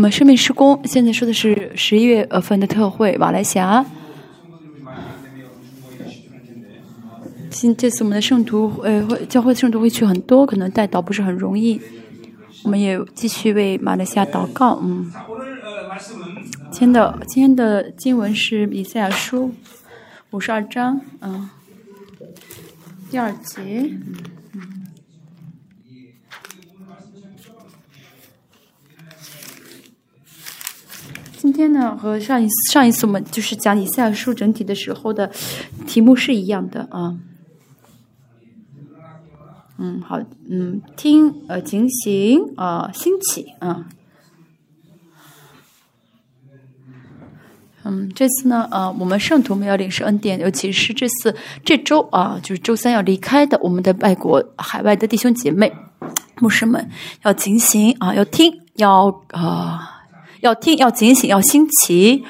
我们生命施工现在说的是十一月份的特会，马来西亚。今这次我们的圣徒，呃，会教会圣徒会去很多，可能带导不是很容易。我们也继续为马来西亚祷告，嗯。今天的今天的经文是以赛亚书五十二章，嗯，第二节。今天呢，和上一上一次我们就是讲以赛亚书整体的时候的题目是一样的啊。嗯，好，嗯，听，呃，警醒，啊，兴起，啊。嗯，这次呢，呃，我们圣徒们要领受恩典，尤其是这次这周啊，就是周三要离开的我们的外国海外的弟兄姐妹、牧师们，要警醒啊，要听，要啊。要听，要警醒，要新奇。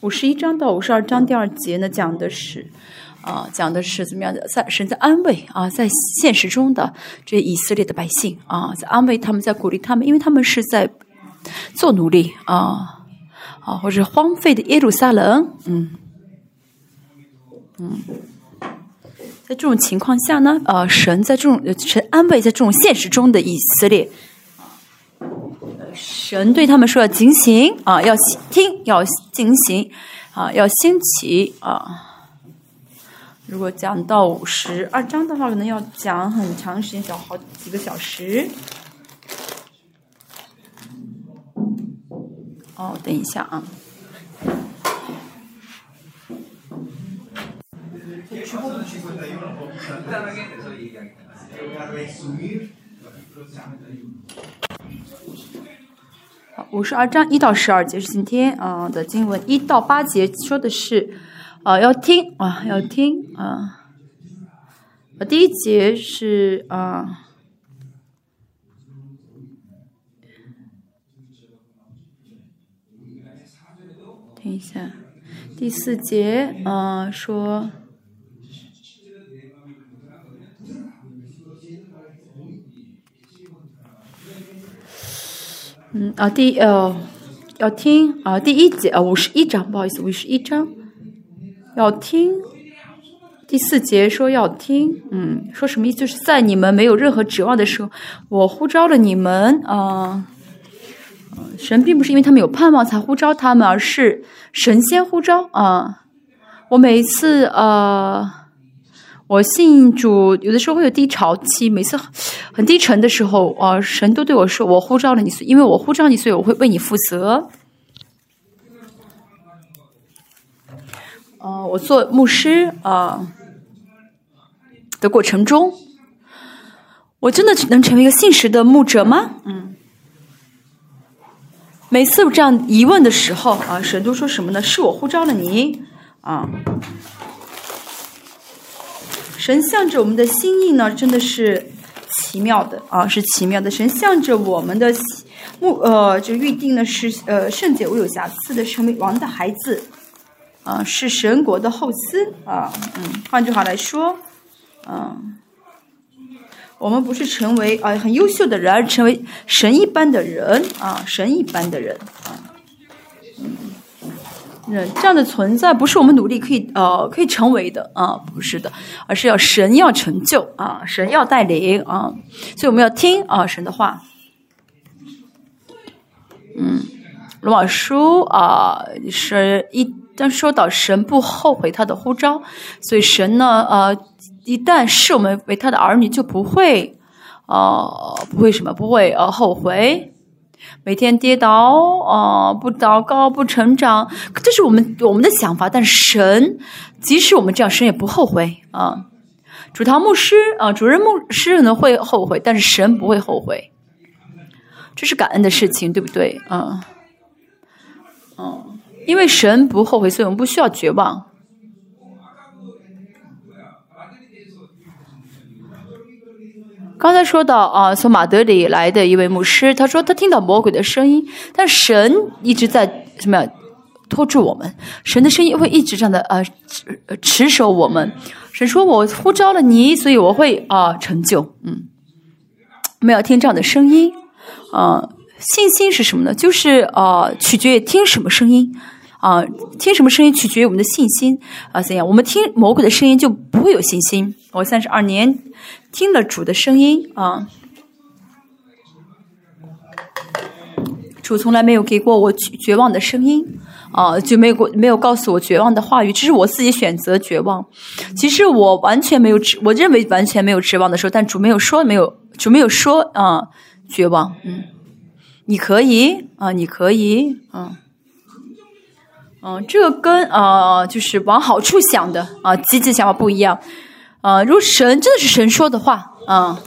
五十一章到五十二章第二节呢，讲的是啊，讲的是怎么样的，在神在安慰啊，在现实中的这以色列的百姓啊，在安慰他们，在鼓励他们，因为他们是在做奴隶啊啊，或者荒废的耶路撒冷，嗯嗯。在这种情况下呢，呃，神在这种神安慰在这种现实中的以色列，神对他们说要警醒啊，要听，要警醒啊，要兴起啊。如果讲到五十二章的话，可能要讲很长时间，讲好几个小时。哦，等一下啊。五十二章一到十二节是今天啊的经文，一到八节说的是啊要听啊要听啊，第一节是啊，听一下，第四节啊说。嗯啊，第呃要听啊，第一节啊，五十一章，不好意思，五十一章要听。第四节说要听，嗯，说什么意思？就是在你们没有任何指望的时候，我呼召了你们啊。神并不是因为他们有盼望才呼召他们，而是神仙呼召啊。我每一次呃。我信主，有的时候会有低潮期，每次很低沉的时候，啊，神都对我说：“我呼召了你，因为我呼召你，所以我会为你负责。”呃，我做牧师啊的过程中，我真的能成为一个信实的牧者吗？嗯，每次这样疑问的时候，啊，神都说什么呢？是我呼召了你，啊。神向着我们的心意呢，真的是奇妙的啊，是奇妙的。神向着我们的目呃，就预定的是呃，圣洁无有瑕疵的成为王的孩子啊，是神国的后嗣啊。嗯，换句话来说，嗯，我们不是成为啊很优秀的人，而成为神一般的人啊，神一般的人啊。人这样的存在不是我们努力可以呃可以成为的啊，不是的，而是要神要成就啊，神要带领啊，所以我们要听啊神的话。嗯，罗马书啊是一旦说到神不后悔他的呼召，所以神呢呃一旦视我们为他的儿女，就不会呃不会什么不会呃后悔。每天跌倒啊，不祷告，不成长，这是我们我们的想法。但是神，即使我们这样，神也不后悔啊。主堂牧师啊，主任牧师可能会后悔，但是神不会后悔。这是感恩的事情，对不对？啊，嗯，因为神不后悔，所以我们不需要绝望。刚才说到啊，从马德里来的一位牧师，他说他听到魔鬼的声音，但神一直在什么呀拖住我们，神的声音会一直这样的呃持守我们。神说：“我呼召了你，所以我会啊成就。”嗯，我们要听这样的声音，啊，信心是什么呢？就是呃，取决于听什么声音，啊，听什么声音取决于我们的信心啊，怎样？我们听魔鬼的声音就不会有信心。我三十二年听了主的声音啊，主从来没有给过我绝望的声音。啊，就没有过没有告诉我绝望的话语，这是我自己选择绝望。其实我完全没有指，我认为完全没有指望的时候，但主没有说，没有主没有说啊，绝望。嗯，你可以啊，你可以，嗯，嗯，这个跟啊，就是往好处想的啊，积极想法不一样。啊，如果神真的是神说的话，啊，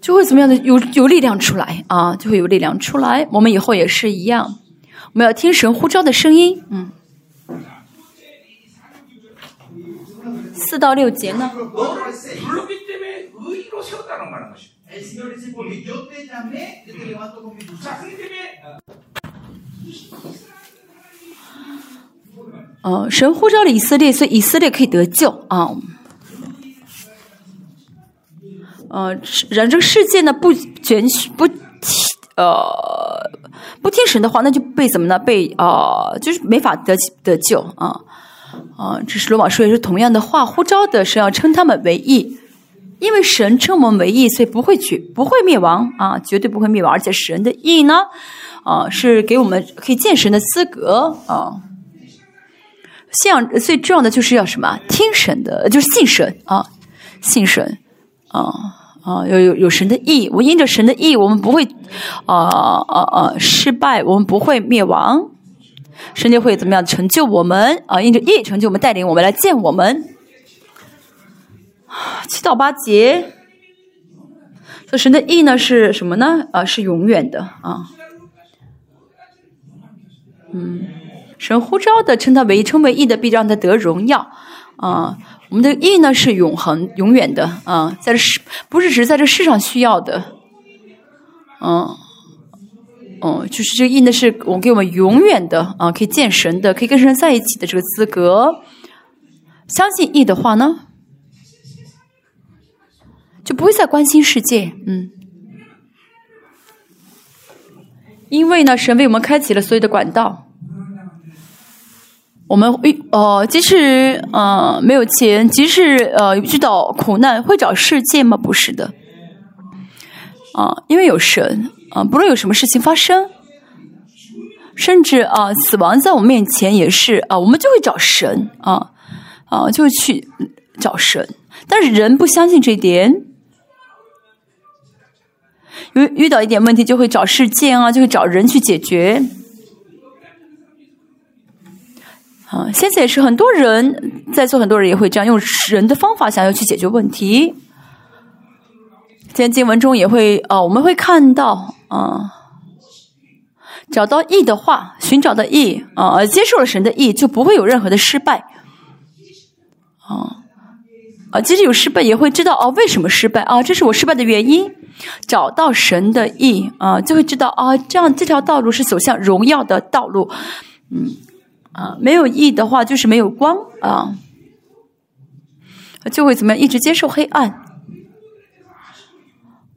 就会怎么样的有有力量出来啊，就会有力量出来。我们以后也是一样。我们要听神呼召的声音，嗯。四到六节呢？哦，神呼召了以色列，所以以色列可以得救啊。呃，然这个世界呢，不卷不呃。不听神的话，那就被怎么呢？被啊，就是没法得得救啊啊！这是罗马书也是同样的话，呼召的神要称他们为义，因为神称我们为义，所以不会绝不会灭亡啊，绝对不会灭亡。而且神的义呢，啊，是给我们可以见神的资格啊。信仰最重要的就是要什么？听神的，就是信神啊，信神啊。啊，有有有神的意，我因着神的意，我们不会，啊啊啊，失败，我们不会灭亡，神就会怎么样成就我们？啊，因着意成就我们，带领我们来见我们。七到八节，这神的意呢是什么呢？啊，是永远的啊。嗯，神呼召的称他为称为义的，必让他得荣耀啊。我们的义呢是永恒、永远的啊，在这世不是只是在这世上需要的，嗯，哦，就是这个义呢是我给我们永远的啊，可以见神的，可以跟神在一起的这个资格。相信义的话呢，就不会再关心世界，嗯，因为呢，神为我们开启了所有的管道。我们遇呃，即使呃没有钱，即使呃遇到苦难，会找世界吗？不是的，啊，因为有神啊，不论有什么事情发生，甚至啊死亡在我们面前也是啊，我们就会找神啊啊，就会去找神。但是人不相信这点，遇遇到一点问题就会找世界啊，就会找人去解决。啊，现在也是很多人在座，很多人也会这样用人的方法想要去解决问题。在经文中也会啊，我们会看到啊，找到意的话，寻找的意啊，接受了神的意，就不会有任何的失败。啊啊，即使有失败，也会知道哦，为什么失败啊？这是我失败的原因。找到神的意啊，就会知道啊，这样这条道路是走向荣耀的道路。嗯。啊，没有义的话就是没有光啊，就会怎么样？一直接受黑暗。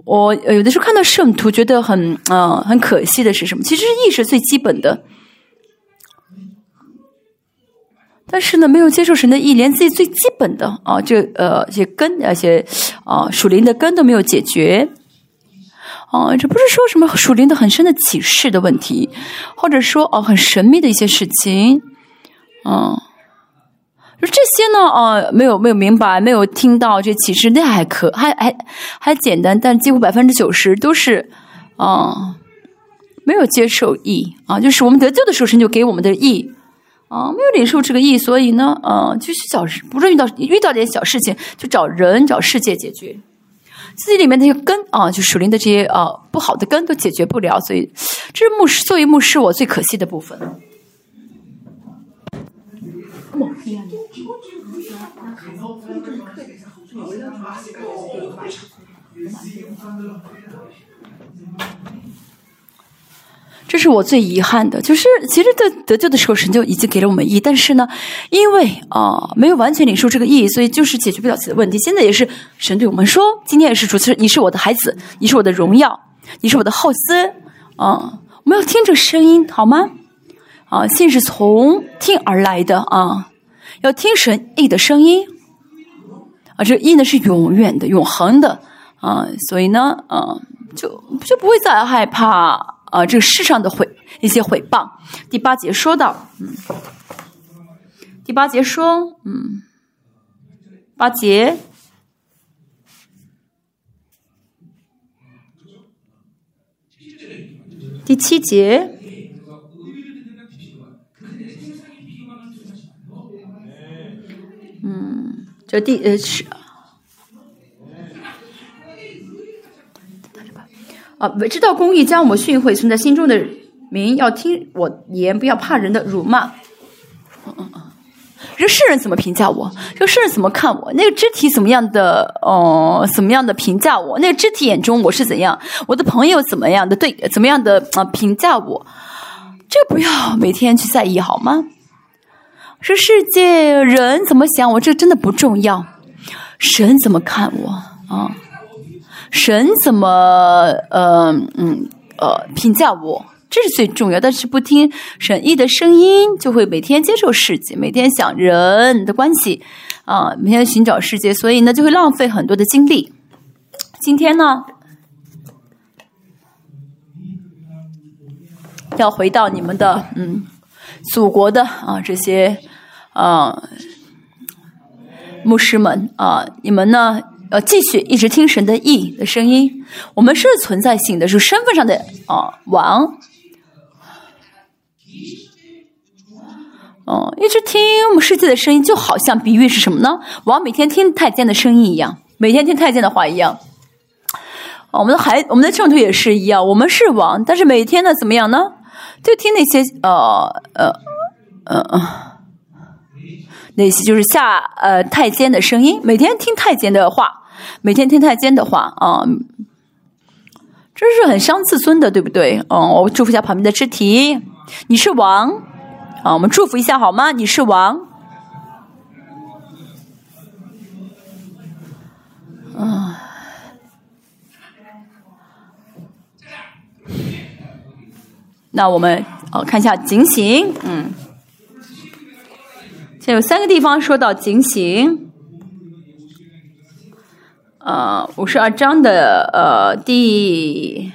我有的时候看到圣徒，觉得很啊很可惜的是什么？其实义是最基本的，但是呢，没有接受神的义，连自己最基本的啊，这呃这些根，而且啊属灵的根都没有解决。哦，这不是说什么属灵的很深的启示的问题，或者说哦很神秘的一些事情，嗯，这些呢，哦没有没有明白，没有听到这启示，那还可还还还简单，但几乎百分之九十都是，嗯，没有接受义啊，就是我们得救的时候神就给我们的义啊，没有领受这个义，所以呢，呃，就是小事，不是遇到遇到点小事情就找人找世界解决。自己里面那些根啊，就属灵的这些啊不好的根都解决不了，所以这是牧师作为牧师我最可惜的部分。这是我最遗憾的，就是其实得得救的时候，神就已经给了我们义，但是呢，因为啊没有完全领受这个义，所以就是解决不了自己的问题。现在也是神对我们说，今天也是主持人，你是我的孩子，你是我的荣耀，你是我的后嗣啊！我们要听这声音，好吗？啊，信是从听而来的啊，要听神义的声音啊，这义呢是永远的、永恒的啊，所以呢，啊，就就不会再害怕。啊，这个世上的毁一些毁谤。第八节说到，嗯，第八节说，嗯，八节，第七节，嗯，这第呃是。啊，知道公义将我们训诲存在心中的民，要听我言，不要怕人的辱骂。嗯嗯嗯，这世人怎么评价我？这世人怎么看我？那个肢体怎么样的？哦，怎么样的评价我？那个肢体眼中我是怎样？我的朋友怎么样的对？怎么样的啊？评价我？这不要每天去在意好吗？这世界人怎么想我？这真的不重要。神怎么看我啊？神怎么呃嗯呃评价我，这是最重要。但是不听神意的声音，就会每天接受世界，每天想人的关系啊，每天寻找世界，所以呢就会浪费很多的精力。今天呢，要回到你们的嗯祖国的啊这些啊牧师们啊，你们呢？呃，继续一直听神的意的声音。我们是存在性的，是身份上的啊王。哦，一直听我们世界的声音，就好像比喻是什么呢？王每天听太监的声音一样，每天听太监的话一样。我们的孩，我们的圣徒也是一样。我们是王，但是每天呢，怎么样呢？就听那些呃呃呃呃。那些就是下呃太监的声音，每天听太监的话，每天听太监的话啊，这是很伤自尊的，对不对？嗯，我祝福一下旁边的肢体，你是王啊，我们祝福一下好吗？你是王，嗯，那我们哦看一下警醒，嗯。有三个地方说到警醒，呃，五十二章的呃第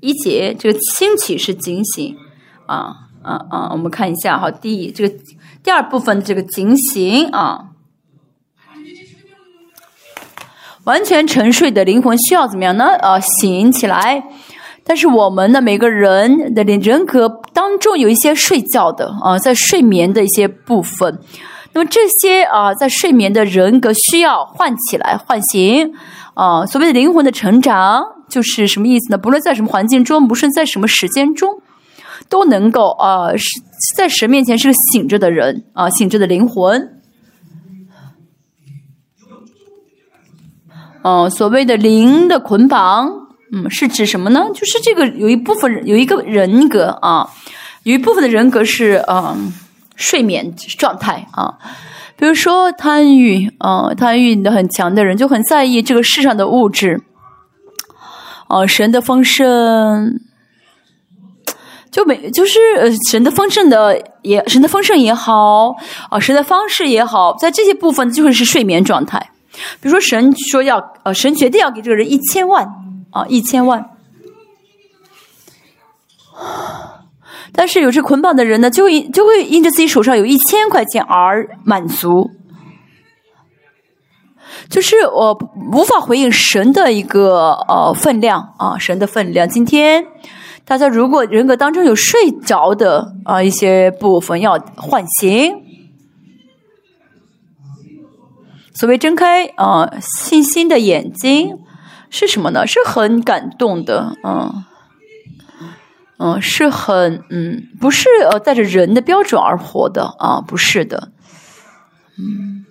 一节，这个兴起是警醒，啊啊啊，我们看一下哈，第这个第二部分这个警醒啊，完全沉睡的灵魂需要怎么样呢？呃，醒起来。但是我们的每个人的人格当中有一些睡觉的啊，在睡眠的一些部分，那么这些啊，在睡眠的人格需要唤起来、唤醒啊。所谓的灵魂的成长，就是什么意思呢？不论在什么环境中，不论在什么时间中，都能够啊，是在神面前是个醒着的人啊，醒着的灵魂。嗯，所谓的灵的捆绑。嗯，是指什么呢？就是这个有一部分有一个人格啊，有一部分的人格是嗯睡眠状态啊，比如说贪欲啊，贪欲的很强的人就很在意这个世上的物质，啊，神的丰盛就没就是呃神的丰盛的也神的丰盛也好啊，神的方式也好，在这些部分就会是睡眠状态，比如说神说要呃神决定要给这个人一千万。啊，一千万！但是有这捆绑的人呢，就因就会因着自己手上有一千块钱而满足，就是我无法回应神的一个呃分量啊，神的分量。今天大家如果人格当中有睡着的啊一些部分要唤醒，所谓睁开啊信心的眼睛。是什么呢？是很感动的，嗯，嗯，是很，嗯，不是呃带着人的标准而活的啊，不是的，嗯，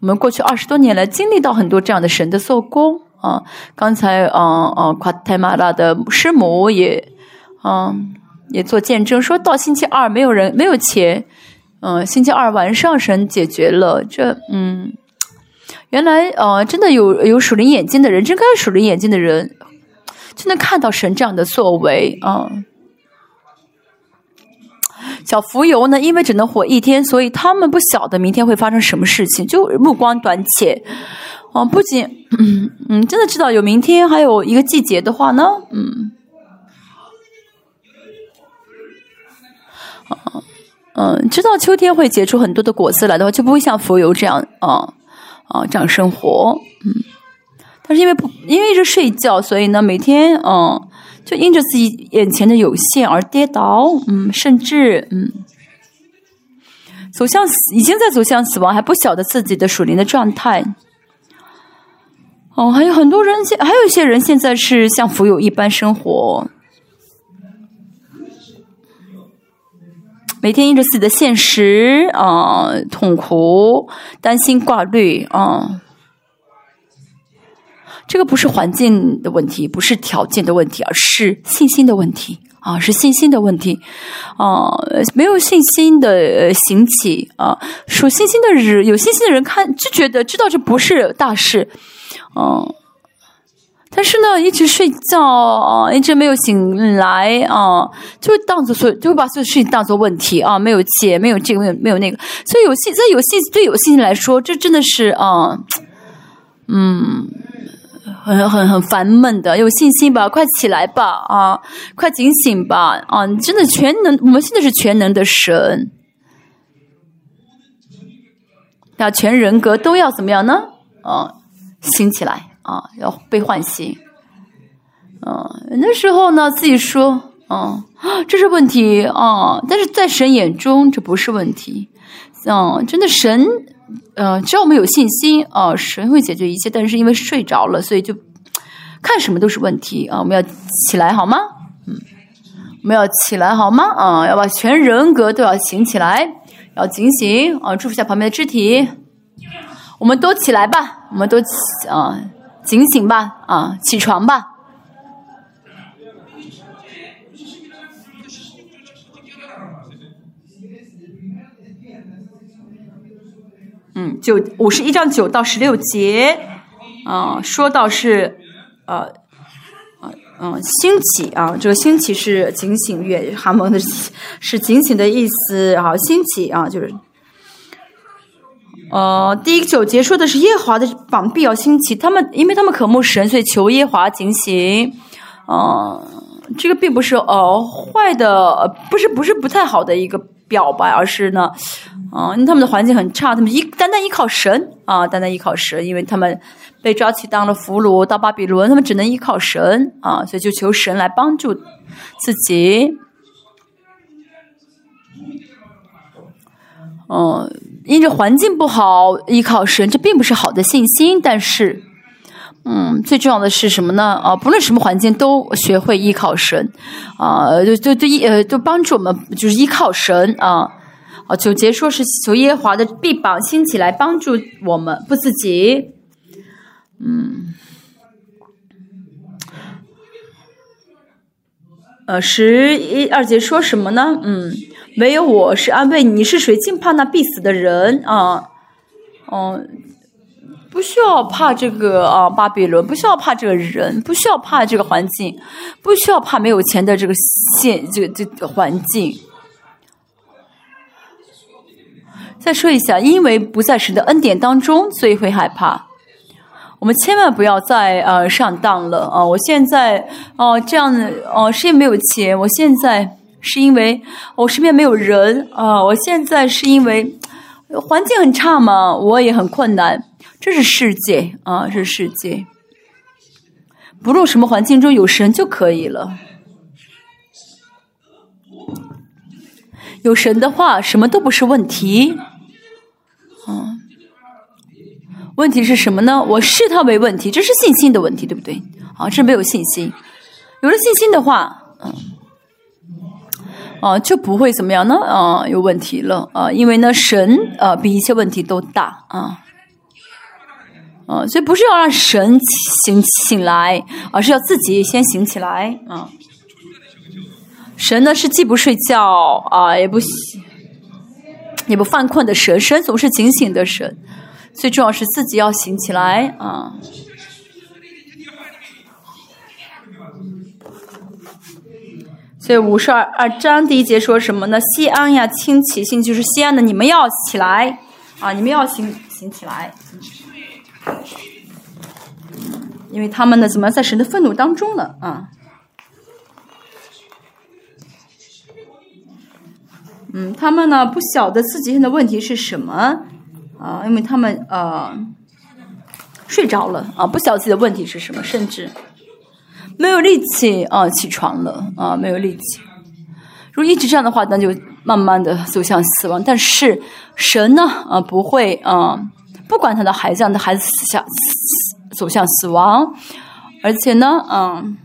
我们过去二十多年来经历到很多这样的神的做工啊，刚才嗯嗯，夸泰马拉的师母也嗯也做见证，说到星期二没有人没有钱，嗯，星期二晚上神解决了这嗯，原来呃真的有有属灵眼睛的人，睁开属灵眼睛的人就能看到神这样的作为啊。小浮游呢，因为只能活一天，所以他们不晓得明天会发生什么事情，就目光短浅。哦，不仅嗯 嗯，真的知道有明天，还有一个季节的话呢，嗯，嗯，知道秋天会结出很多的果子来的话，就不会像浮游这样啊啊这样生活。嗯，是因为不因为一直睡觉，所以呢，每天嗯。就因着自己眼前的有限而跌倒，嗯，甚至嗯，走向，已经在走向死亡，还不晓得自己的属灵的状态。哦，还有很多人现，还有一些人现在是像浮游一般生活，每天因着自己的现实啊，痛苦、担心、挂虑啊。这个不是环境的问题，不是条件的问题，而是信心的问题啊，是信心的问题啊，没有信心的兴起啊，属信心的人，有信心的人看就觉得知道这不是大事，嗯，但是呢，一直睡觉，一直没有醒来啊，就当做所，就会把所有事情当做问题啊，没有解，没有这个，没有没有那个，所以有信，在有信对有信心来说，这真的是啊，嗯。很很很烦闷的，有信心吧，快起来吧，啊，快警醒吧，啊，你真的全能，我们现在是全能的神，要全人格都要怎么样呢？啊，醒起来，啊，要被唤醒，啊，那时候呢，自己说，啊，这是问题，啊，但是在神眼中这不是问题，嗯，真的神。呃，只要我们有信心啊，神会解决一切。但是因为睡着了，所以就看什么都是问题啊。我们要起来好吗？嗯，我们要起来好吗？啊，要把全人格都要醒起来，要警醒啊！祝福下旁边的肢体，我们都起来吧，我们都起啊，警醒吧，啊，起床吧。嗯，九五十一章九到十六节，啊，说到是，呃，嗯嗯，兴起啊，这个兴起是警醒月哈蒙的，是警醒的意思，然后兴起啊，就是，呃，第一个九节说的是耶华的膀臂要兴起，他们因为他们渴慕神，所以求耶华警醒，啊，这个并不是呃坏的，不是不是不太好的一个表白，而是呢。啊，因为他们的环境很差，他们依单单依靠神啊，单单依靠神，因为他们被抓去当了俘虏到巴比伦，他们只能依靠神啊，所以就求神来帮助自己。嗯，因着环境不好依靠神，这并不是好的信心，但是，嗯，最重要的是什么呢？啊，不论什么环境都学会依靠神啊，就就就依呃，就帮助我们就是依靠神啊。啊，九节说是求耶和华的臂膀兴起来帮助我们，不自己。嗯，呃，十一二节说什么呢？嗯，没有，我是安慰你，是谁？竟怕那必死的人啊？哦，不需要怕这个啊，巴比伦，不需要怕这个人，不需要怕这个环境，不需要怕没有钱的这个现这个这个环境。再说一下，因为不在神的恩典当中，所以会害怕。我们千万不要再呃上当了啊！我现在哦这样哦是因为没有钱，我现在是因为我身边没有人啊，我现在是因为环境很差嘛，我也很困难。这是世界啊，这是世界。不论什么环境中有神就可以了。有神的话，什么都不是问题。啊，问题是什么呢？我视它为问题，这是信心的问题，对不对？啊，这没有信心。有了信心的话，嗯，啊，就不会怎么样呢？啊，有问题了啊，因为呢，神啊比一切问题都大啊。啊，所以不是要让神醒醒来，而是要自己先醒起来啊。神呢是既不睡觉啊，也不也不犯困的神，神总是警醒的神。最重要是自己要醒起来啊。所以五十二二章第一节说什么呢？西安呀，清起性就是西安的，你们要起来啊！你们要醒醒起来，因为他们呢，怎么在神的愤怒当中呢？啊？嗯，他们呢不晓得自己现在问题是什么啊，因为他们呃睡着了啊，不晓得自己的问题是什么，甚至没有力气啊起床了啊，没有力气。如果一直这样的话，那就慢慢的走向死亡。但是神呢啊不会啊，不管他的孩子让他孩子死向走向死亡，而且呢嗯，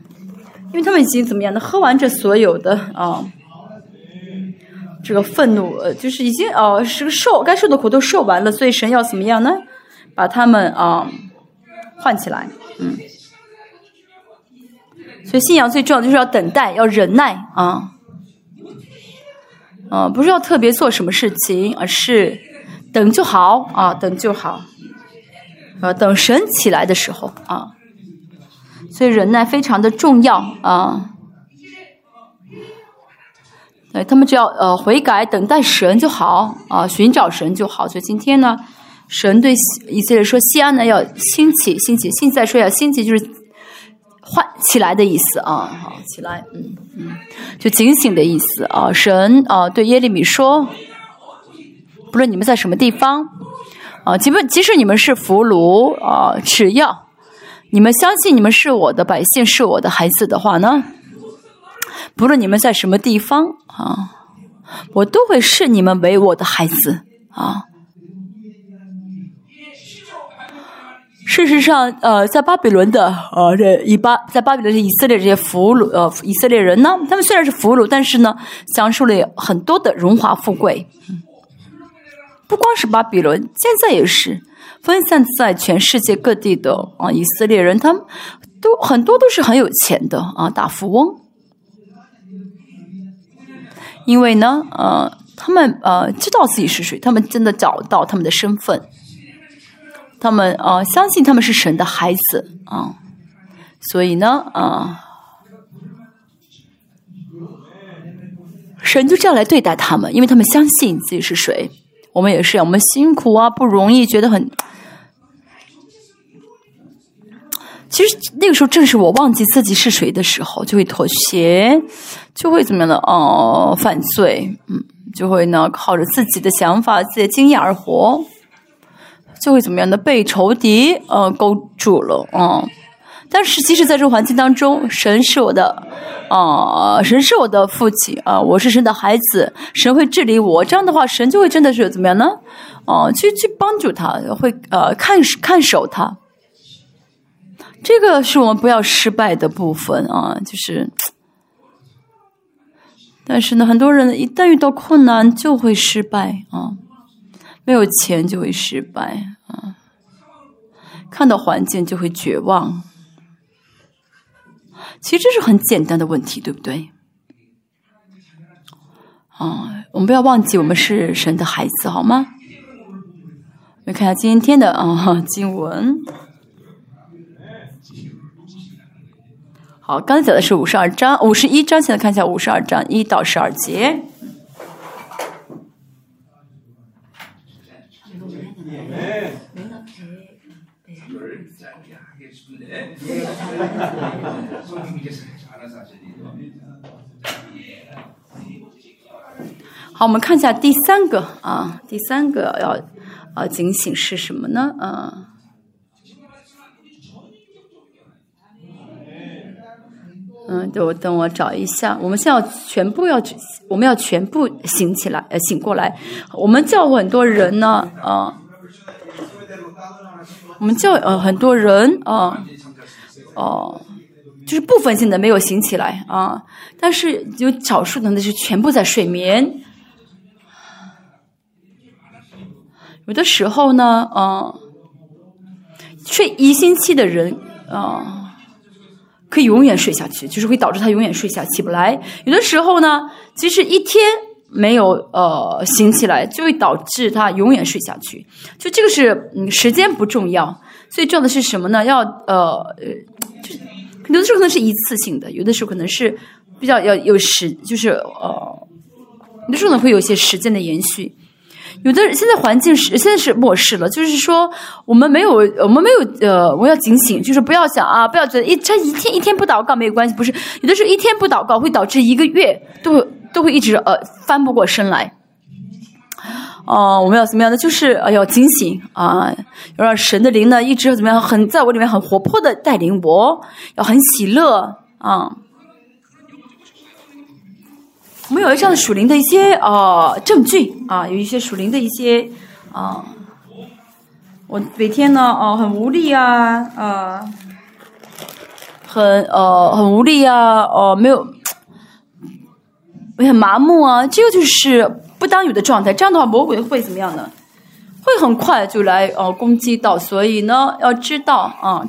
因为他们已经怎么样呢，喝完这所有的啊。这个愤怒，呃，就是已经哦，是个受该受的苦都受完了，所以神要怎么样呢？把他们啊换起来，嗯。所以信仰最重要就是要等待，要忍耐啊，啊，不是要特别做什么事情，而是等就好啊，等就好，啊，等神起来的时候啊，所以忍耐非常的重要啊。对他们只要呃悔改，等待神就好啊，寻找神就好。所以今天呢，神对以色列说：“西安呢要兴起，兴起。”现在说要兴起，就是唤起来的意思啊，好起来，嗯嗯，就警醒的意思啊。神啊对耶利米说：“不论你们在什么地方啊，即便即使你们是俘虏啊，只要你们相信你们是我的百姓，是我的孩子的话呢。”不论你们在什么地方啊，我都会视你们为我的孩子啊。事实上，呃，在巴比伦的呃这以巴在巴比伦的以色列这些俘虏呃以色列人呢，他们虽然是俘虏，但是呢，享受了很多的荣华富贵。嗯不光是巴比伦，现在也是分散在全世界各地的啊以色列人，他们都很多都是很有钱的啊大富翁。因为呢，呃，他们呃知道自己是谁，他们真的找到他们的身份，他们呃相信他们是神的孩子啊，所以呢，啊，神就这样来对待他们，因为他们相信自己是谁。我们也是，我们辛苦啊，不容易，觉得很。其实那个时候正是我忘记自己是谁的时候，就会妥协，就会怎么样的哦，犯罪，嗯，就会呢靠着自己的想法、自己的经验而活，就会怎么样的被仇敌呃勾住了，嗯。但是即使在这个环境当中，神是我的，啊，神是我的父亲啊，我是神的孩子，神会治理我，这样的话，神就会真的是怎么样呢？哦，去去帮助他，会呃看看守他。这个是我们不要失败的部分啊，就是，但是呢，很多人一旦遇到困难就会失败啊，没有钱就会失败啊，看到环境就会绝望。其实这是很简单的问题，对不对？啊，我们不要忘记我们是神的孩子，好吗？我们看一下今天的啊经文。好，刚才讲的是五十二章、五十一章，现在看一下五十二章一到十二节。好，我们看一下第三个啊，第三个要啊警醒是什么呢？啊。嗯，等我等我找一下。我们现在要全部要，我们要全部醒起来，呃，醒过来。我们叫很多人呢，啊，我们叫呃很多人啊，哦，就是部分性的没有醒起来啊，但是有少数的那是全部在睡眠。有的时候呢，嗯，睡一星期的人啊，可以永远睡下去，就是会导致他永远睡下起不来。有的时候呢，即使一天没有呃醒起来，就会导致他永远睡下去。就这个是嗯，时间不重要，最重要的是什么呢？要呃呃，有的时候可能是一次性的，有的时候可能是比较要有时，就是呃，有的时候呢会有一些时间的延续。有的现在环境是现在是末世了，就是说我们没有我们没有呃，我要警醒，就是不要想啊，不要觉得一他一天一天不祷告没有关系，不是有的时候一天不祷告会导致一个月都会都会一直呃翻不过身来。哦，我们要怎么样呢？就是呃要警醒啊，要让神的灵呢一直怎么样很在我里面很活泼的带领我，要很喜乐啊。我们有这样的属灵的一些呃证据啊，有一些属灵的一些啊，我每天呢哦很无力啊啊，很呃很无力啊哦没有，我很麻木啊，这个就是不当有的状态。这样的话，魔鬼会怎么样呢？会很快就来呃攻击到。所以呢，要知道啊，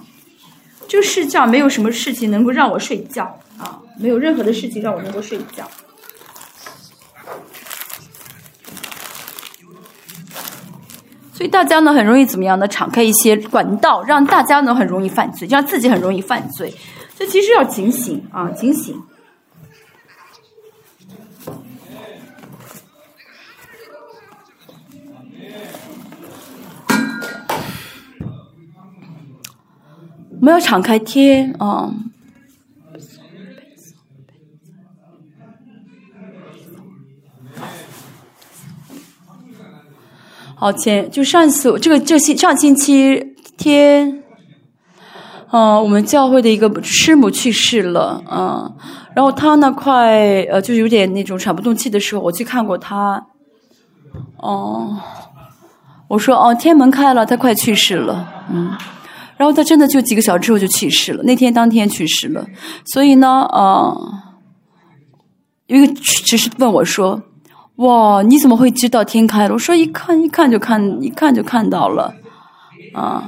这个世界上没有什么事情能够让我睡觉啊，没有任何的事情让我能够睡觉。所以大家呢很容易怎么样呢？敞开一些管道，让大家呢很容易犯罪，让自己很容易犯罪。这其实要警醒啊，警醒。我们要敞开天啊。好，前就上一次这个这星上星期天，嗯，我们教会的一个师母去世了，嗯，然后她呢快呃就有点那种喘不动气的时候，我去看过她，哦，我说哦天门开了，她快去世了，嗯，然后他真的就几个小时之后就去世了，那天当天去世了，所以呢，呃，一个只是问我说。哇！你怎么会知道天开了？我说一看一看就看一看就看到了，啊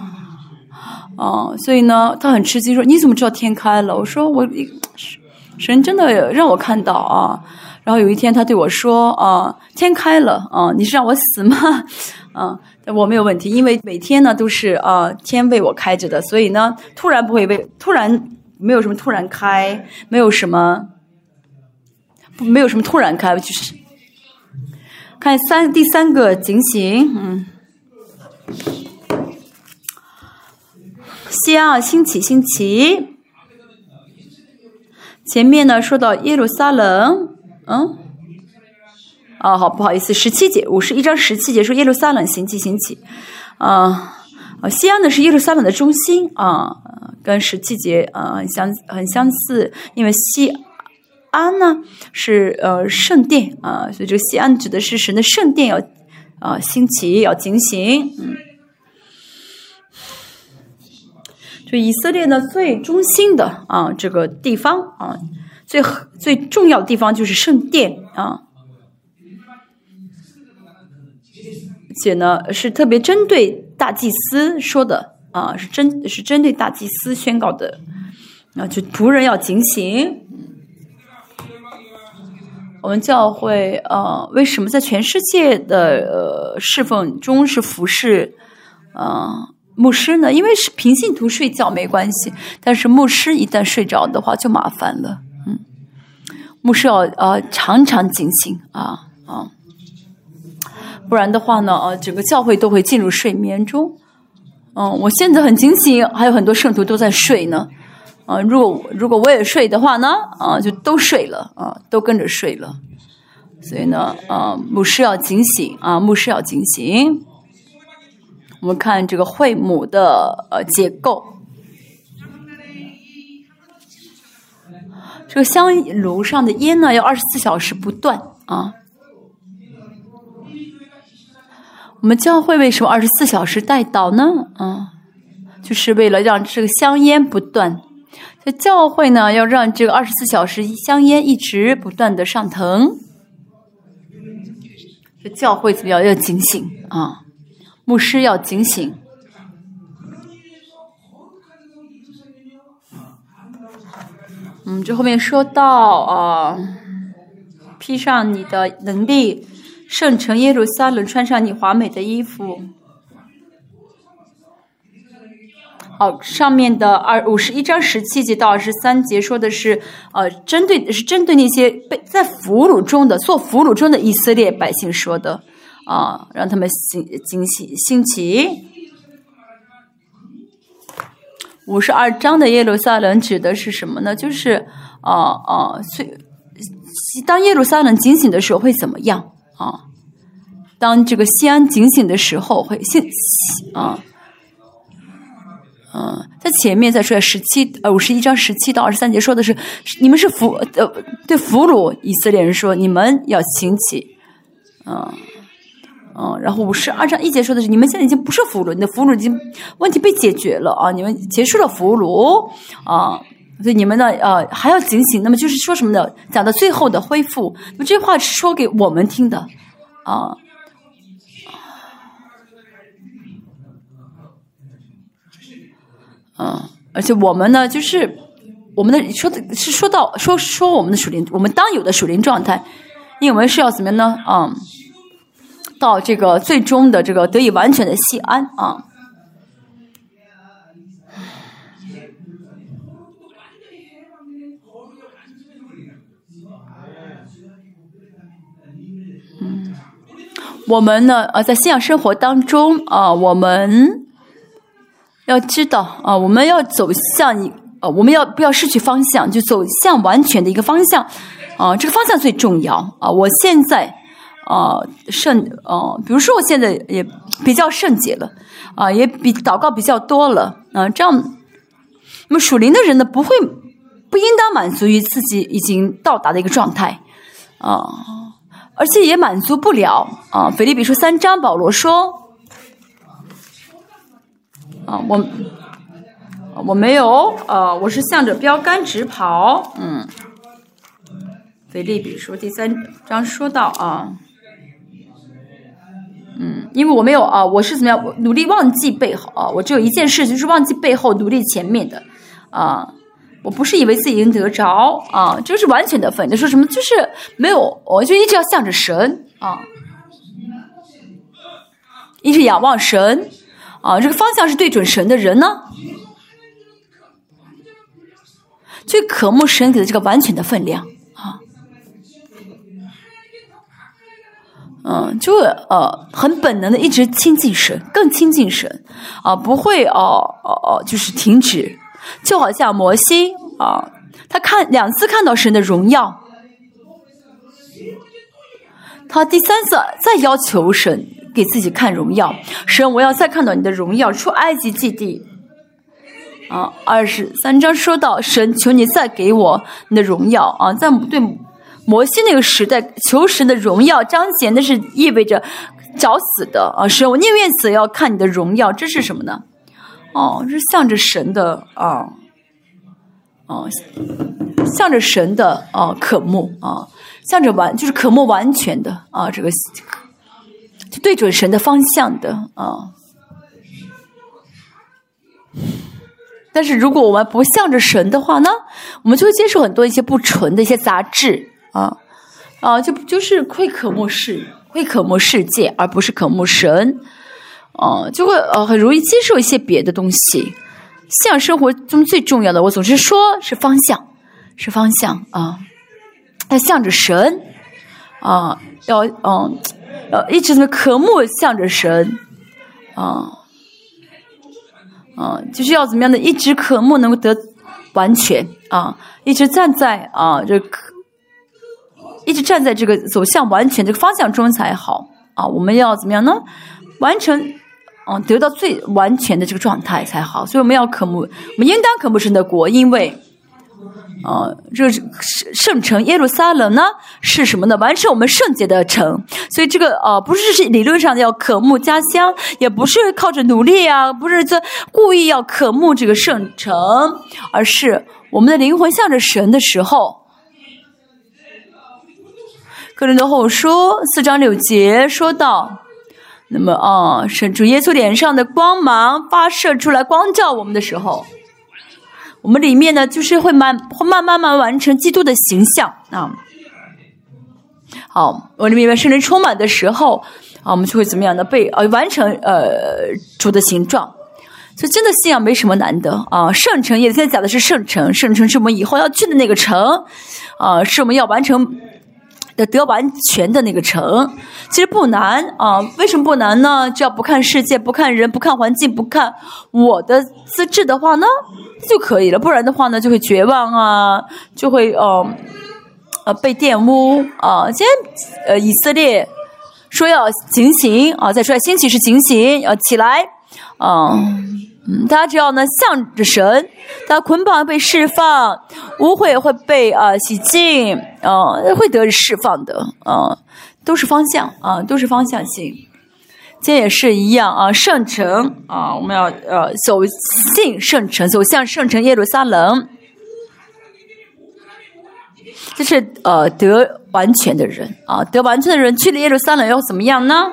啊！所以呢，他很吃惊，说你怎么知道天开了？我说我神真的让我看到啊。然后有一天他对我说啊，天开了啊，你是让我死吗？啊，我没有问题，因为每天呢都是啊天为我开着的，所以呢突然不会为突然没有什么突然开，没有什么没有什么突然开，就是。看三第三个警醒，嗯，西啊兴起兴起。前面呢说到耶路撒冷，嗯，啊好不好意思，十七节五十一章十七节说耶路撒冷兴起兴起，啊啊西安呢是耶路撒冷的中心啊，跟十七节啊很相很相似，因为西。安呢是呃圣殿啊，所以这个西安指的是神的圣殿要啊兴起要警醒，嗯，就以色列呢最中心的啊这个地方啊最最重要的地方就是圣殿啊，而且呢是特别针对大祭司说的啊是针是针对大祭司宣告的啊就仆人要警醒。我们教会呃，为什么在全世界的呃侍奉中是服侍呃牧师呢？因为是平信徒睡觉没关系，但是牧师一旦睡着的话就麻烦了。牧师要呃常常警醒啊啊，不然的话呢呃整个教会都会进入睡眠中。嗯，我现在很警醒，还有很多圣徒都在睡呢。啊，如果如果我也睡的话呢，啊，就都睡了，啊，都跟着睡了。所以呢，啊，牧师要警醒，啊，牧师要警醒。我们看这个会母的呃结构，这个香炉上的烟呢要二十四小时不断啊。我们教会为什么二十四小时带祷呢？啊，就是为了让这个香烟不断。在教会呢，要让这个二十四小时香烟一直不断的上腾。这教会怎么样？要警醒啊！牧师要警醒。嗯，这后面说到啊，披上你的能力，圣城耶路撒冷，穿上你华美的衣服。好，上面的二五十一章十七节到二十三节说的是，呃，针对是针对那些被在俘虏中的做俘虏中的以色列百姓说的，啊，让他们兴惊喜兴起。五十二章的耶路撒冷指的是什么呢？就是啊啊，所当耶路撒冷警醒的时候会怎么样啊？当这个西安警醒的时候会兴啊。嗯，在前面再说十七呃五十一章十七到二十三节说的是，你们是俘呃对俘虏以色列人说你们要兴起，嗯嗯，然后五十二章一节说的是你们现在已经不是俘虏，你的俘虏已经问题被解决了啊，你们结束了俘虏啊，所以你们呢呃还要警醒。那么就是说什么呢？讲到最后的恢复，那么这话是说给我们听的啊。嗯，而且我们呢，就是我们的说的是说到说说我们的属灵，我们当有的属灵状态，因为我们是要怎么样呢？啊，到这个最终的这个得以完全的西安啊。嗯，我们呢，呃，在信仰生活当中啊，我们。要知道啊，我们要走向一呃，我们要不要失去方向，就走向完全的一个方向啊，这个方向最重要啊。我现在啊圣啊，比如说我现在也比较圣洁了啊，也比祷告比较多了啊，这样那么属灵的人呢，不会不应当满足于自己已经到达的一个状态啊，而且也满足不了啊。腓立比书三章，保罗说。啊，我我没有，呃，我是向着标杆直跑，嗯。腓利比书第三章说到啊，嗯，因为我没有啊，我是怎么样，努力忘记背后啊，我只有一件事，就是忘记背后，努力前面的啊。我不是以为自己能得着啊，就是完全的分。你说什么？就是没有，我就一直要向着神啊，一直仰望神。啊，这个方向是对准神的人呢，最渴慕神给的这个完全的分量啊，嗯，就呃很本能的一直亲近神，更亲近神啊，不会哦哦哦，就是停止，就好像摩西啊，他看两次看到神的荣耀，他第三次再要求神。给自己看荣耀，神，我要再看到你的荣耀。出埃及记地啊，二十三章说到，神，求你再给我你的荣耀啊！在对摩西那个时代，求神的荣耀彰显，那是意味着找死的啊！神，我宁愿死，也要看你的荣耀。这是什么呢？哦，是向着神的啊，哦，向着神的啊渴慕啊，向着完就是渴慕完全的啊这个。就对准神的方向的啊，但是如果我们不向着神的话呢，我们就会接受很多一些不纯的一些杂质啊啊，就就是会渴慕世，会渴慕世界，而不是渴慕神啊，就会呃很容易接受一些别的东西。信仰生活中最重要的，我总是说是方向，是方向啊，要向着神啊，要嗯。呃，一直怎么渴慕向着神，啊，啊，就是要怎么样的？一直渴慕能够得完全啊，一直站在啊这，一直站在这个走向完全这个方向中才好啊。我们要怎么样呢？完成，嗯，得到最完全的这个状态才好。所以我们要渴慕，我们应当渴慕神的国，因为。啊，这圣圣城耶路撒冷呢是什么呢？完成我们圣洁的城，所以这个啊不是是理论上要渴慕家乡，也不是靠着努力啊，不是在故意要渴慕这个圣城，而是我们的灵魂向着神的时候。个人的后书四章六节说到，那么啊，神主耶稣脸上的光芒发射出来，光照我们的时候。我们里面呢，就是会慢会慢慢慢完成基督的形象啊。好，我里面圣灵充满的时候啊，我们就会怎么样的被呃完成呃主的形状。所以真的信仰没什么难的啊。圣城也现在讲的是圣城，圣城是我们以后要去的那个城啊，是我们要完成。得完全的那个成，其实不难啊。为什么不难呢？只要不看世界，不看人，不看环境，不看我的资质的话呢，就可以了。不然的话呢，就会绝望啊，就会呃呃被玷污啊。今天呃以色列说要警醒啊，再说兴起是警醒，要起来啊。嗯，大家只要呢向着神，他捆绑被释放，污秽会被啊洗净，啊会得释放的，啊都是方向啊都是方向性。今天也是一样啊，圣城啊，我们要呃走进圣城，走向圣城耶路撒冷，这是呃得完全的人啊，得完全的人去了耶路撒冷要怎么样呢？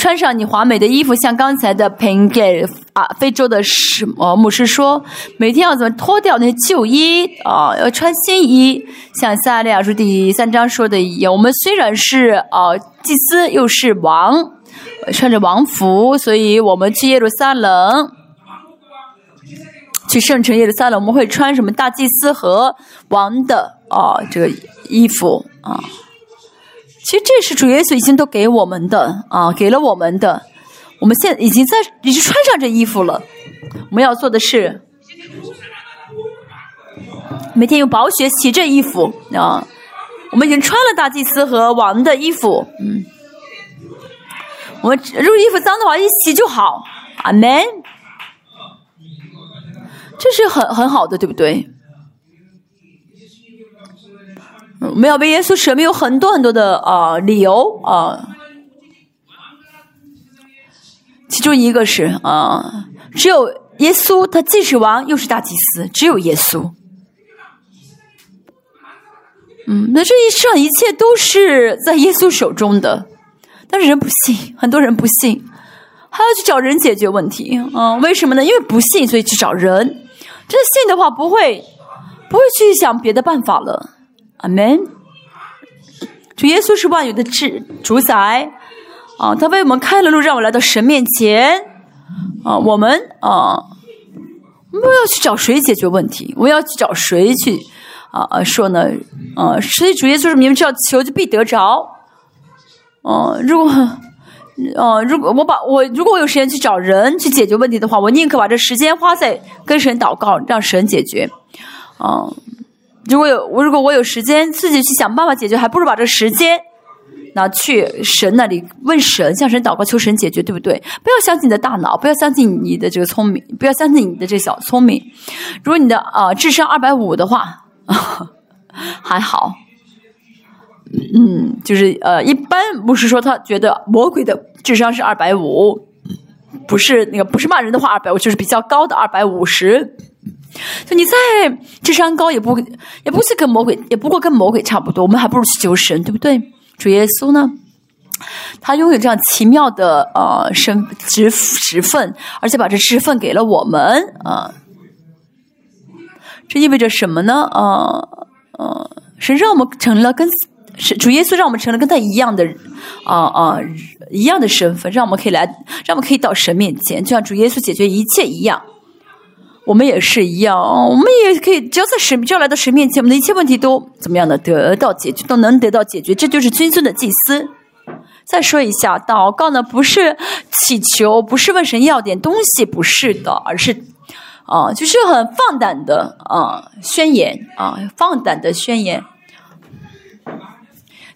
穿上你华美的衣服，像刚才的 p i n g 啊，非洲的什么牧师说，每天要怎么脱掉那些旧衣啊，要穿新衣。像撒利亚书第三章说的一样，我们虽然是啊祭司，又是王，穿着王服，所以我们去耶路撒冷，去圣城耶路撒冷，我们会穿什么大祭司和王的啊这个衣服啊。其实这是主耶稣已经都给我们的啊，给了我们的。我们现在已经在已经穿上这衣服了。我们要做的是每天用宝血洗这衣服啊。我们已经穿了大祭司和王的衣服，嗯。我们如果衣服脏的话，一洗就好。阿门。这是很很好的，对不对？我们要为耶稣舍命，有很多很多的啊理由啊，其中一个是啊，只有耶稣，他既是王又是大祭司，只有耶稣。嗯，那这一上一切都是在耶稣手中的，但是人不信，很多人不信，还要去找人解决问题啊？为什么呢？因为不信，所以去找人。真信的话，不会不会去想别的办法了。阿门。主耶稣是万有的主主宰啊，他为我们开了路，让我来到神面前啊。我们啊，我们要去找谁解决问题？我要去找谁去啊？说呢啊？所以主耶稣是：“你们只要求，就必得着。”哦，如果哦，如果我把我如果我有时间去找人去解决问题的话，我宁可把这时间花在跟神祷告，让神解决啊。如果有我，如果我有时间自己去想办法解决，还不如把这个时间拿去神那里问神，向神祷告求神解决，对不对？不要相信你的大脑，不要相信你的这个聪明，不要相信你的这小聪明。如果你的啊智商二百五的话，还好，嗯，就是呃，一般不是说他觉得魔鬼的智商是二百五，不是那个不是骂人的话二百五，就是比较高的二百五十。就你再智商高，也不也不是跟魔鬼，也不过跟魔鬼差不多。我们还不如去求神，对不对？主耶稣呢，他拥有这样奇妙的呃身职职分，而且把这职分给了我们啊。这意味着什么呢？呃呃，神让我们成了跟是主耶稣让我们成了跟他一样的啊啊一样的身份，让我们可以来，让我们可以到神面前，就像主耶稣解决一切一样。我们也是一样，我们也可以，只要在神，只要来到神面前，我们的一切问题都怎么样的得到解决，都能得到解决。这就是君尊的祭司。再说一下，祷告呢，不是祈求，不是问神要点东西，不是的，而是啊，就是很放胆的啊宣言啊，放胆的宣言。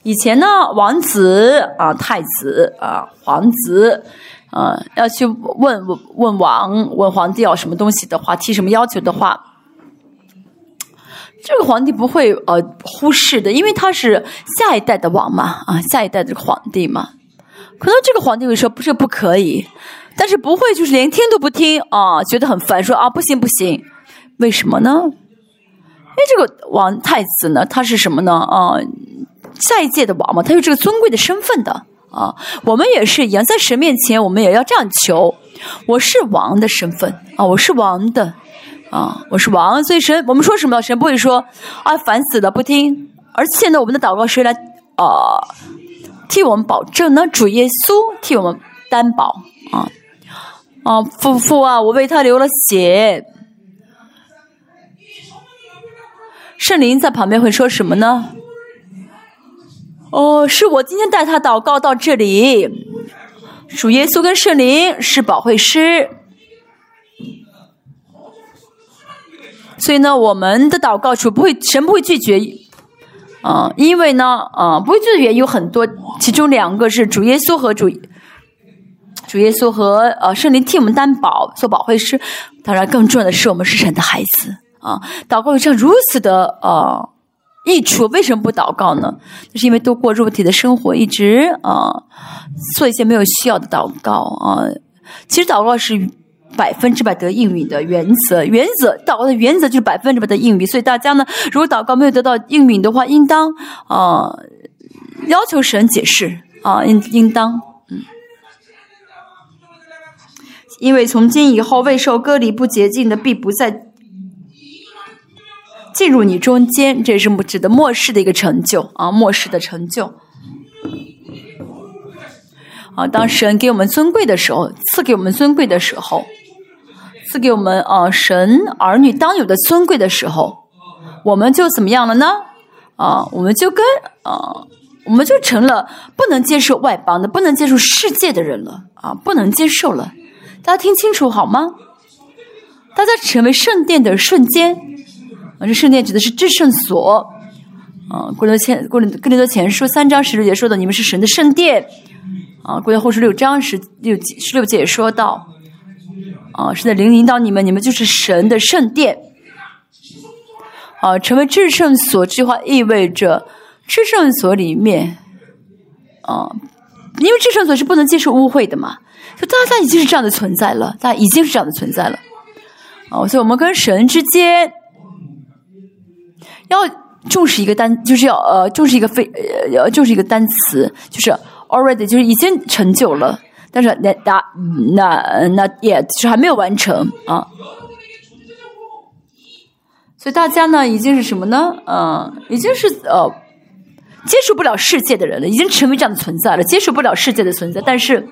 以前呢，王子啊，太子啊，皇子。呃，要去问问王问皇帝要什么东西的话，提什么要求的话，这个皇帝不会呃忽视的，因为他是下一代的王嘛，啊，下一代的皇帝嘛。可能这个皇帝会说不是不可以，但是不会就是连听都不听啊，觉得很烦，说啊不行不行，为什么呢？因为这个王太子呢，他是什么呢？啊，下一届的王嘛，他有这个尊贵的身份的。啊，我们也是一样，在神面前，我们也要这样求。我是王的身份啊，我是王的啊，我是王，所以神我们说什么，神不会说啊烦死了不听，而且呢，我们的祷告谁来啊替我们保证呢？主耶稣替我们担保啊啊父父啊，我为他流了血。圣灵在旁边会说什么呢？哦，是我今天带他祷告到这里。主耶稣跟圣灵是保惠师，所以呢，我们的祷告主不会神不会拒绝。啊，因为呢，啊，不会拒绝的原因有很多，其中两个是主耶稣和主主耶稣和呃圣灵替我们担保做保惠师。当然，更重要的是我们是神的孩子。啊，祷告有这样如此的呃益处，为什么不祷告呢？就是因为都过肉体的生活，一直啊做一些没有需要的祷告啊。其实祷告是百分之百得应允的原则，原则祷告的原则就是百分之百的应允。所以大家呢，如果祷告没有得到应允的话，应当啊要求神解释啊，应应当嗯，因为从今以后未受割礼不洁净的，必不再。进入你中间，这是指的末世的一个成就啊，末世的成就。啊，当神给我们尊贵的时候，赐给我们尊贵的时候，赐给我们啊神儿女当有的尊贵的时候，我们就怎么样了呢？啊，我们就跟啊，我们就成了不能接受外邦的、不能接受世界的人了啊，不能接受了。大家听清楚好吗？大家成为圣殿的瞬间。啊，这圣殿指的是至圣所。啊，过了前过了更多前书三章十六节说的，你们是神的圣殿。啊，过了后书六章十六十六节也说到，啊，是在灵引导你们，你们就是神的圣殿。啊，成为至圣所，这句话意味着至圣所里面，啊，因为至圣所是不能接受污秽的嘛，就大家已经是这样的存在了，大家已经是这样的存在了。哦，所以我们跟神之间。要重视一个单，就是要呃重视一个非呃就是一个单词，就是 already，就是已经成就了，但是那那那那也就是还没有完成啊。所以大家呢，已经是什么呢？嗯，已经是呃接受不了世界的人了，已经成为这样的存在了，接受不了世界的存在。但是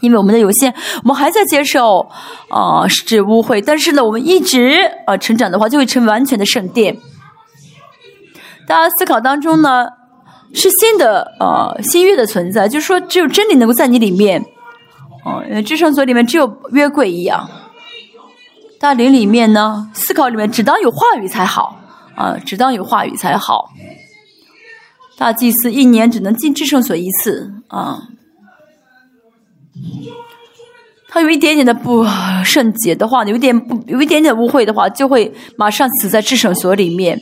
因为我们的有限，我们还在接受啊是污秽，但是呢，我们一直呃成长的话，就会成完全的圣殿。大家思考当中呢，是新的呃新约的存在，就是说只有真理能够在你里面，哦，至圣所里面只有约柜一样。大灵里面呢，思考里面只当有话语才好啊，只当有话语才好。大祭司一年只能进至圣所一次啊，他有一点点的不圣洁的话，有一点不有一点点污秽的话，就会马上死在至圣所里面。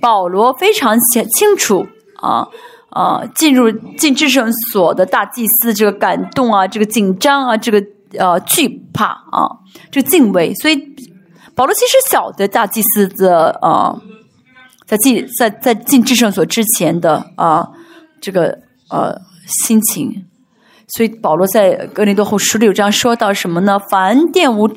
保罗非常清清楚啊啊，进入进至圣所的大祭司这个感动啊，这个紧张啊，这个呃惧怕啊，这个敬畏。所以保罗其实晓得大祭司的啊，在进在在进至圣所之前的啊这个呃心情。所以保罗在格林多后书六章说到什么呢？凡玷污。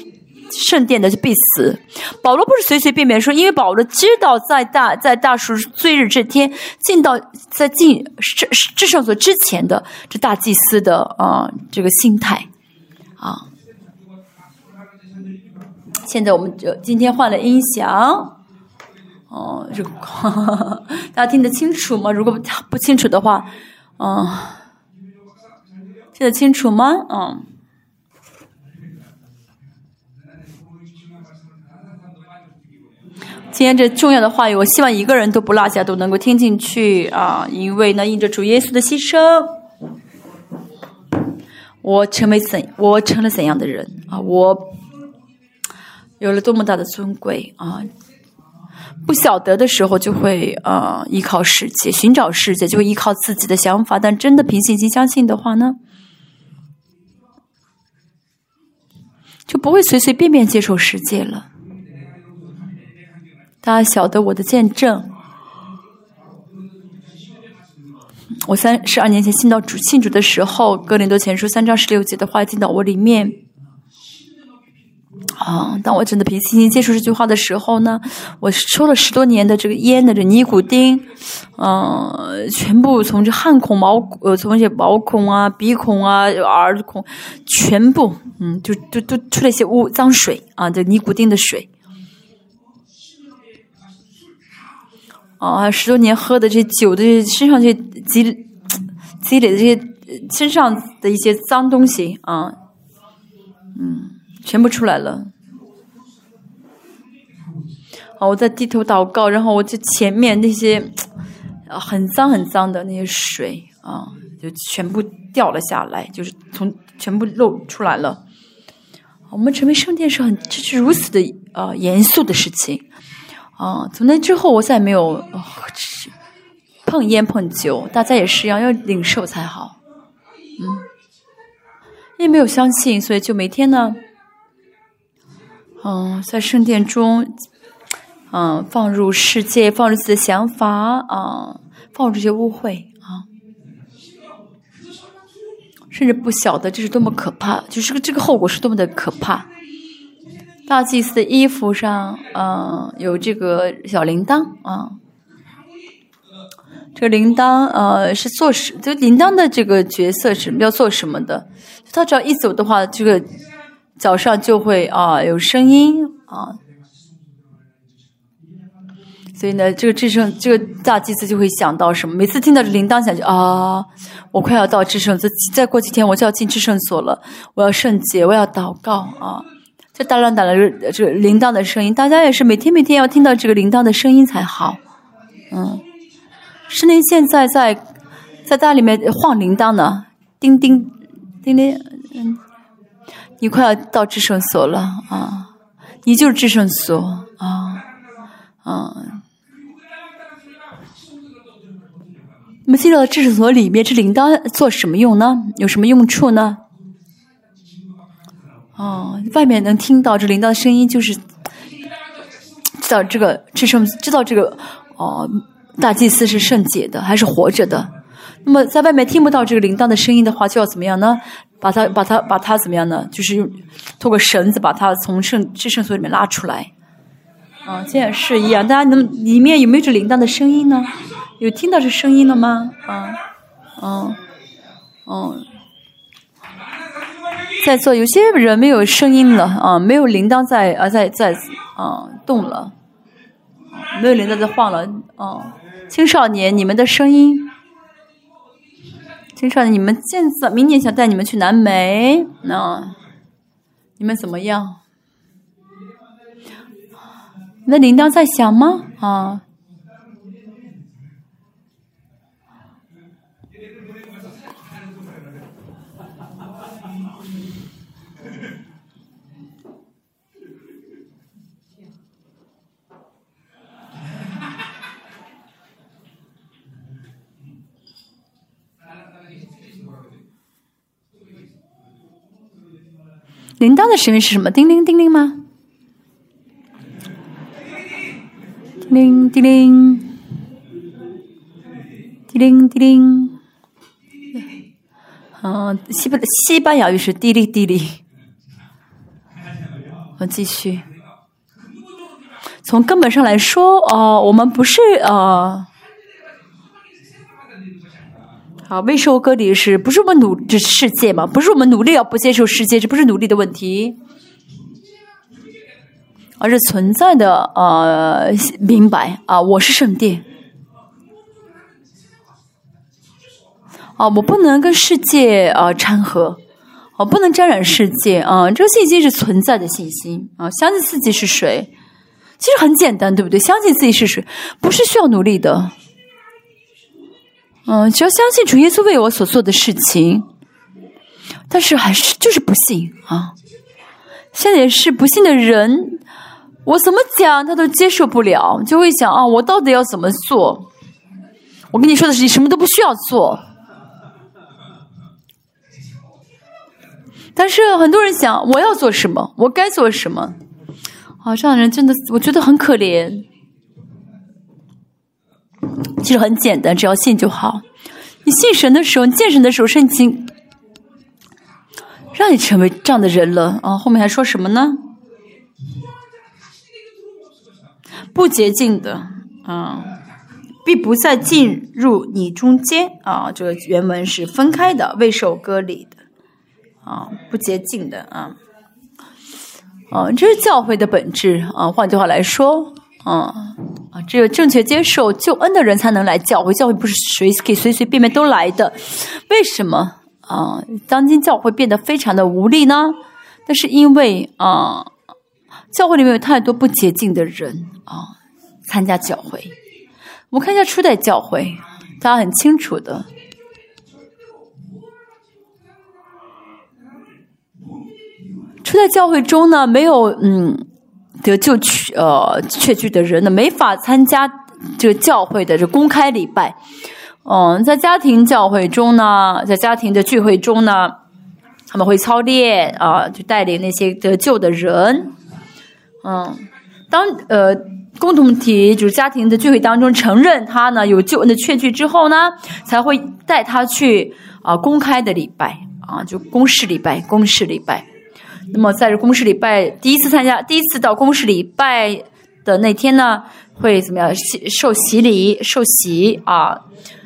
圣殿的就必死。保罗不是随随便便说，因为保罗知道在大在大赎罪日这天进到在进至至圣所之前的这大祭司的啊这个心态啊。现在我们就今天换了音响，哦，这个 大家听得清楚吗？如果不清楚的话，嗯，听得清楚吗？嗯。今天这重要的话语，我希望一个人都不落下，都能够听进去啊！因为呢，因着主耶稣的牺牲，我成为怎，我成了怎样的人啊？我有了多么大的尊贵啊！不晓得的时候就会啊依靠世界，寻找世界，就会依靠自己的想法。但真的凭信心相信的话呢，就不会随随便便接受世界了。大家晓得我的见证，我三十二年前信到主信主的时候，哥林多前书三章十六节的话进到我里面，啊，当我真的平心接触这句话的时候呢，我抽了十多年的这个烟的这尼古丁，嗯，全部从这汗孔、毛呃，从这些毛孔啊、鼻孔啊、耳孔，全部，嗯，就就都出了一些污脏水啊，这尼古丁的水。啊，十多年喝的这酒的身上这积积累的这些身上的一些脏东西啊，嗯。全部出来了，啊！我在低头祷告，然后我就前面那些很脏很脏的那些水啊，就全部掉了下来，就是从全部露出来了。我们成为圣殿是很这是如此的呃严肃的事情啊！从那之后，我再也没有碰烟碰酒，大家也是一样，要领受才好。嗯，因为没有相信，所以就每天呢。嗯，在圣殿中，嗯，放入世界，放入自己的想法，啊，放入这些污秽，啊，甚至不晓得这是多么可怕，就是这个后果是多么的可怕。大祭司的衣服上，嗯，有这个小铃铛，啊，这个铃铛，呃，是做什？就铃铛的这个角色是要做什么的？他只要一走的话，这个。早上就会啊有声音啊，所以呢，这个智圣这个大祭司就会想到什么？每次听到铃铛响，就啊，我快要到智圣所，再过几天我就要进智圣所了，我要圣洁，我要祷告啊！这大浪打了这铃铛的声音，大家也是每天每天要听到这个铃铛的声音才好。嗯，是您现在在在大里面晃铃铛呢，叮叮叮叮，嗯。你快要到智圣所了啊！你就是智圣所啊啊！那么进到智圣所里面，这铃铛做什么用呢？有什么用处呢？哦，外面能听到这铃铛的声音，就是知道这个智圣，知道这个哦，大祭司是圣洁的，还是活着的。那么在外面听不到这个铃铛的声音的话，就要怎么样呢？把它、把它、把它怎么样呢？就是用通过绳子把它从圣至圣所里面拉出来。啊，这也是一样。大家能里面有没有这铃铛的声音呢？有听到这声音了吗？啊，嗯，嗯，在座有些人没有声音了啊，没有铃铛在啊，在在啊动了，没有铃铛在晃了啊。青少年，你们的声音。青少年，你们现在明年想带你们去南美，那你们怎么样？那铃铛在响吗？啊？铃铛的声音是什么？叮铃叮铃吗？叮铃叮铃，叮铃叮铃。嗯，西班西班牙语是滴哩滴哩。我继续。从根本上来说，哦，我们不是呃。啊，未受割礼是不是我们努这世界嘛？不是我们努力要不接受世界，这不是努力的问题，而是存在的呃明白啊，我是圣殿啊，我不能跟世界啊掺和，我不能沾染世界啊，这个信心是存在的信心啊，相信自己是谁，其实很简单，对不对？相信自己是谁，不是需要努力的。嗯，只要相信主耶稣为我所做的事情，但是还是就是不信啊！现在也是不信的人，我怎么讲他都接受不了，就会想啊，我到底要怎么做？我跟你说的是，你什么都不需要做。但是很多人想，我要做什么？我该做什么？啊，这样的人真的，我觉得很可怜。其实很简单，只要信就好。你信神的时候，你见神的时候，圣经让你成为这样的人了啊！后面还说什么呢？不洁净的，啊，并不再进入你中间啊！这个原文是分开的，未受割礼的，啊，不洁净的啊，啊，这是教会的本质啊。换句话来说，啊啊，只有正确接受救恩的人才能来教会，教会不是随可以随随便便都来的。为什么啊？当今教会变得非常的无力呢？那是因为啊。教会里面有太多不洁净的人啊，参加教会。我们看一下初代教会，大家很清楚的。初代教会中呢，没有嗯得救去呃确据的人呢，没法参加这个教会的这公开礼拜。嗯，在家庭教会中呢，在家庭的聚会中呢，他们会操练啊，就带领那些得救的人。嗯，当呃共同体就是家庭的聚会当中承认他呢有救恩的确据之后呢，才会带他去啊公开的礼拜啊，就公示礼拜，公示礼拜。那么在这公事礼拜第一次参加，第一次到公事礼拜的那天呢，会怎么样？受洗礼，受洗啊，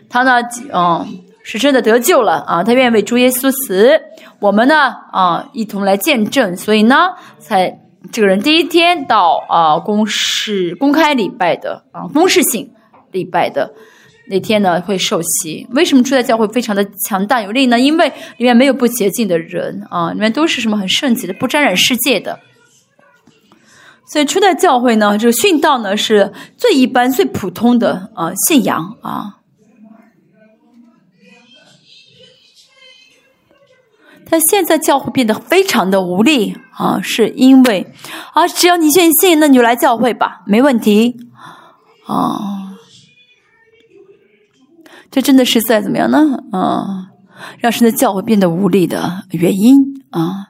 他呢，嗯，是真的得救了啊，他愿意为主耶稣死，我们呢啊一同来见证，所以呢才。这个人第一天到啊公事公开礼拜的啊公事性礼拜的那天呢会受洗。为什么初代教会非常的强大有力呢？因为里面没有不洁净的人啊，里面都是什么很圣洁的、不沾染世界的。所以初代教会呢，这个殉道呢是最一般、最普通的啊信仰啊。但现在教会变得非常的无力啊，是因为啊，只要你愿意信，那你就来教会吧，没问题啊。这真的是在怎么样呢？啊，让神的教会变得无力的原因啊。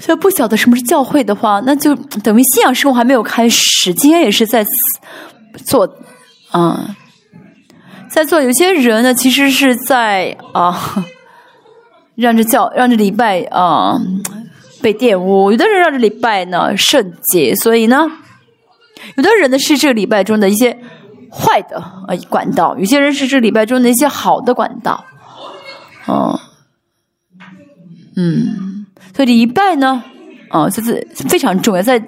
所以不晓得什么是教会的话，那就等于信仰生活还没有开始。今天也是在做。啊，在做有些人呢，其实是在啊，让这教让这礼拜啊被玷污；有的人让这礼拜呢圣洁，所以呢，有的人呢是这个礼拜中的一些坏的呃管道，有些人是这礼拜中的一些好的管道。哦，嗯，所以礼拜呢，啊，这是非常重要，在。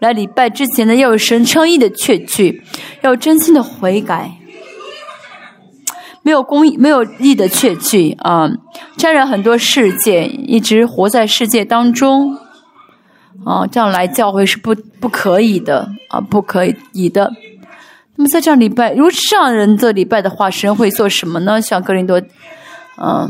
来礼拜之前呢，要有神称义的确据，要真心的悔改。没有公义、没有义的确据啊，沾染很多世界，一直活在世界当中啊，这样来教会是不不可以的啊，不可以的。那么在这样礼拜，如果这样人的礼拜的话，神会做什么呢？像格林多，嗯，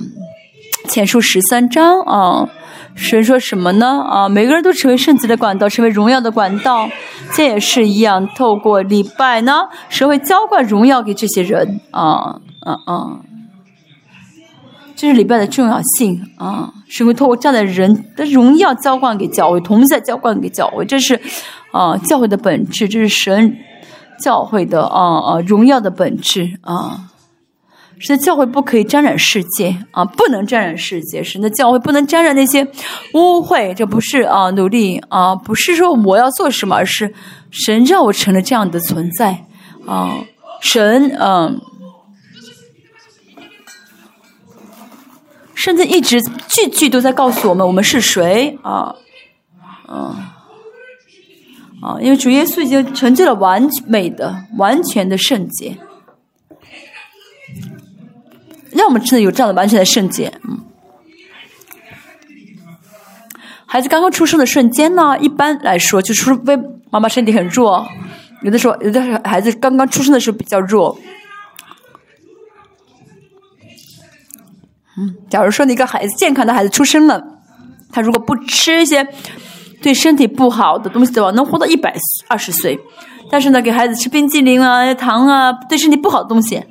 前书十三章啊。神说什么呢？啊，每个人都成为圣洁的管道，成为荣耀的管道。这也是一样，透过礼拜呢，神会浇灌荣耀给这些人。啊啊啊！这是礼拜的重要性啊！神会透过这样的人的荣耀浇灌给教会，同在浇灌给教会。这是啊，教会的本质，这是神教会的啊啊荣耀的本质啊。神的教会不可以沾染世界啊，不能沾染世界。神的教会不能沾染那些污秽，这不是啊努力啊，不是说我要做什么，而是神让我成了这样的存在啊。神嗯，甚至一直句句都在告诉我们我们是谁啊，嗯啊，因为主耶稣已经成就了完美的、完全的圣洁。让我们真的有这样的完全的圣洁，嗯。孩子刚刚出生的瞬间呢，一般来说就是为妈妈身体很弱，有的时候有的孩子刚刚出生的时候比较弱。假如说你一个孩子健康的孩子出生了，他如果不吃一些对身体不好的东西的话，能活到一百二十岁。但是呢，给孩子吃冰激凌啊、糖啊，对身体不好的东西。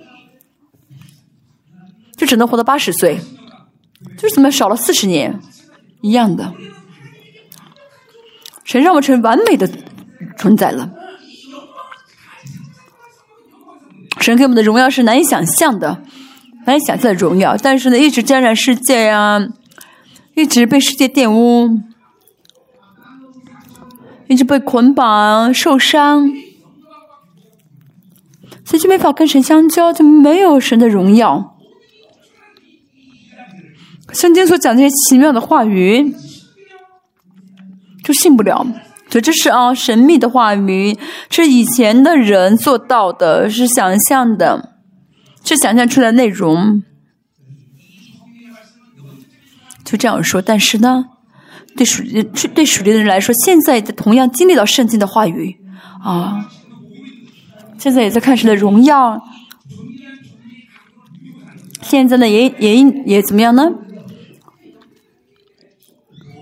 就只能活到八十岁，就是怎么少了四十年，一样的。神让我们成完美的存在了，神给我们的荣耀是难以想象的，难以想象的荣耀。但是呢，一直沾染世界呀，一直被世界玷污，一直被捆绑、受伤，所以就没法跟神相交，就没有神的荣耀。圣经所讲这些奇妙的话语，就信不了。所以这是啊，神秘的话语，是以前的人做到的，是想象的，是想象出来内容。就这样说，但是呢，对属对属灵的人来说，现在同样经历到圣经的话语啊，现在也在看神的荣耀，现在呢，也也也怎么样呢？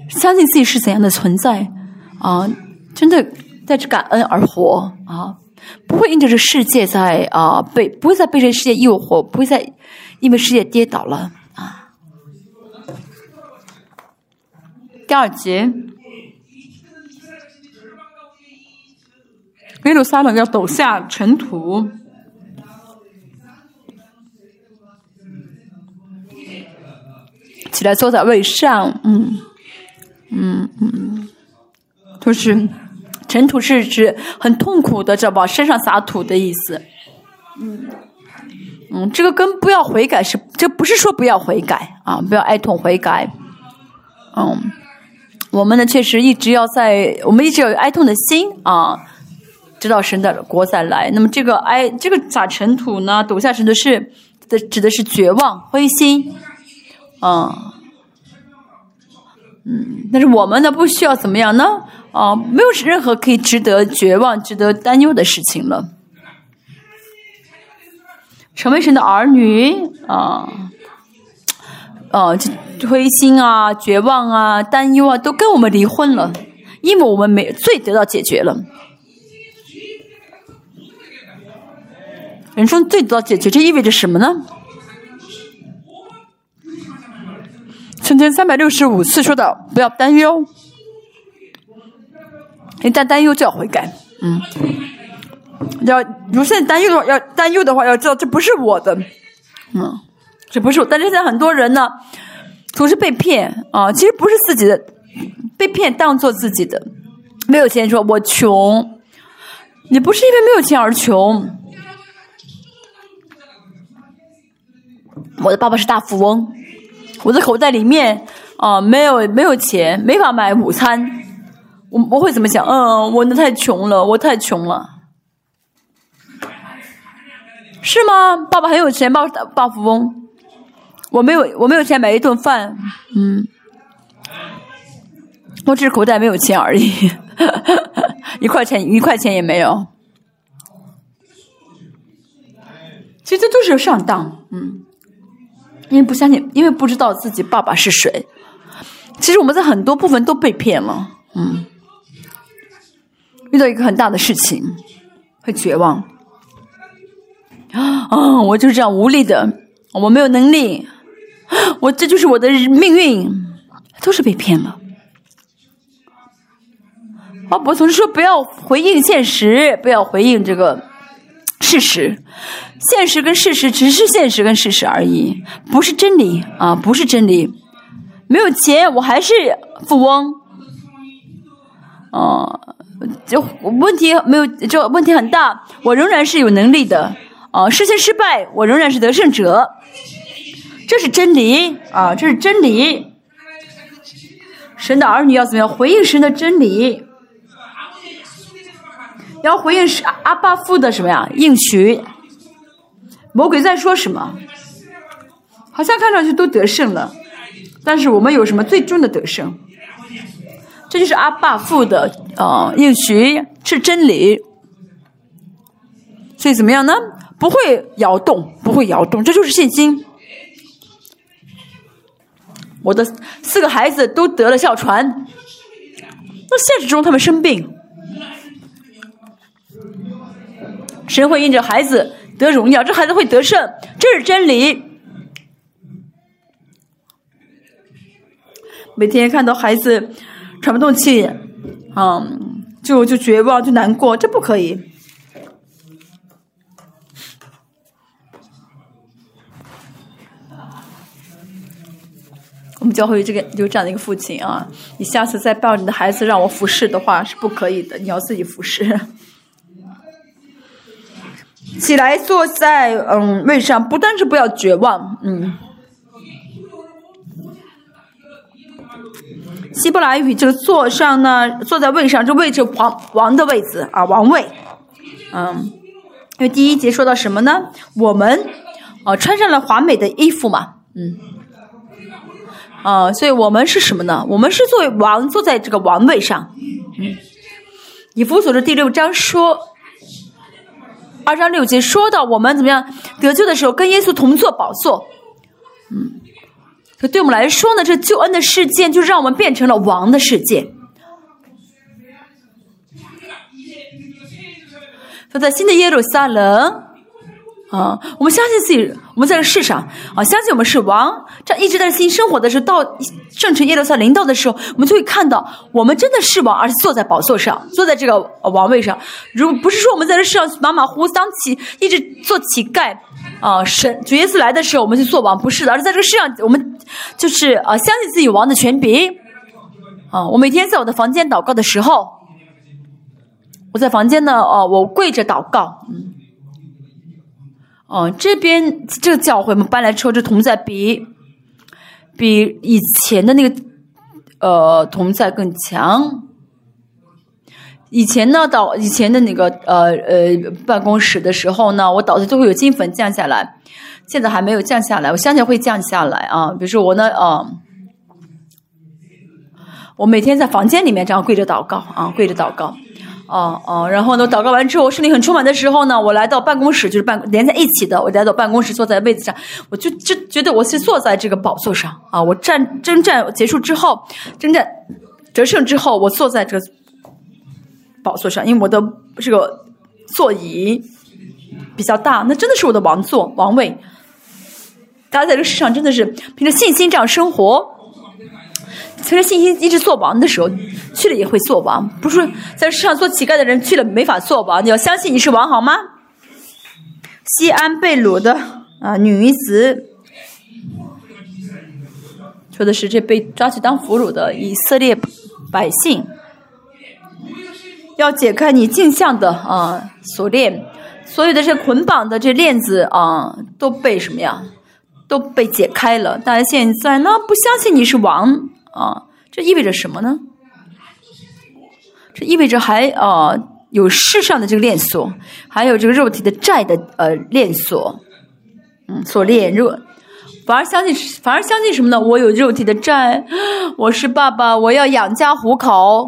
相信自己是怎样的存在啊？真的带着感恩而活啊！不会因着这世界在啊被不会再被这世界诱惑，不会再因为世界跌倒了啊。第二节，耶路撒冷要抖下尘土，起来坐在位上，嗯。嗯嗯，就是尘土是指很痛苦的，知道吧？身上撒土的意思。嗯嗯，这个跟不要悔改是，这不是说不要悔改啊，不要哀痛悔改。嗯，我们呢确实一直要在，我们一直有哀痛的心啊，直到神的国再来。那么这个哀，这个撒尘土呢，抖下尘的是的，指的是绝望、灰心，嗯。嗯，但是我们呢，不需要怎么样呢？啊，没有任何可以值得绝望、值得担忧的事情了。成为神的儿女啊，啊，灰心啊、绝望啊、担忧啊，都跟我们离婚了，因为我们没罪得到解决了。人生罪得到解决，这意味着什么呢？春天三百六十五次说的不要担忧，一旦担忧就要悔改。嗯，要如果现在担忧的话，要担忧的话，要知道这不是我的，嗯，这不是我。但是现在很多人呢，总是被骗啊，其实不是自己的，被骗当做自己的。没有钱说我穷，你不是因为没有钱而穷。我的爸爸是大富翁。我的口袋里面啊，没有没有钱，没法买午餐。我我会怎么想？嗯，我那太穷了，我太穷了，是吗？爸爸很有钱，爸爸大富翁。我没有，我没有钱买一顿饭。嗯，我只是口袋没有钱而已，一块钱一块钱也没有。其实都是上当，嗯。因为不相信，因为不知道自己爸爸是谁。其实我们在很多部分都被骗了，嗯。遇到一个很大的事情，会绝望。啊，我就是这样无力的，我没有能力，我这就是我的命运，都是被骗了。啊，我总是说不要回应现实，不要回应这个。事实，现实跟事实只是现实跟事实而已，不是真理啊，不是真理。没有钱，我还是富翁。哦，就问题没有，就问题很大，我仍然是有能力的。啊，事情失败，我仍然是得胜者。这是真理啊，这是真理。神的儿女要怎么样回应神的真理？要回应是阿巴夫的什么呀？应许。魔鬼在说什么？好像看上去都得胜了，但是我们有什么最终的得胜？这就是阿爸父的啊应许是真理。所以怎么样呢？不会摇动，不会摇动，这就是信心。我的四个孩子都得了哮喘，那现实中他们生病。神会因着孩子得荣耀，这孩子会得胜，这是真理。每天看到孩子喘不动气，嗯，就就绝望，就难过，这不可以。我们教会这个有这样的一个父亲啊，你下次再抱你的孩子让我服侍的话是不可以的，你要自己服侍。起来坐在嗯位上，不但是不要绝望，嗯。希伯来语这个坐上呢，坐在位上，这位置王王的位置啊，王位，嗯。因为第一节说到什么呢？我们啊穿上了华美的衣服嘛，嗯。啊，所以我们是什么呢？我们是作为王，坐在这个王位上。嗯。以弗所的第六章说。二章六节说到我们怎么样得救的时候，跟耶稣同坐宝座，嗯，这对我们来说呢，这救恩的事件就让我们变成了王的世界。说在新的耶路撒冷。啊，我们相信自己，我们在这世上啊，相信我们是王。这一直在新生活的时候，到圣城耶路撒临到的时候，我们就会看到，我们真的是王，而是坐在宝座上，坐在这个王位上。如果不是说我们在这世上马马虎虎当乞，一直做乞丐啊，神主耶稣来的时候，我们去做王，不是的，而是在这个世上，我们就是啊，相信自己王的权柄啊。我每天在我的房间祷告的时候，我在房间呢，哦，我跪着祷告，嗯。哦，这边这个教会我们搬来之后，这同在比比以前的那个呃同在更强。以前呢，到以前的那个呃呃办公室的时候呢，我导致都会有金粉降下来，现在还没有降下来，我相信会降下来啊。比如说我呢，啊，我每天在房间里面这样跪着祷告啊，跪着祷告。哦哦，然后呢，祷告完之后，圣灵很充满的时候呢，我来到办公室，就是办连在一起的。我来到办公室，坐在位子上，我就就觉得我是坐在这个宝座上啊。我战征战结束之后，征战得胜之后，我坐在这宝座上，因为我的这个座椅比较大，那真的是我的王座王位。大家在这个世上真的是凭着信心这样生活。凭着信心一直做王的时候，去了也会做王。不是在世上做乞丐的人去了没法做王。你要相信你是王，好吗？西安被掳的啊女子，说的是这被抓去当俘虏的以色列百姓，要解开你镜像的啊锁链，所有的这捆绑的这链子啊都被什么呀？都被解开了。大家现在呢不相信你是王。啊，这意味着什么呢？这意味着还啊有世上的这个链锁，还有这个肉体的债的呃链锁，嗯，锁链。若反而相信，反而相信什么呢？我有肉体的债，我是爸爸，我要养家糊口；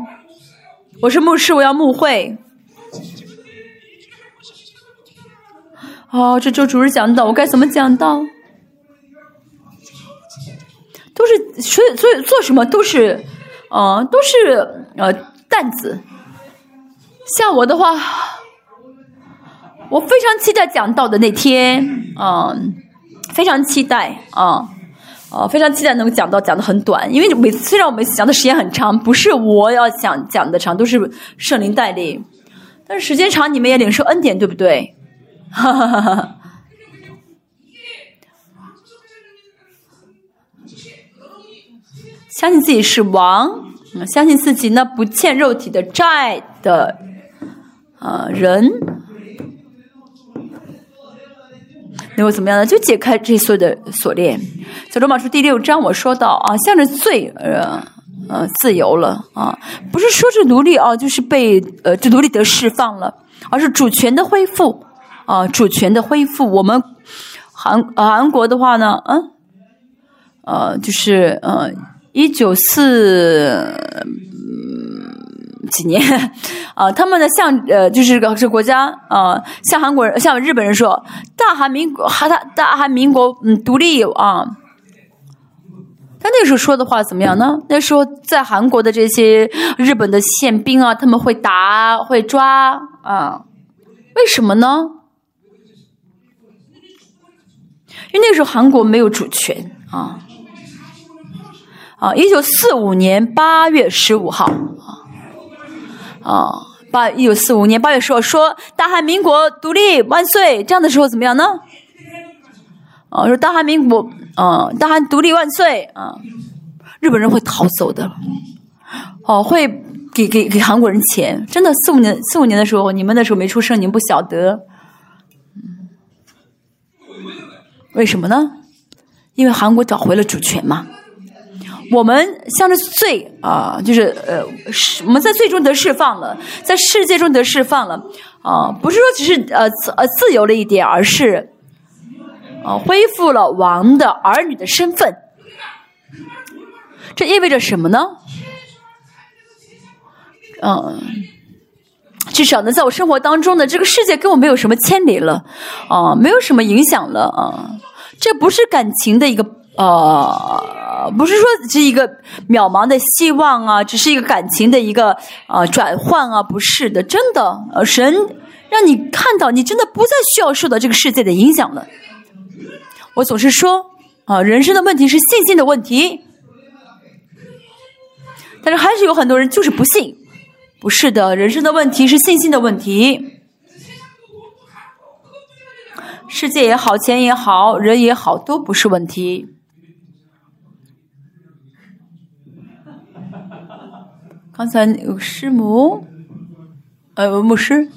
我是牧师，我要牧会。哦，这周主日讲道，我该怎么讲道？都是所以所以做什么都是，呃，都是呃担子。像我的话，我非常期待讲到的那天，嗯，非常期待啊，呃，非常期待能够讲到讲的很短，因为每次虽然我每次讲的时间很长，不是我要讲讲的长，都是圣灵带领，但是时间长你们也领受恩典，对不对？哈哈哈哈。相信自己是王，嗯相信自己呢不欠肉体的债的，呃人，能够怎么样呢？就解开这所有的锁链。在罗马书第六章，我说到啊，向着罪呃呃自由了啊，不是说是奴隶啊就是被呃这奴隶得释放了，而是主权的恢复啊，主权的恢复。我们韩韩国的话呢，嗯呃就是呃。一九四几年啊，他们呢向呃，就是个这国家啊，向韩国人、向日本人说，大韩民国哈，大大韩民国嗯独立啊。他那个时候说的话怎么样呢？那时候在韩国的这些日本的宪兵啊，他们会打会抓啊，为什么呢？因为那时候韩国没有主权啊。啊，一九四五年八月十五号，啊，八一九四五年八月十五说大韩民国独立万岁，这样的时候怎么样呢？啊，说大韩民国，啊，大韩独立万岁，啊，日本人会逃走的，哦，会给给给韩国人钱。真的，四五年四五年的时候，你们那时候没出生，你们不晓得。为什么呢？因为韩国找回了主权嘛。我们向着罪啊，就是呃，我们在最终得释放了，在世界中得释放了啊，不是说只是呃呃自由了一点，而是啊恢复了王的儿女的身份。这意味着什么呢？嗯，至少呢，在我生活当中的这个世界跟我没有什么牵连了啊，没有什么影响了啊。这不是感情的一个呃，不是说是一个渺茫的希望啊，只是一个感情的一个呃转换啊，不是的，真的，呃，神让你看到，你真的不再需要受到这个世界的影响了。我总是说啊，人生的问题是信心的问题。但是还是有很多人就是不信，不是的，人生的问题是信心的问题。世界也好，钱也好，人也好，都不是问题。刚才有师母，呃，牧师，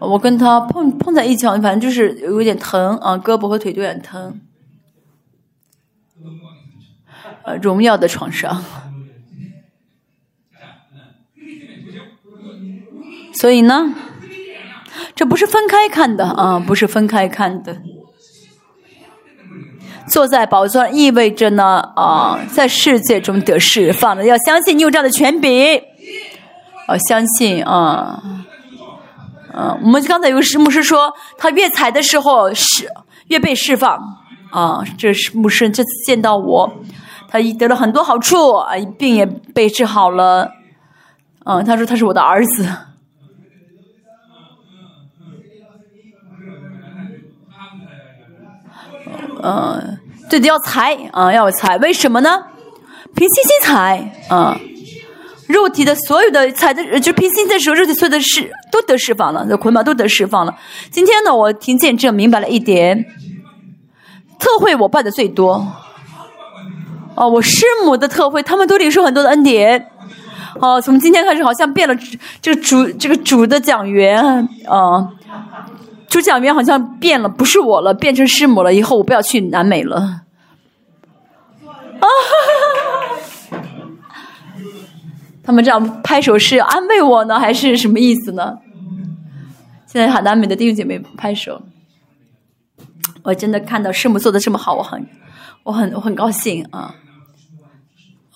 我跟他碰碰在一起，反正就是有点疼啊，胳膊和腿都有点疼。呃，荣耀的创伤。所以呢，这不是分开看的啊，不是分开看的。坐在宝座意味着呢啊，在世界中得释放的，要相信你有这样的权柄，啊，相信啊，嗯，我们刚才有个牧师说，他越踩的时候是越被释放。啊，这是牧师这次见到我，他得了很多好处啊，病也被治好了，嗯，他说他是我的儿子。嗯，对的，要财啊，要财，为什么呢？凭信心财啊，肉体的所有的财的，就凭信心的时候，肉体所有的事都得释放了，这捆绑都得释放了。今天呢，我听见证明白了一点，特会我办的最多。哦，我师母的特会，他们都领受很多的恩典。哦，从今天开始，好像变了，这个主，这个主的讲员啊。主讲员好像变了，不是我了，变成师母了。以后我不要去南美了。啊！他们这样拍手是安慰我呢，还是什么意思呢？现在喊南美的弟兄姐妹拍手。我真的看到师母做的这么好，我很，我很，我很高兴啊！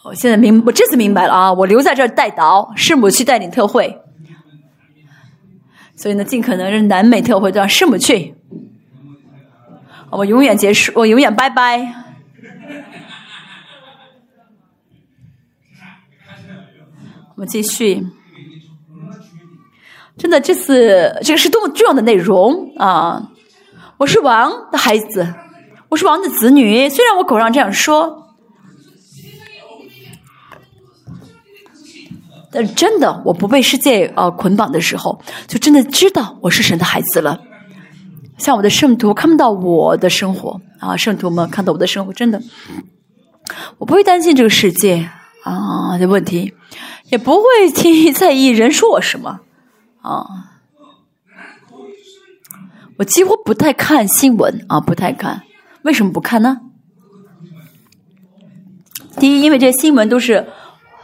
我现在明，我这次明白了啊！我留在这儿带导，师母去带领特会。所以呢，尽可能让南美特会都让师母去，我永远结束，我永远拜拜。我们继续，真的，这次这个是多么重要的内容啊！我是王的孩子，我是王的子女，虽然我口上这样说。但真的，我不被世界呃捆绑的时候，就真的知道我是神的孩子了。像我的圣徒看不到我的生活啊，圣徒们看到我的生活，真的，我不会担心这个世界啊的问题，也不会 轻易在意人说我什么啊。我几乎不太看新闻啊，不太看。为什么不看呢？第一，因为这些新闻都是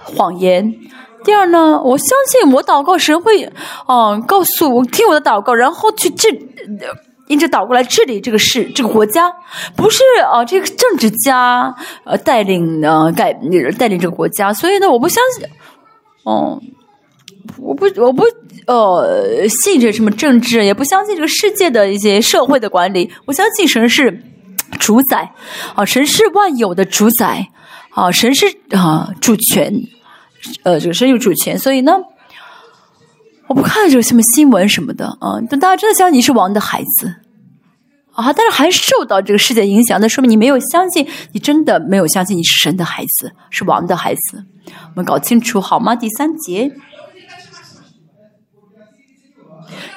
谎言。第二呢，我相信我祷告神会，嗯，告诉我听我的祷告，然后去治，因着祷过来治理这个事，这个国家，不是啊，这个政治家呃带领呢改带领这个国家，所以呢，我不相信，哦，我不我不呃信这什么政治，也不相信这个世界的一些社会的管理，我相信神是主宰，啊，神是万有的主宰，啊，神是啊主权。呃，这个神有主权，所以呢，我不看这个什么新闻什么的啊。等大家真的相信你是王的孩子啊，但是还受到这个世界影响，那说明你没有相信，你真的没有相信你是神的孩子，是王的孩子。我们搞清楚好吗？第三节，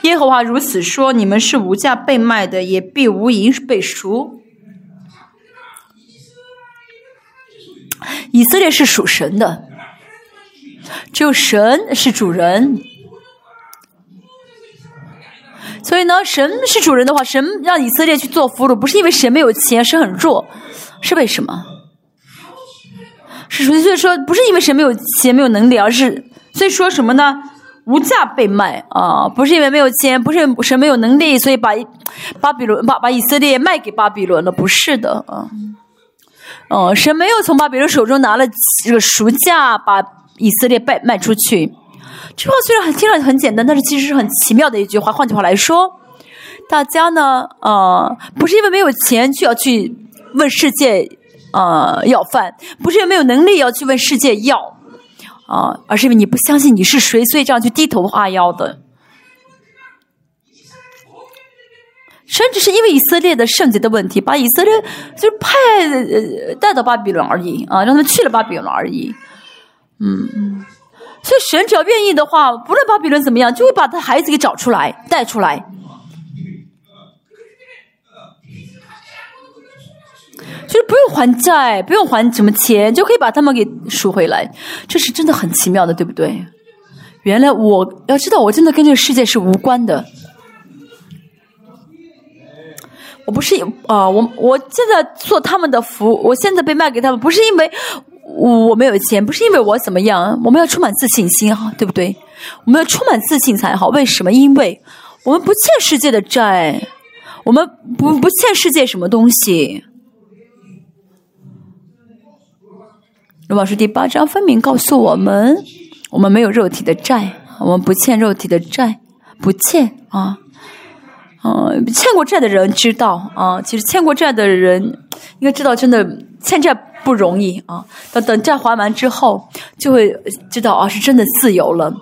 耶和华如此说：你们是无价被卖的，也必无银被赎。以色列是属神的，只有神是主人。所以呢，神是主人的话，神让以色列去做俘虏，不是因为神没有钱，神很弱，是为什么？是所以说，不是因为神没有钱、没有能力，而是所以说什么呢？无价被卖啊！不是因为没有钱，不是神没有能力，所以把巴比伦把把以色列卖给巴比伦了，不是的啊。哦，神没有从巴比伦手中拿了这个赎价，把以色列卖卖出去。这话虽然很听上去很简单，但是其实是很奇妙的一句话。换句话来说，大家呢，呃，不是因为没有钱就要去问世界，呃，要饭；不是因为没有能力要去问世界要，啊，而是因为你不相信你是谁，所以这样去低头哈腰的。甚至是因为以色列的圣洁的问题，把以色列就是派带到巴比伦而已，啊，让他们去了巴比伦而已，嗯。所以神只要愿意的话，不论巴比伦怎么样，就会把他孩子给找出来，带出来，就是不用还债，不用还什么钱，就可以把他们给赎回来。这是真的很奇妙的，对不对？原来我要知道，我真的跟这个世界是无关的。我不是啊，我我现在做他们的服，我现在被卖给他们，不是因为。我我没有钱，不是因为我怎么样，我们要充满自信心哈，对不对？我们要充满自信才好。为什么？因为我们不欠世界的债，我们不不欠世界什么东西。罗马书第八章分明告诉我们，我们没有肉体的债，我们不欠肉体的债，不欠啊。嗯，欠过债的人知道啊，其实欠过债的人应该知道，真的欠债。不容易啊！等等债还完之后，就会知道啊，是真的自由了。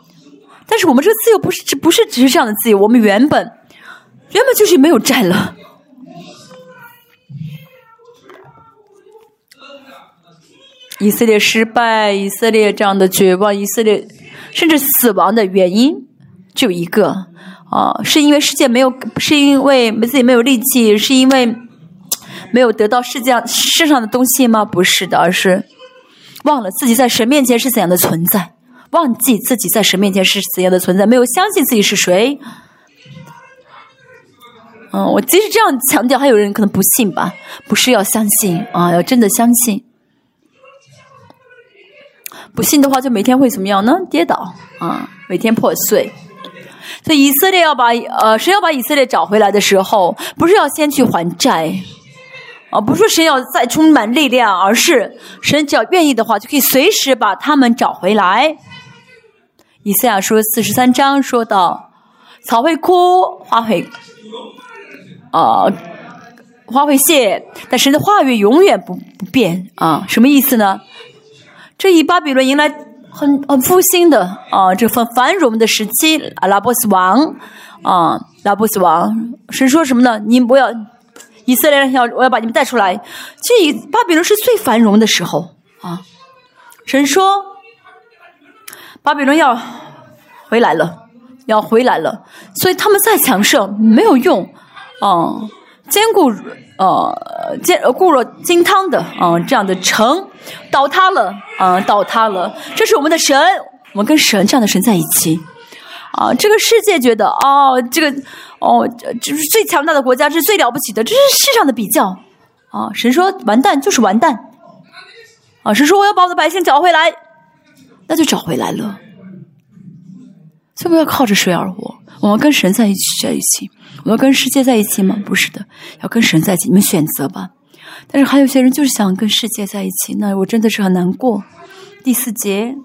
但是我们这个自由不是，不是只是这样的自由。我们原本原本就是没有债了。以色列失败，以色列这样的绝望，以色列甚至死亡的原因就一个啊，是因为世界没有，是因为自己没有力气，是因为。没有得到世界上世上的东西吗？不是的，而是忘了自己在神面前是怎样的存在，忘记自己在神面前是怎样的存在，没有相信自己是谁。嗯，我即使这样强调，还有人可能不信吧？不是要相信啊，要真的相信。不信的话，就每天会怎么样呢？跌倒啊，每天破碎。所以以色列要把呃，谁要把以色列找回来的时候，不是要先去还债。啊，不是说神要再充满力量，而是神只要愿意的话，就可以随时把他们找回来。以赛亚书四十三章说到：“草会枯，花会，啊，花会谢，但神的话语永远不不变。”啊，什么意思呢？这以巴比伦迎来很很复兴的啊，这份繁荣的时期，阿拉伯斯王啊，拉布斯王，神说什么呢？你不要。以色列人要我要把你们带出来，这巴比伦是最繁荣的时候啊！神说，巴比伦要回来了，要回来了，所以他们再强盛没有用啊！坚固呃坚固若金汤的啊这样的城倒塌了啊倒塌了，这是我们的神，我们跟神这样的神在一起。啊，这个世界觉得哦，这个哦，就是最强大的国家，这是最了不起的，这是世上的比较。啊，神说完蛋就是完蛋。啊，神说我要把我的百姓找回来，那就找回来了。所以不要靠着谁而活，我们跟神在一起在一起，我们跟世界在一起吗？不是的，要跟神在一起，你们选择吧。但是还有些人就是想跟世界在一起，那我真的是很难过。第四节。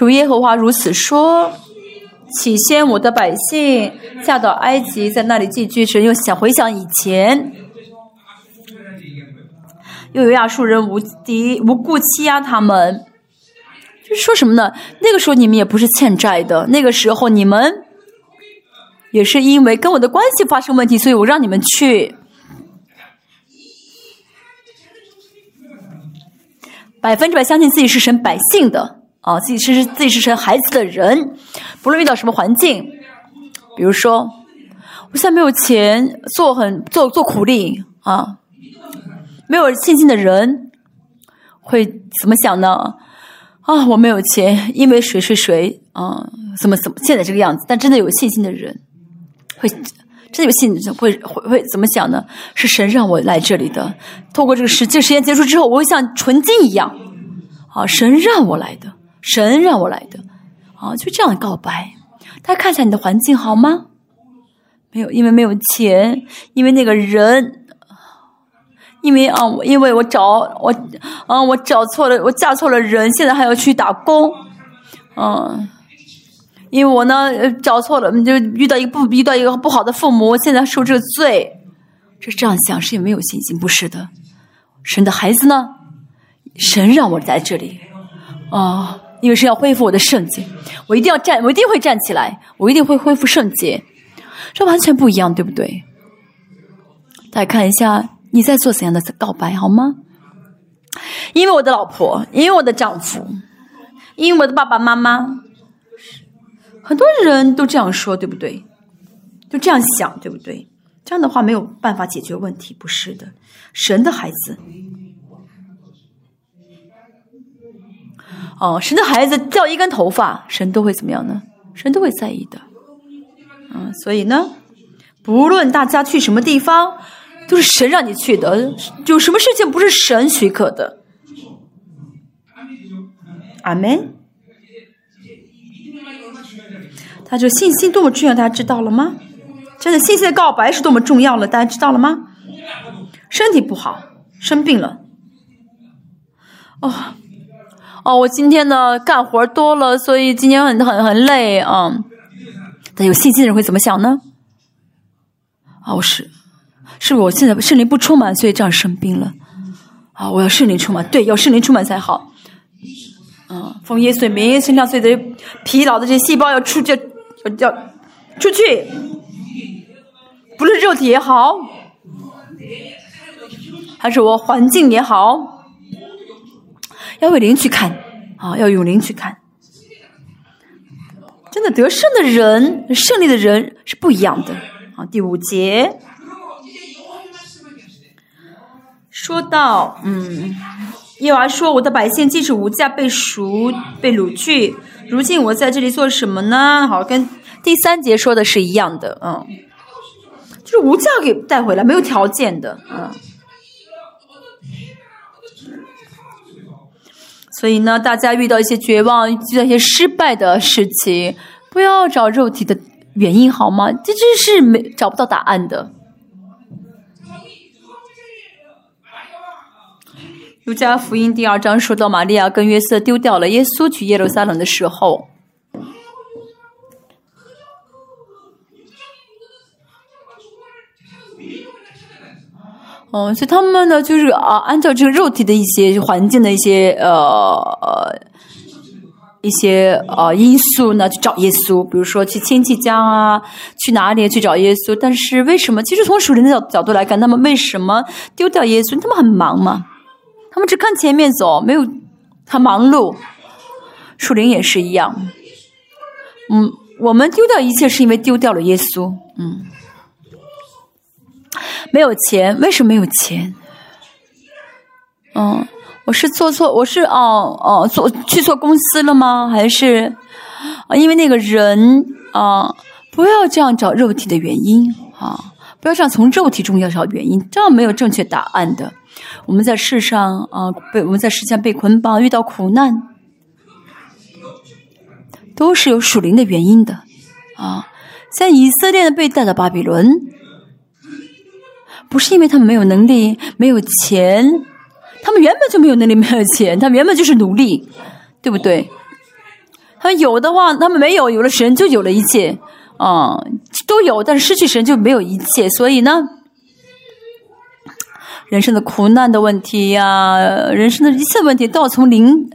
主耶和华如此说：起先我的百姓下到埃及，在那里寄居时，又想回想以前，又有亚述人无敌无故欺压他们，就是说什么呢？那个时候你们也不是欠债的，那个时候你们也是因为跟我的关系发生问题，所以我让你们去百分之百相信自己是神百姓的。啊，自己是自己是成孩子的人，不论遇到什么环境，比如说，我现在没有钱做很做做苦力啊，没有信心的人会怎么想呢？啊，我没有钱，因为谁谁谁啊，怎么怎么现在这个样子？但真的有信心的人会真的有信会会会怎么想呢？是神让我来这里的，透过这个时这个时间结束之后，我会像纯金一样啊，神让我来的，神让我来的啊，就这样告白。大家看一下你的环境好吗？没有，因为没有钱，因为那个人，因为啊，因为我找我，啊，我找错了，我嫁错了人，现在还要去打工，嗯，因为我呢找错了，就遇到一个不遇到一个不好的父母，现在受这个罪，这这样想是因为没有信心，不是的，神的孩子呢，神让我在这里，啊。因为是要恢复我的圣洁，我一定要站，我一定会站起来，我一定会恢复圣洁，这完全不一样，对不对？大家看一下你在做怎样的告白好吗？因为我的老婆，因为我的丈夫，因为我的爸爸妈妈，很多人都这样说，对不对？都这样想，对不对？这样的话没有办法解决问题，不是的，神的孩子。哦，神的孩子掉一根头发，神都会怎么样呢？神都会在意的。嗯，所以呢，不论大家去什么地方，都是神让你去的。有什么事情不是神许可的？阿门。他就信心多么重要，大家知道了吗？真的，信心的告白是多么重要了，大家知道了吗？身体不好，生病了。哦。哦，我今天呢干活多了，所以今天很很很累啊。但有信心的人会怎么想呢？啊，我是，是我现在圣灵不充满，所以这样生病了？啊，我要圣灵充满，对，要圣灵充满才好。嗯，奉耶稣名，身上所有的疲劳的这些细胞要出去，要出去，不论肉体也好，还是我环境也好。要为灵去看，啊，要用灵去看。真的得胜的人，胜利的人是不一样的啊。第五节说到，嗯，耶娃说：“我的百姓既是无价被赎、被掳去，如今我在这里做什么呢？”好，跟第三节说的是一样的，嗯，就是无价给带回来，没有条件的，嗯。所以呢，大家遇到一些绝望、遇到一些失败的事情，不要找肉体的原因，好吗？这这是没找不到答案的。儒家福音第二章说到，玛利亚跟约瑟丢掉了耶稣去耶路撒冷的时候。嗯，所以他们呢，就是啊，按照这个肉体的一些环境的一些呃一些呃因素呢，去找耶稣，比如说去亲戚家啊，去哪里去找耶稣？但是为什么？其实从属灵的角角度来看，他们为什么丢掉耶稣？他们很忙嘛，他们只看前面走，没有很忙碌。树灵也是一样，嗯，我们丢掉一切是因为丢掉了耶稣，嗯。没有钱？为什么没有钱？嗯，我是做错，我是哦哦做去错公司了吗？还是啊？因为那个人啊，不要这样找肉体的原因啊！不要这样从肉体中要找原因，这样没有正确答案的。我们在世上啊，被我们在世间被捆绑，遇到苦难，都是有属灵的原因的啊！像以色列被带到巴比伦。不是因为他们没有能力、没有钱，他们原本就没有能力、没有钱，他们原本就是奴隶，对不对？他们有的话，他们没有，有了神就有了一切，啊，都有，但是失去神就没有一切。所以呢，人生的苦难的问题呀，人生的一切问题都要从零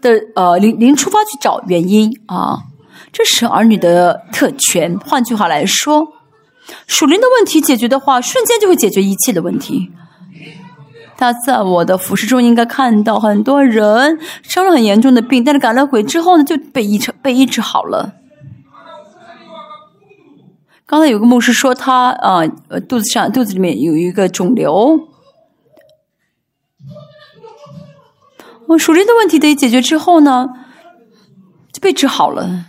的呃零零出发去找原因啊，这是儿女的特权。换句话来说。属灵的问题解决的话，瞬间就会解决一切的问题。他在我的服饰中应该看到很多人生了很严重的病，但是赶了鬼之后呢，就被医治被医治好了。刚才有个牧师说他啊，呃，肚子上肚子里面有一个肿瘤。我属灵的问题得解决之后呢，就被治好了。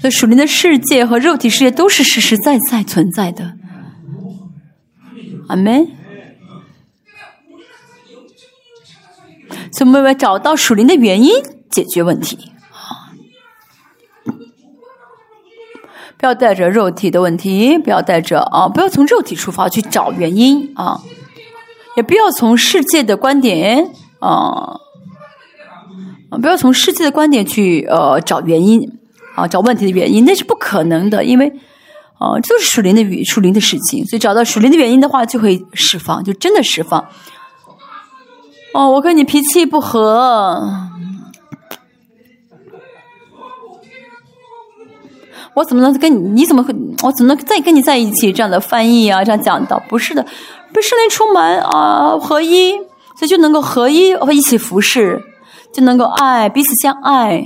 所以属灵的世界和肉体世界都是实实在在存在的。阿门。所以我们要找到属灵的原因，解决问题。不要带着肉体的问题，不要带着啊，不要从肉体出发去找原因啊，也不要从世界的观点，啊，不要从世界的观点去呃找原因啊，找问题的原因，那是不可能的，因为啊，这都是属灵的语，属灵的事情，所以找到属灵的原因的话，就会释放，就真的释放。哦，我跟你脾气不合。我怎么能跟你？你怎么会？我怎么能再跟你在一起？这样的翻译啊，这样讲到不是的，被圣灵充满啊，合一，所以就能够合一，和一起服侍，就能够爱，彼此相爱。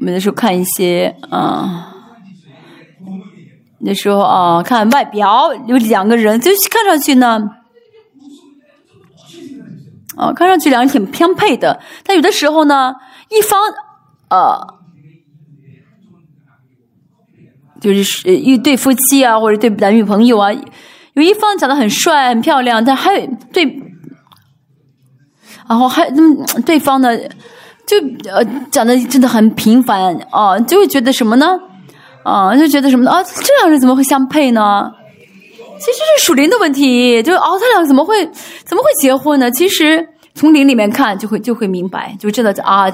我们那时候看一些啊，那时候啊，看外表有两个人，就是看上去呢。啊，看上去两人挺偏配的，但有的时候呢，一方呃，就是一对夫妻啊，或者对男女朋友啊，有一方长得很帅、很漂亮，但还有对，然后还嗯，对方呢，就呃讲的真的很平凡啊，就会觉得什么呢？啊，就觉得什么呢啊，这两人怎么会相配呢？其实是属灵的问题，就哦，他俩怎么会怎么会结婚呢？其实从灵里面看，就会就会明白，就知道啊，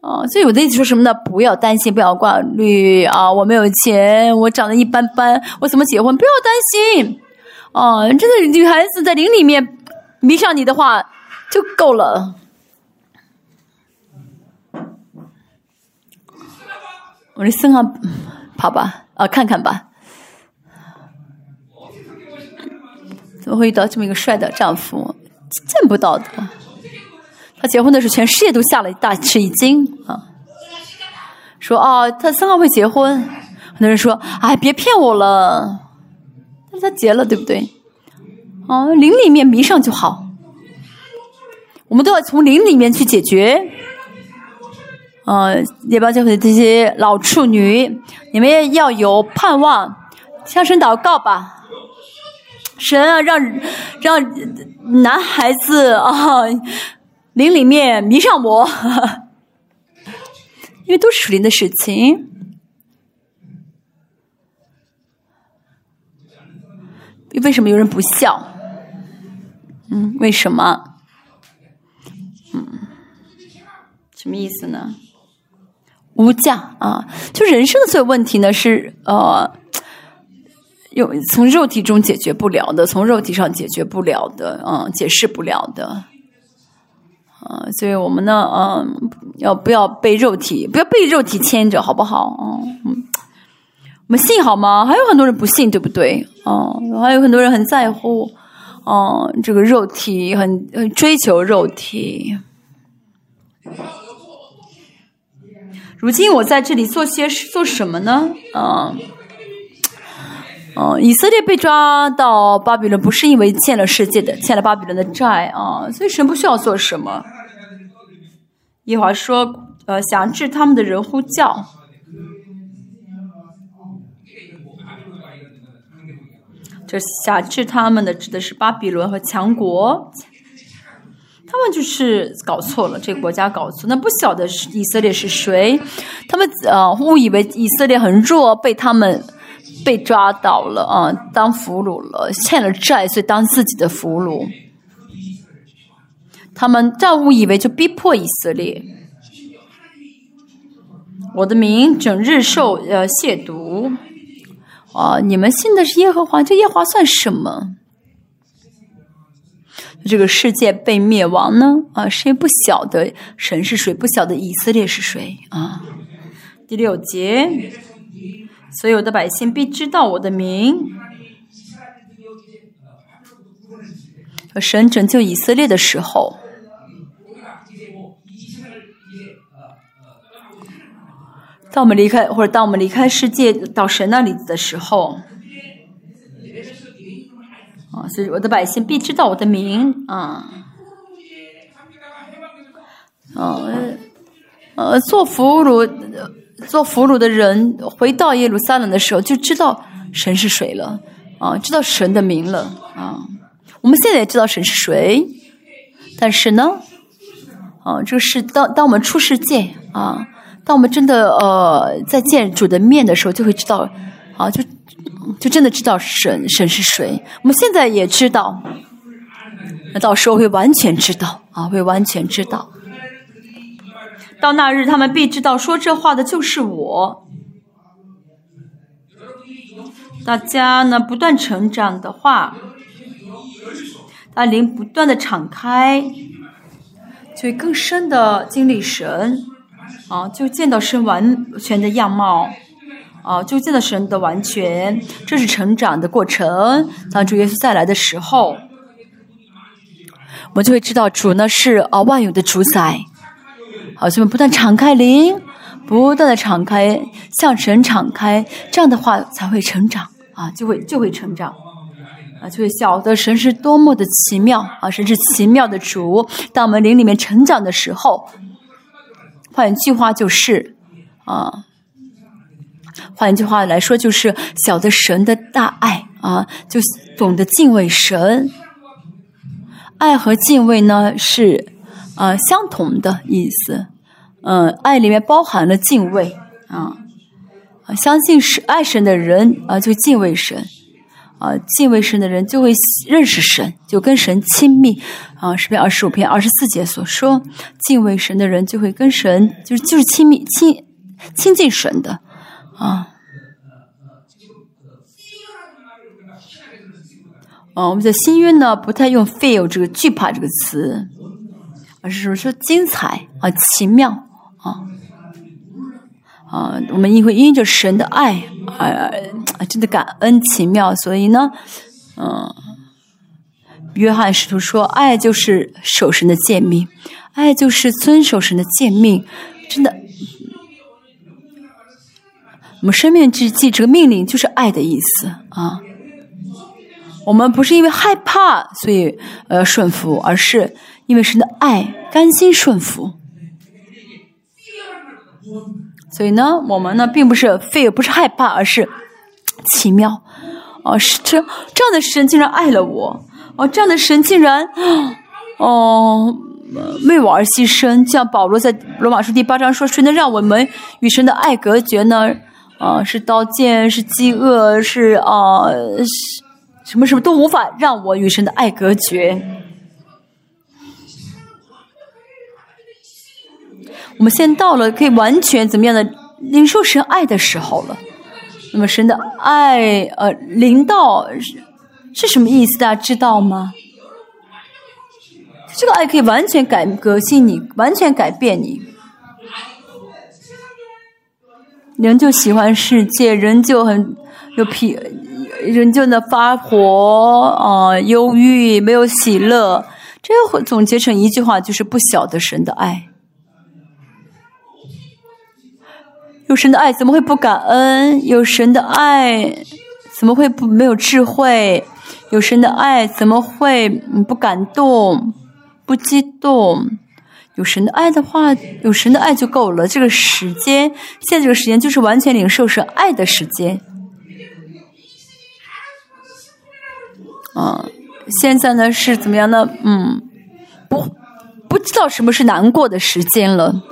啊，所以我的意思说什么呢？不要担心，不要挂虑啊！我没有钱，我长得一般般，我怎么结婚？不要担心啊！真的，女孩子在灵里面迷上你的话就够了。我的身上跑吧，啊，看看吧。怎么会遇到这么一个帅的丈夫？见不到的。他结婚的时候，全世界都吓了一大吃一惊啊！说啊，他三号会结婚。很多人说，哎，别骗我了。但是他结了，对不对？啊，灵里面迷上就好。我们都要从灵里面去解决。呃，列邦教会的这些老处女，你们要有盼望，向神祷告吧。神啊，让让男孩子啊，灵里面迷上我，因为都是属灵的事情。为什么有人不笑？嗯，为什么？嗯，什么意思呢？无价啊！就人生的所有问题呢，是呃。用从肉体中解决不了的，从肉体上解决不了的，嗯，解释不了的，啊，所以我们呢，嗯，要不要被肉体，不要被肉体牵着，好不好？啊嗯，我们信好吗？还有很多人不信，对不对？哦，还有很多人很在乎，哦，这个肉体很很追求肉体。如今我在这里做些做什么呢？嗯。以色列被抓到巴比伦，不是因为欠了世界的、欠了巴比伦的债啊，所以神不需要做什么。一会儿说：“呃，想治他们的人呼叫，这想治他们的指的是巴比伦和强国，他们就是搞错了，这个国家搞错，那不晓得是以色列是谁，他们呃误以为以色列很弱，被他们。”被抓到了啊，当俘虏了，欠了债，所以当自己的俘虏。他们再误以为就逼迫以色列。我的名整日受呃亵渎啊！你们信的是耶和华，这耶和华算什么？这个世界被灭亡呢？啊，谁不晓得神是谁？不晓得以色列是谁啊？第六节，所有的百姓必知道我的名。神拯救以色列的时候，当我们离开或者当我们离开世界到神那里的时候。啊，所以我的百姓必知道我的名啊，呃，呃，做俘虏、做俘虏的人回到耶路撒冷的时候，就知道神是谁了啊，知道神的名了啊。我们现在也知道神是谁，但是呢，啊，这是当当我们出世界啊。当我们真的呃在见主的面的时候，就会知道，啊，就就真的知道神神是谁。我们现在也知道，那到时候会完全知道啊，会完全知道。到那日，他们必知道说这话的就是我。大家呢不断成长的话，大灵不断的敞开，就更深的经历神。啊，就见到神完全的样貌，啊，就见到神的完全，这是成长的过程。当主耶稣再来的时候，我们就会知道主呢是啊万有的主宰。好，所以不断敞开灵，不断的敞开，向神敞开，这样的话才会成长啊，就会就会成长啊，就会晓得神是多么的奇妙啊，神是奇妙的主。当我们灵里面成长的时候。换一句话就是，啊，换一句话来说就是，晓得神的大爱啊，就懂得敬畏神。爱和敬畏呢是啊相同的意思，嗯，爱里面包含了敬畏啊，相信是爱神的人啊就敬畏神。啊，敬畏神的人就会认识神，就跟神亲密。啊，诗篇二十五篇二十四节所说，敬畏神的人就会跟神，就是就是亲密亲亲近神的。啊，啊，我们在新约呢不太用 “feel” 这个惧怕这个词，而是说说精彩啊，奇妙啊。啊，我们因为因着神的爱，啊，真的感恩奇妙，所以呢，嗯，约翰使徒说，爱就是守神的诫命，爱就是遵守神的诫命，真的，我们生命之记这个命令就是爱的意思啊。我们不是因为害怕所以呃顺服，而是因为神的爱，甘心顺服。所以呢，我们呢并不是 fear，不是害怕，而是奇妙。哦，是这这样的神竟然爱了我，哦，这样的神竟然哦为我而牺牲。像保罗在罗马书第八章说：“谁能让我们与神的爱隔绝呢？”啊，是刀剑，是饥饿，是啊，什么什么都无法让我与神的爱隔绝。我们现在到了可以完全怎么样的领受神爱的时候了。那么神的爱，呃，临到是什么意思？大家知道吗？这个爱可以完全改革新你，完全改变你。人就喜欢世界，人就很有脾，人就能发火啊，忧郁，没有喜乐。这会总结成一句话，就是不晓得神的爱。有神的爱怎么会不感恩？有神的爱怎么会不没有智慧？有神的爱怎么会不感动、不激动？有神的爱的话，有神的爱就够了。这个时间，现在这个时间就是完全领受神爱的时间。啊，现在呢是怎么样呢？嗯，不不知道什么是难过的时间了。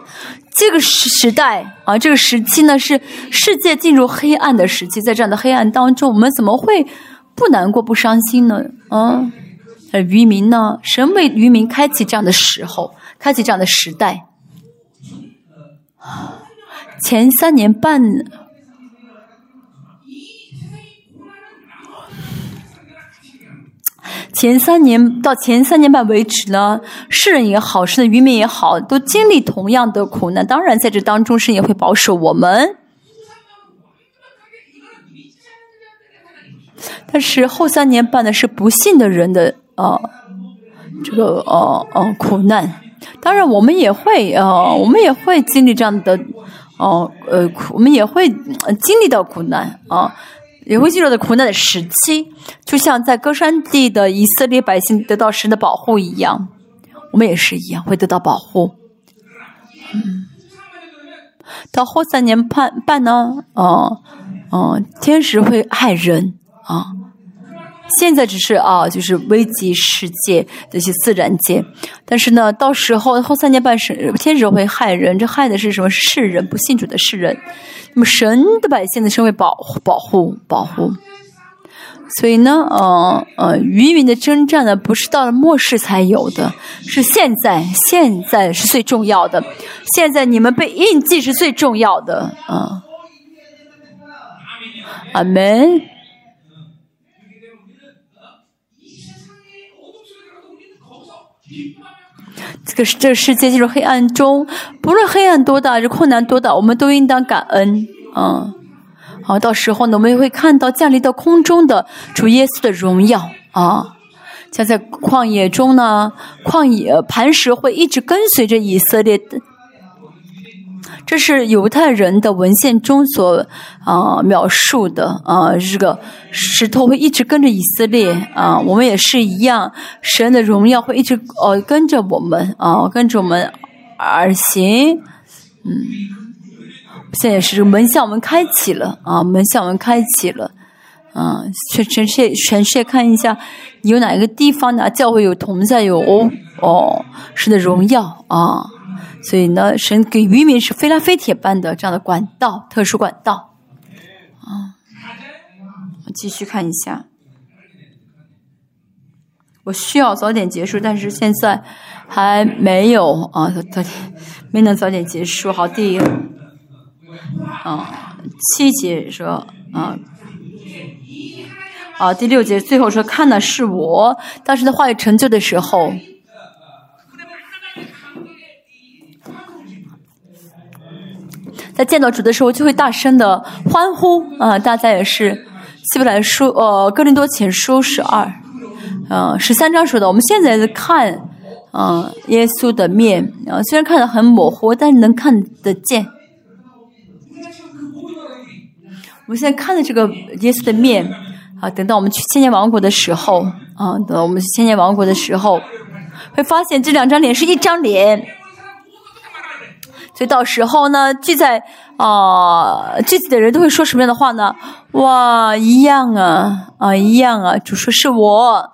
这个时时代啊，这个时期呢是世界进入黑暗的时期，在这样的黑暗当中，我们怎么会不难过、不伤心呢？啊，渔民呢？神为渔民开启这样的时候，开启这样的时代。前三年半。前三年到前三年半为止呢，世人也好，是的渔民也好，都经历同样的苦难。当然，在这当中，神也会保守我们。但是后三年半呢，是不幸的人的啊，这个呃呃苦难。当然，我们也会呃，我们也会经历这样的哦，呃，苦我们也会经历到苦难啊，也会进入到苦难的时期，就像在歌山地的以色列百姓得到神的保护一样，我们也是一样会得到保护。嗯，到后三年半半呢，哦哦，天使会害人啊。现在只是啊，就是危及世界这些自然界，但是呢，到时候后三年半是天使会害人，这害的是什么？世人不信主的世人。那么神的百姓呢，是为保护、保护、保护。所以呢，呃呃，渔民的征战呢，不是到了末世才有的，是现在，现在是最重要的。现在你们被印记是最重要的啊。阿门。这个这个世界进入黑暗中，不论黑暗多大，这困难多大，我们都应当感恩嗯！好，到时候呢，我们也会看到降临到空中的主耶稣的荣耀啊！像在旷野中呢，旷野磐石会一直跟随着以色列。这是犹太人的文献中所啊描述的啊，这个石头会一直跟着以色列啊，我们也是一样，神的荣耀会一直呃跟着我们啊，跟着我们而行，嗯，现在是门向我们开启了啊，门向我们开启了，啊，全全世界全世界看一下，有哪一个地方呢？教会有同在有哦，神的荣耀啊。所以呢，神给渔民是飞来飞铁般的这样的管道，特殊管道。啊，我继续看一下。我需要早点结束，但是现在还没有啊，早点没能早点结束。好，第啊七节说啊啊第六节最后说看的是我，当时的话语成就的时候。在见到主的时候，就会大声的欢呼啊！大家也是，希伯来书呃，哥林多前书十二，呃，十三章说的。我们现在在看，嗯，耶稣的面啊，虽然看的很模糊，但是能看得见。我们现在看的这个耶稣的面啊，等到我们去千年王国的时候啊，等我们去千年王国的时候，会发现这两张脸是一张脸。所以到时候呢，聚在啊聚集的人都会说什么样的话呢？哇，一样啊啊，一样啊！主说是我，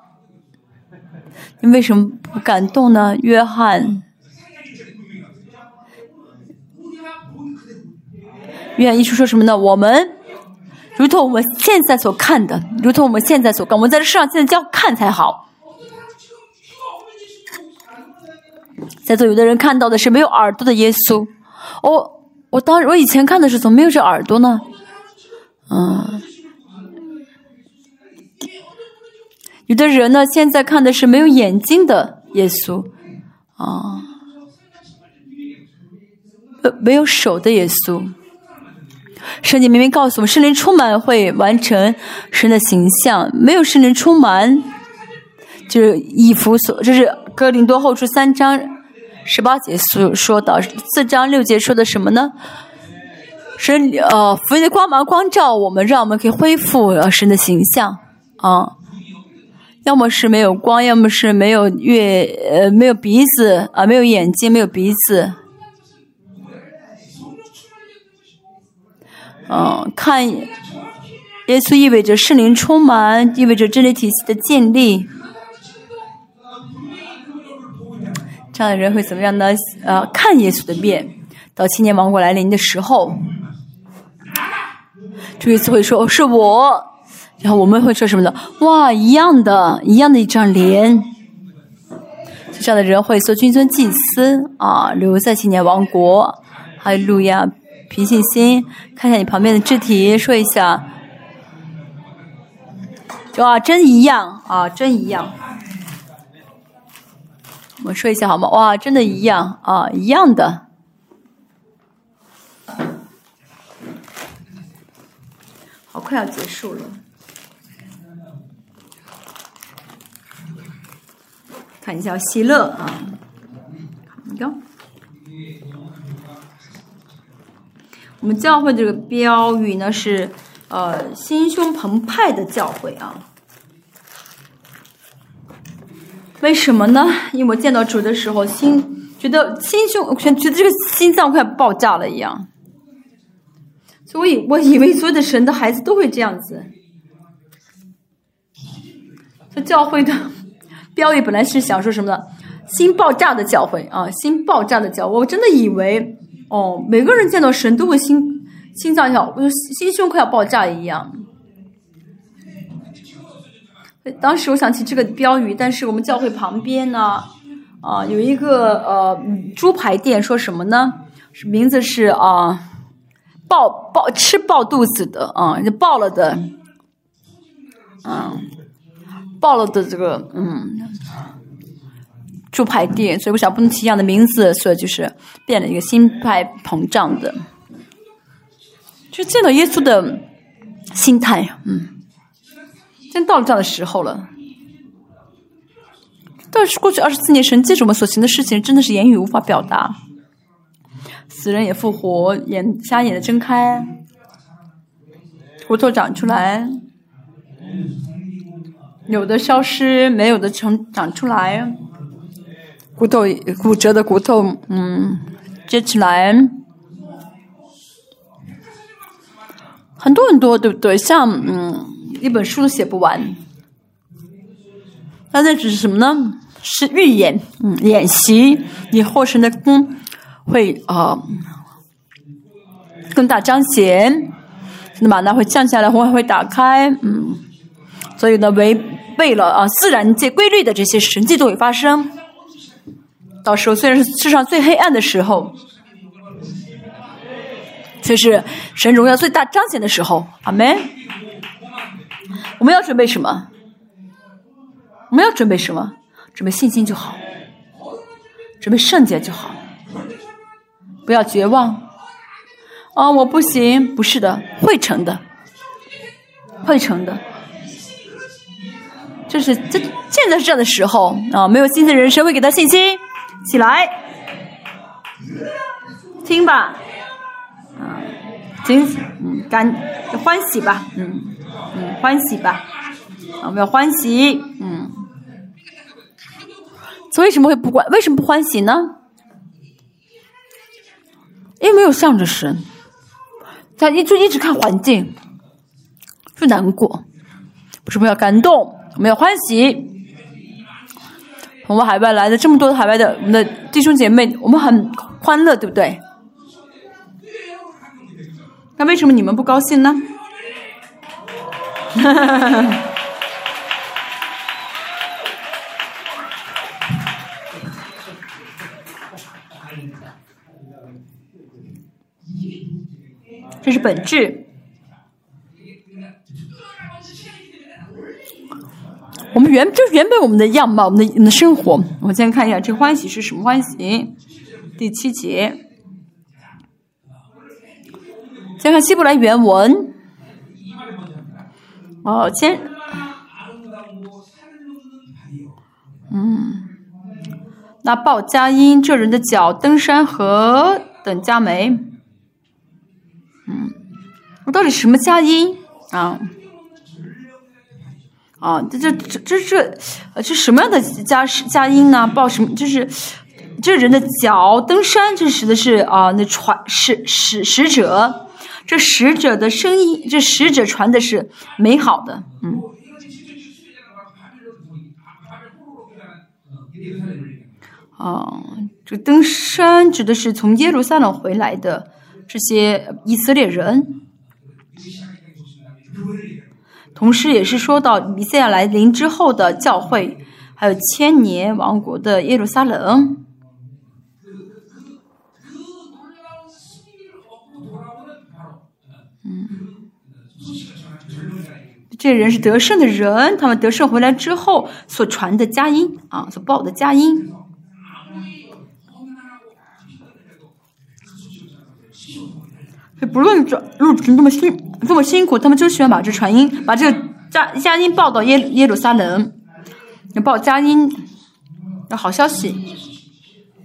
你为什么不感动呢？约翰，约翰一书说什么呢？我们如同我们现在所看的，如同我们现在所看，我们在这世上现在就要看才好。在座有的人看到的是没有耳朵的耶稣，我我当我以前看的是怎么没有这耳朵呢？嗯，有的人呢现在看的是没有眼睛的耶稣，啊，呃没有手的耶稣。圣经明明告诉我们，圣灵充满会完成神的形象，没有圣灵充满，就是以弗所，这是哥林多后书三章。十八节说说到四章六节说的什么呢？神呃，福音的光芒光照我们，让我们可以恢复神的形象啊。要么是没有光，要么是没有月呃没有鼻子啊，没有眼睛，没有鼻子。嗯，看耶稣意味着圣灵充满，意味着真理体系的建立。这样的人会怎么样呢？呃，看耶稣的面，到青年王国来临的时候，主耶稣会说：“是我。”然后我们会说什么呢？哇，一样的，一样的一张脸。这样的人会做君尊祭司啊，留在青年王国。哈利路亚，凭信心，看一下你旁边的肢体，说一下，哇，真一样啊，真一样。我说一下好吗？哇，真的一样啊，一样的。好，快要结束了。看一下喜乐啊，你看，我们教会这个标语呢是呃心胸澎湃的教会啊。为什么呢？因为我见到主的时候，心觉得心胸，觉得这个心脏快爆炸了一样。所以我以为所有的神的孩子都会这样子。这教会的 标语本来是想说什么呢？心爆炸的教会啊，心爆炸的教会。我真的以为哦，每个人见到神都会心心脏要，心胸快要爆炸一样。当时我想起这个标语，但是我们教会旁边呢，啊，有一个呃猪排店，说什么呢？名字是啊，爆爆吃爆肚子的啊，就爆了的，嗯，爆了的这个嗯猪排店，所以我想不能提一样的名字，所以就是变了一个心态膨胀的，就见到耶稣的心态，嗯。真到了这样的时候了，但是过去二十四年神借着我们所行的事情，真的是言语无法表达。死人也复活，眼瞎眼的睁开，骨头长出来，有的消失，没有的成长出来，骨头骨折的骨头，嗯，接起来，很多很多，对不对？像嗯。一本书都写不完，那那只是什么呢？是预演，嗯，演习你获胜的功会啊更大彰显，那么呢会降下来，会会打开，嗯，所以呢违背了啊自然界规律的这些神迹都会发生。到时候虽然是世上最黑暗的时候，却是神荣耀最大彰显的时候，阿门。我们要准备什么？我们要准备什么？准备信心就好，准备圣洁就好，不要绝望。啊，我不行，不是的，会成的，会成的。就是这现在是这样的时候啊，没有信心的人，谁会给他信心？起来，听吧，啊，惊喜嗯，感欢喜吧，嗯。嗯，欢喜吧，我们要欢喜。嗯，为什么会不欢？为什么不欢喜呢？因为没有向着神，他一就一直看环境，就难过。不是我们要感动，我们要欢喜。我们海外来的这么多海外的我们的弟兄姐妹，我们很欢乐，对不对？那为什么你们不高兴呢？哈哈哈哈这是本质。我们原就是原本我们的样貌，我们的我们的生活。我先看一下这欢喜是什么欢喜？第七节，先看希伯来原文。哦，先，嗯，那报佳音这人的脚登山和等佳美，嗯，我到底什么佳音啊？啊，这这这这这这什么样的佳佳音呢？报什么？就是这人的脚登山，这指的是啊，那传使使使者。这使者的声音，这使者传的是美好的，嗯。哦，这登山指的是从耶路撒冷回来的这些以色列人，同时也是说到弥赛亚来临之后的教会，还有千年王国的耶路撒冷。这人是得胜的人，他们得胜回来之后所传的佳音啊，所报的佳音。这不论这路程这么辛这么辛苦，他们就喜欢把这传音，把这个佳佳音报到耶耶路撒冷，报佳音，要好消息。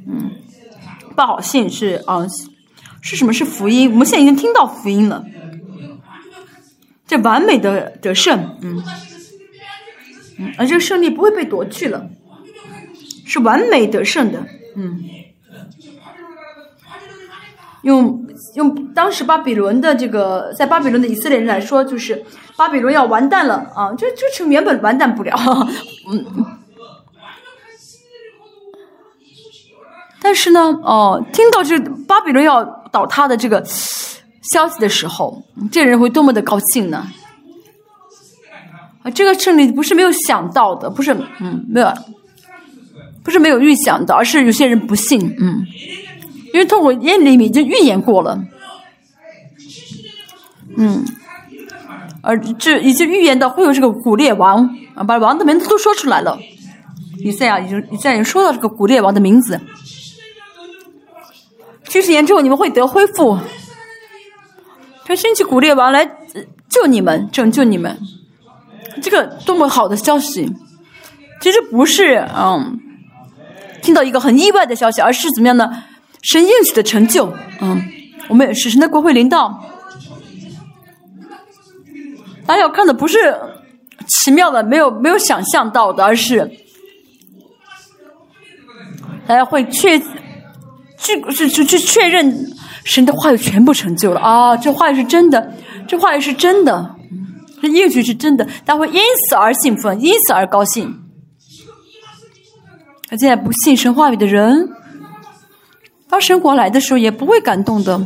嗯，报好信是啊，是什么？是福音。我们现在已经听到福音了，这完美的得胜，嗯，嗯，而这个胜利不会被夺去了，是完美得胜的，嗯。用用当时巴比伦的这个，在巴比伦的以色列人来说，就是巴比伦要完蛋了啊！这这城原本完蛋不了，嗯。但是呢，哦，听到这巴比伦要倒塌的这个消息的时候，这人会多么的高兴呢？啊，这个胜利不是没有想到的，不是，嗯，没有，不是没有预想的，而是有些人不信，嗯。因为通过耶利米已经预言过了，嗯，而这已经预言到会有这个古列王啊，把王的名字都说出来了。以赛亚已经以赛亚已经说到这个古列王的名字。七十年之后你们会得恢复，他兴起古列王来救你们，拯救你们。这个多么好的消息！其实不是嗯，听到一个很意外的消息，而是怎么样呢？神应许的成就，嗯，我们也是神的国会领导。大家要看的不是奇妙的，没有没有想象到的，而是大家会确，去是去去确认神的话语全部成就了啊！这话语是真的，这话语是真的，这应许是真的，大家会因此而兴奋，因此而高兴。他现在不信神话语的人。当神国来的时候，也不会感动的。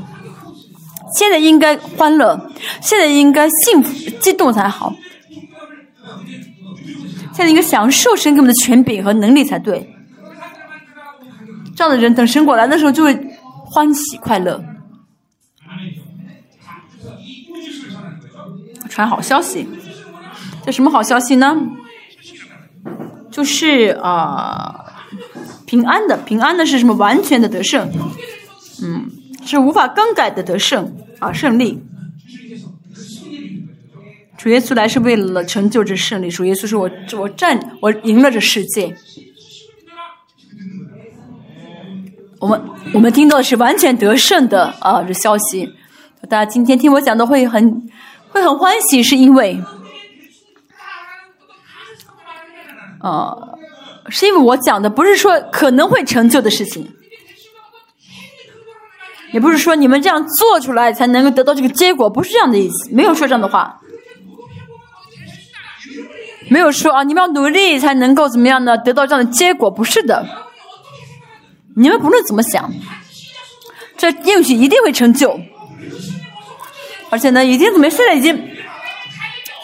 现在应该欢乐，现在应该幸福、激动才好。现在应该享受神给我们的权柄和能力才对。这样的人，等神果来的时候，就会欢喜快乐。传好消息，这什么好消息呢？就是啊。平安的，平安的是什么？完全的得胜，嗯，是无法更改的得胜啊，胜利。主耶稣来是为了成就这胜利。主耶稣说：“我我战，我赢了这世界。”我们我们听到的是完全得胜的啊这消息。大家今天听我讲的会很会很欢喜，是因为啊。是因为我讲的不是说可能会成就的事情，也不是说你们这样做出来才能够得到这个结果，不是这样的意思，没有说这样的话，没有说啊，你们要努力才能够怎么样呢？得到这样的结果，不是的。你们不论怎么想，这应许一定会成就，而且呢，已经怎么现在已经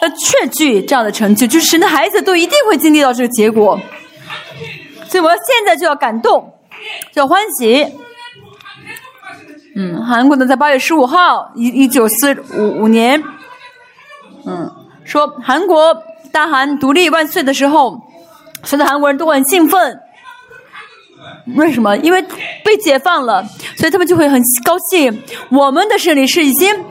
呃确据这样的成就，就是神的孩子都一定会经历到这个结果。所以我要现在就要感动，就要欢喜。嗯，韩国呢，在八月十五号，一一九四五五年，嗯，说韩国大韩独立万岁的时候，所有的韩国人都很兴奋。为什么？因为被解放了，所以他们就会很高兴。我们的胜利是已经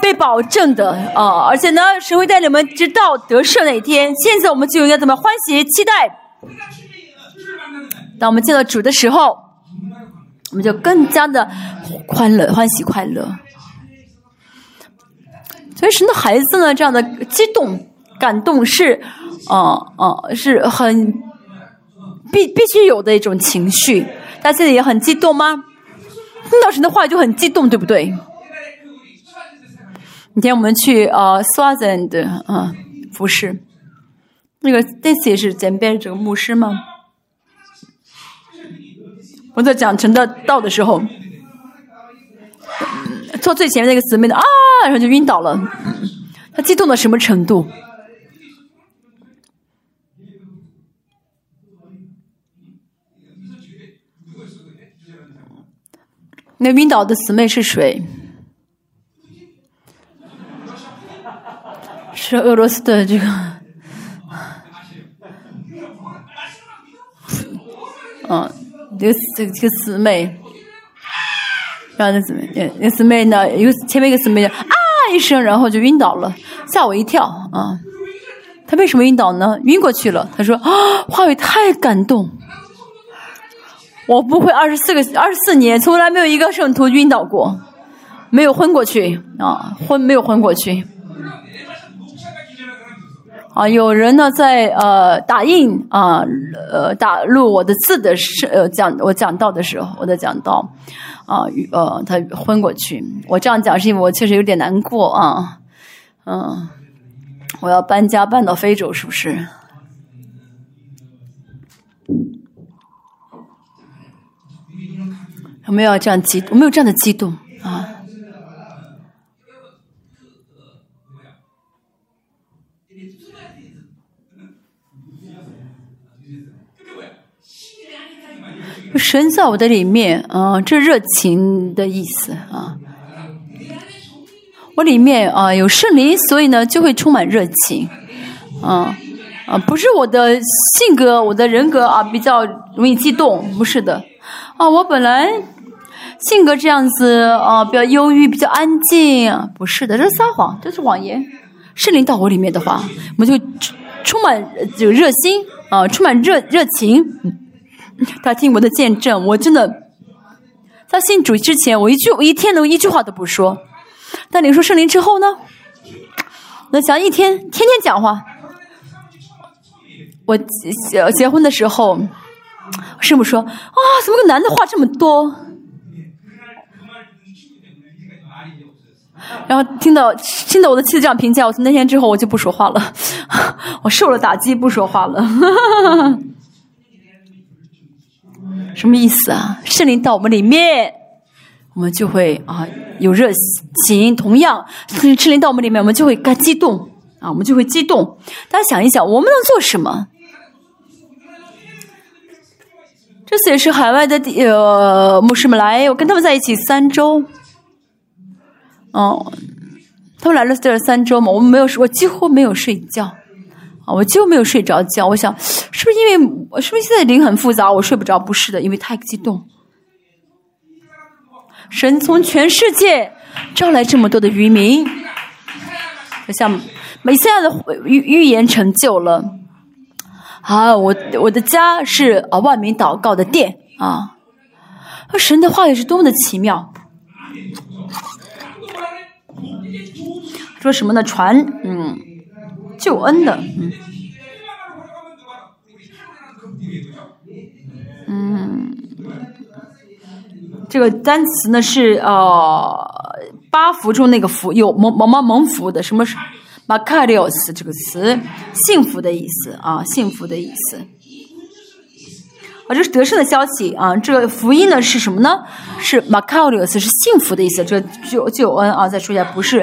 被保证的啊！而且呢，神会带领我们直到得胜那一天。现在我们就应该怎么欢喜期待？当我们见到主的时候，我们就更加的欢乐、欢喜、快乐。所以，神的孩子呢，这样的激动、感动是，哦哦，是很必必须有的一种情绪。大家现在也很激动吗？听到神的话就很激动，对不对？今天我们去呃 Swaziland 啊服饰，那个 Daisy 是前边这个牧师吗？我在讲陈的道的时候，坐最前面那个姊妹的啊，然后就晕倒了。他激动到什么程度？那晕倒的姊妹是谁？是俄罗斯的这个，嗯。这个这个这个姊妹，然后那姊妹，那那姊妹呢？有前面一个姊妹啊一声，然后就晕倒了，吓我一跳啊！她为什么晕倒呢？晕过去了。她说啊，话语太感动，我不会二十四个二十四年，从来没有一个圣徒晕倒过，没有昏过去啊，昏没有昏过去。啊，有人呢在呃打印啊呃打录我的字的时呃讲我讲到的时候，我的讲到啊呃他昏过去。我这样讲是因为我确实有点难过啊，嗯，我要搬家搬到非洲，是不是？有没有这样激？我没有这样的激动啊。神在我的里面啊，这热情的意思啊。我里面啊有圣灵，所以呢就会充满热情。啊啊，不是我的性格，我的人格啊比较容易激动，不是的。啊，我本来性格这样子啊，比较忧郁，比较安静，不是的，这是撒谎，这是谎言。圣灵到我里面的话，我们就充满有热心啊，充满热热情。他听我的见证，我真的在信主之前，我一句我一天能一句话都不说。但领受圣灵之后呢，那想一天天天讲话。我结结婚的时候，师母说：“啊，怎么个男的话这么多？”然后听到听到我的妻子这样评价，我从那天之后我就不说话了，我受了打击，不说话了。什么意思啊？圣灵到我们里面，我们就会啊有热情。同样，圣灵到我们里面，我们就会该激动啊，我们就会激动。大家想一想，我们能做什么？这次也是海外的呃牧师们来，我跟他们在一起三周。哦，他们来了这三周嘛，我们没有，我几乎没有睡觉。我就没有睡着觉，我想是不是因为我是不是现在灵很复杂，我睡不着？不是的，因为太激动。神从全世界招来这么多的渔民，像美赛亚的预预言成就了。啊，我我的家是啊万民祷告的殿啊，神的话语是多么的奇妙。说什么呢？传，嗯。救恩的，嗯，嗯，这个单词呢是呃八福中那个福有蒙蒙蒙蒙福的，什么是？Macarios 这个词，幸福的意思啊，幸福的意思。啊，这是得胜的消息啊！这个福音呢是什么呢？是 Macarius，是幸福的意思。这救救恩啊！再说一下，不是，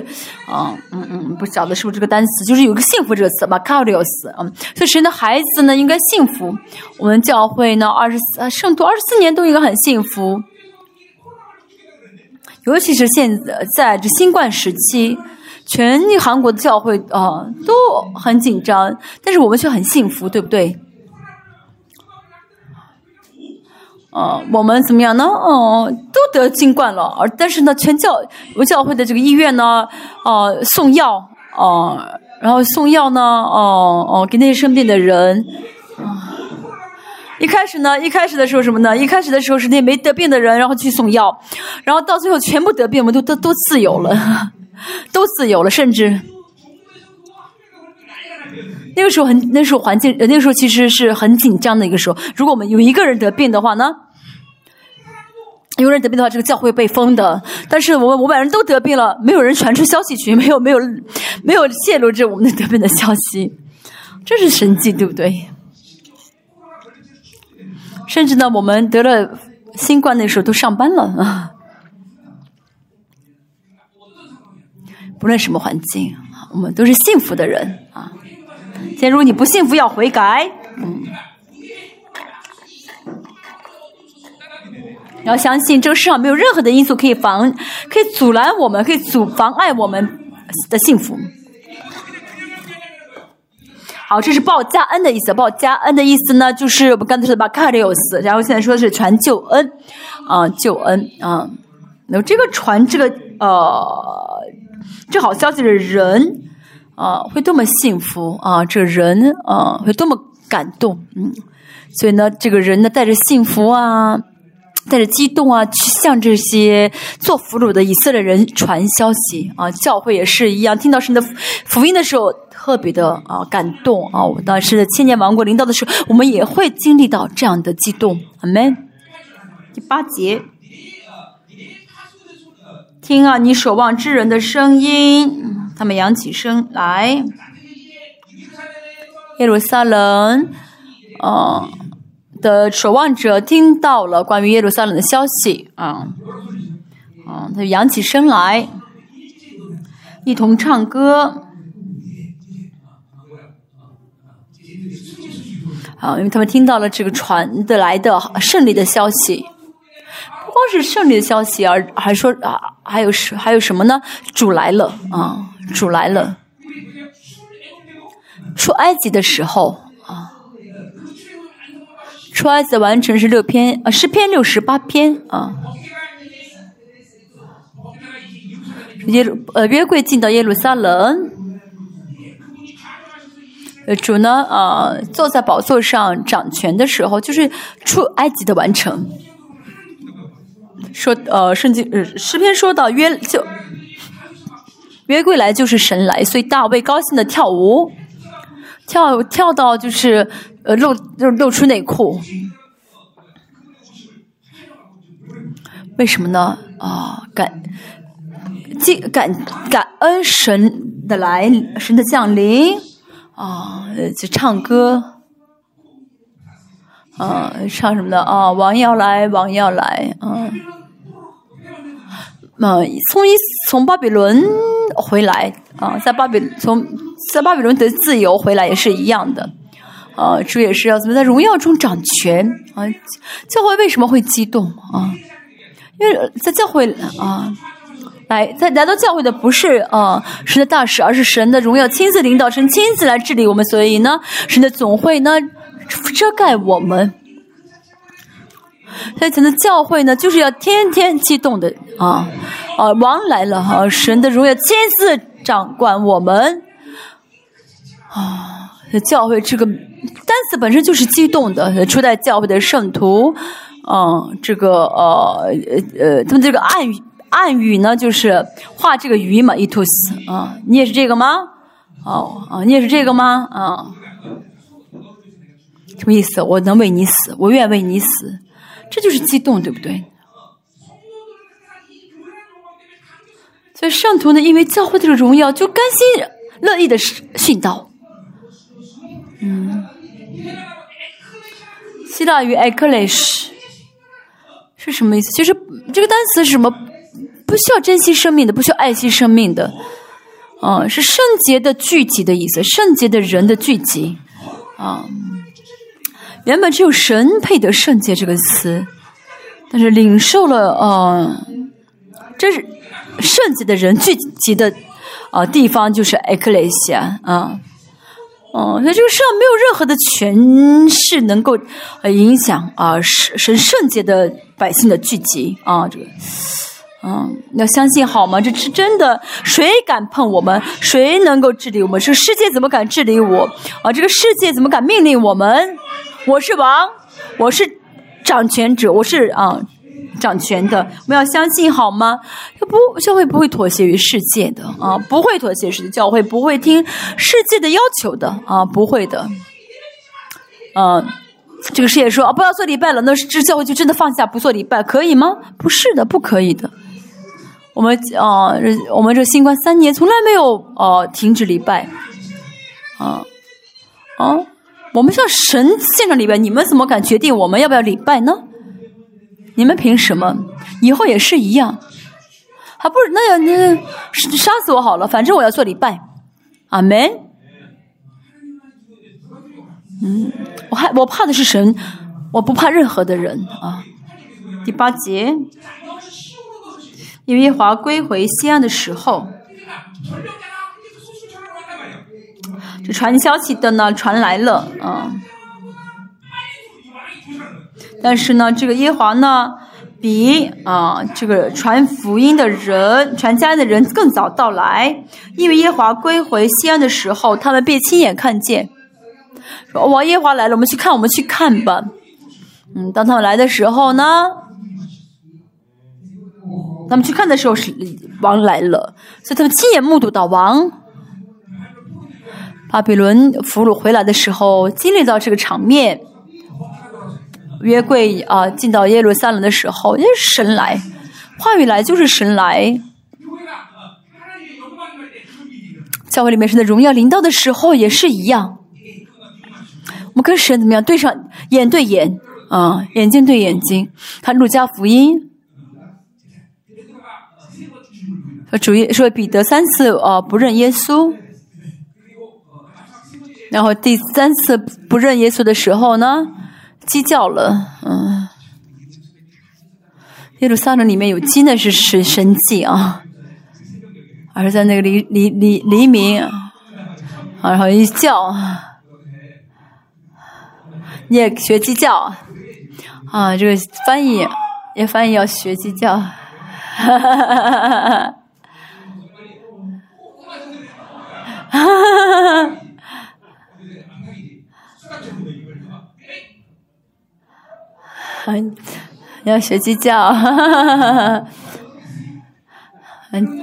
啊，嗯嗯，不晓得是不是这个单词，就是有个幸福这个词 Macarios 啊。所以神的孩子呢应该幸福。我们教会呢二十四圣徒二十四年都应该很幸福，尤其是现在这新冠时期，全韩国的教会啊都很紧张，但是我们却很幸福，对不对？呃，我们怎么样呢？哦，都得新冠了，而但是呢，全教我教会的这个医院呢，哦，送药，哦，然后送药呢，哦哦，给那些生病的人。一开始呢，一开始的时候什么呢？一开始的时候是那没得病的人，然后去送药，然后到最后全部得病，我们都都都自由了，都自由了，甚至那个时候很，那时候环境，那个时候其实是很紧张的一个时候。如果我们有一个人得病的话呢？有人得病的话，这个教会被封的。但是我们五百人都得病了，没有人传出消息群，没有没有没有泄露这我们的得病的消息，这是神迹，对不对？甚至呢，我们得了新冠那时候都上班了啊。不论什么环境，我们都是幸福的人啊。现在如果你不幸福，要悔改，嗯。你要相信这个世上没有任何的因素可以防，可以阻拦我们，可以阻妨碍我们的幸福。好，这是报加恩的意思。报加恩的意思呢，就是我们刚才说的把卡里奥斯，然后现在说的是传救恩啊，救恩啊。那这个传这个呃这好消息的人啊，会多么幸福啊！这人啊，会多么感动嗯。所以呢，这个人呢，带着幸福啊。带着激动啊，去向这些做俘虏的以色列人传消息啊。教会也是一样，听到神的福音的时候，特别的啊感动啊。我当时的千年王国临到的时候，我们也会经历到这样的激动。阿门。第八节，听啊，你守望之人的声音，他们扬起声来。耶路撒冷，呃。的守望者听到了关于耶路撒冷的消息，啊，啊，他就扬起声来，一同唱歌，啊，因为他们听到了这个传的来的胜利的消息，光是胜利的消息，而还说啊，还有什还有什么呢？主来了，啊，主来了，出埃及的时候啊。出埃及完成是六篇啊，诗篇六十八篇啊。耶路呃约柜进到耶路撒冷，呃主呢啊坐在宝座上掌权的时候，就是出埃及的完成。说呃圣经呃诗篇说到约就约柜来就是神来，所以大卫高兴的跳舞，跳跳到就是。呃，露露露出内裤，为什么呢？啊，感，敬感感恩神的来，神的降临，啊，就唱歌，啊，唱什么的啊？王要来，王要来，啊，那从一从巴比伦回来啊，在巴比从在巴比伦得自由回来也是一样的。啊，主也是要怎么在荣耀中掌权啊？教会为什么会激动啊？因为在教会啊，来在来到教会的不是啊神的大使，而是神的荣耀亲自领导，神亲自来治理我们。所以呢，神的总会呢遮盖我们。所以，咱的教会呢，就是要天天激动的啊啊！王来了哈，神的荣耀亲自掌管我们啊。教会这个单词本身就是激动的，初代教会的圣徒，嗯，这个呃呃，他们这个暗语暗语呢，就是画这个鱼嘛，伊图斯啊，你也是这个吗？哦啊，你也是这个吗？啊，什么意思？我能为你死，我愿为你死，这就是激动，对不对？所以圣徒呢，因为教会这个荣耀，就甘心乐意的殉道。嗯，希腊语 “eclesh” 是什么意思？其实这个单词是什么？不需要珍惜生命的，不需要爱惜生命的，啊，是圣洁的聚集的意思，圣洁的人的聚集，啊，原本只有神配得“圣洁”这个词，但是领受了，啊，这是圣洁的人聚集的啊地方，就是 “eclesia” 啊。哦，那这个世上没有任何的权势能够呃影响啊神神圣洁的百姓的聚集啊，这个，嗯，要相信好吗？这是真的，谁敢碰我们？谁能够治理我们？这个世界怎么敢治理我？啊，这个世界怎么敢命令我们？我是王，我是掌权者，我是啊。掌权的，我们要相信好吗？不，教会不会妥协于世界的啊，不会妥协世界，教会不会听世界的要求的啊，不会的。嗯，这个世界说啊，不要做礼拜了，那这教会就真的放下不做礼拜，可以吗？不是的，不可以的。我们啊，我们这新冠三年从来没有呃停止礼拜，啊啊，我们向神献上礼拜，你们怎么敢决定我们要不要礼拜呢？你们凭什么？以后也是一样，还不是那样？那杀死我好了，反正我要做礼拜。阿门。嗯，我害我怕的是神，我不怕任何的人啊。第八节，耶和华归回西安的时候，这传消息的呢传来了啊。但是呢，这个耶华呢，比啊这个传福音的人、传家的人更早到来，因为耶华归回西安的时候，他们便亲眼看见。说：“哇，耶华来了，我们去看，我们去看吧。”嗯，当他们来的时候呢，他们去看的时候是王来了，所以他们亲眼目睹到王巴比伦俘虏回来的时候，经历到这个场面。约柜啊，进到耶路撒冷的时候，也是神来，话语来就是神来。教会里面神的荣耀临到的时候也是一样，我们跟神怎么样对上眼对眼啊，眼睛对眼睛。看路加福音，说主耶说彼得三次啊不认耶稣，然后第三次不认耶稣的时候呢？鸡叫了，嗯，耶路撒冷里面有鸡，那是神神迹啊，而在那个黎黎黎黎明，啊，然后一叫，你也学鸡叫，啊，这个翻译也翻译要学鸡叫，哈哈哈哈哈哈，哈哈哈哈。要学鸡叫，嗯。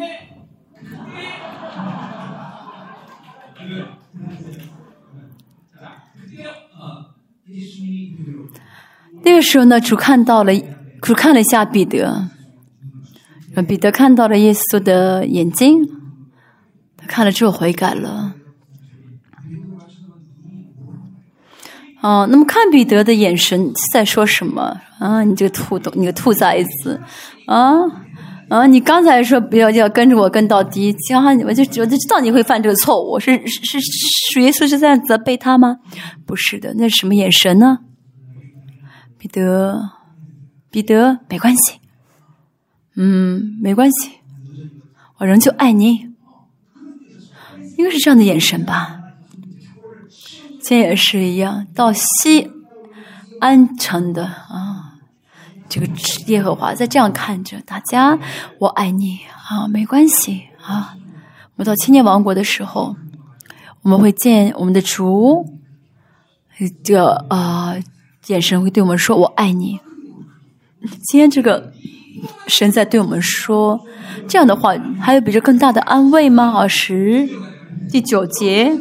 那个时候呢，主看到了，主看了一下彼得，彼得看到了耶稣的眼睛，他看了之后悔改了。哦，那么看彼得的眼神在说什么啊？你这个兔东，你个兔崽子，啊啊！你刚才说不要要跟着我跟到底，就我就我就知道你会犯这个错误。是是是，主耶稣是在责备他吗？不是的，那是什么眼神呢？彼得，彼得，没关系，嗯，没关系，我仍旧爱你，应该是这样的眼神吧。今天也是一样，到西安城的啊，这个耶和华在这样看着大家，我爱你啊，没关系啊。我们到千年王国的时候，我们会见我们的主，这个啊眼神会对我们说：“我爱你。” 今天这个神在对我们说这样的话，还有比这更大的安慰吗？二十第九节。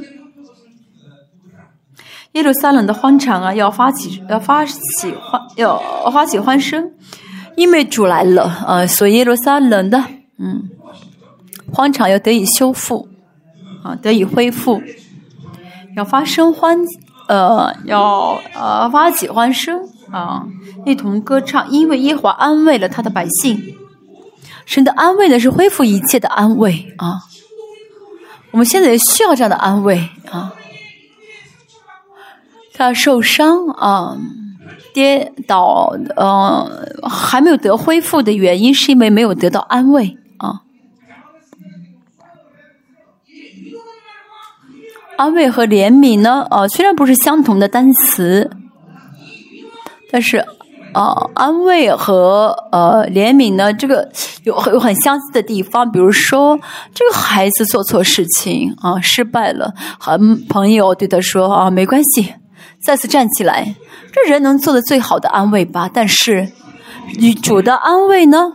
耶路撒冷的欢场啊，要发起要发起欢要发起欢声，因为主来了啊，所以耶路撒冷的嗯欢场要得以修复啊，得以恢复，要发生欢呃要呃发起欢声啊，一同歌唱，因为耶和华安慰了他的百姓，神的安慰呢是恢复一切的安慰啊，我们现在也需要这样的安慰啊。他受伤啊，跌倒，呃，还没有得恢复的原因是因为没有得到安慰啊。安慰和怜悯呢，啊，虽然不是相同的单词，但是啊，安慰和呃怜悯呢，这个有有很相似的地方。比如说，这个孩子做错事情啊，失败了，和朋友对他说啊，没关系。再次站起来，这人能做的最好的安慰吧。但是，主的安慰呢，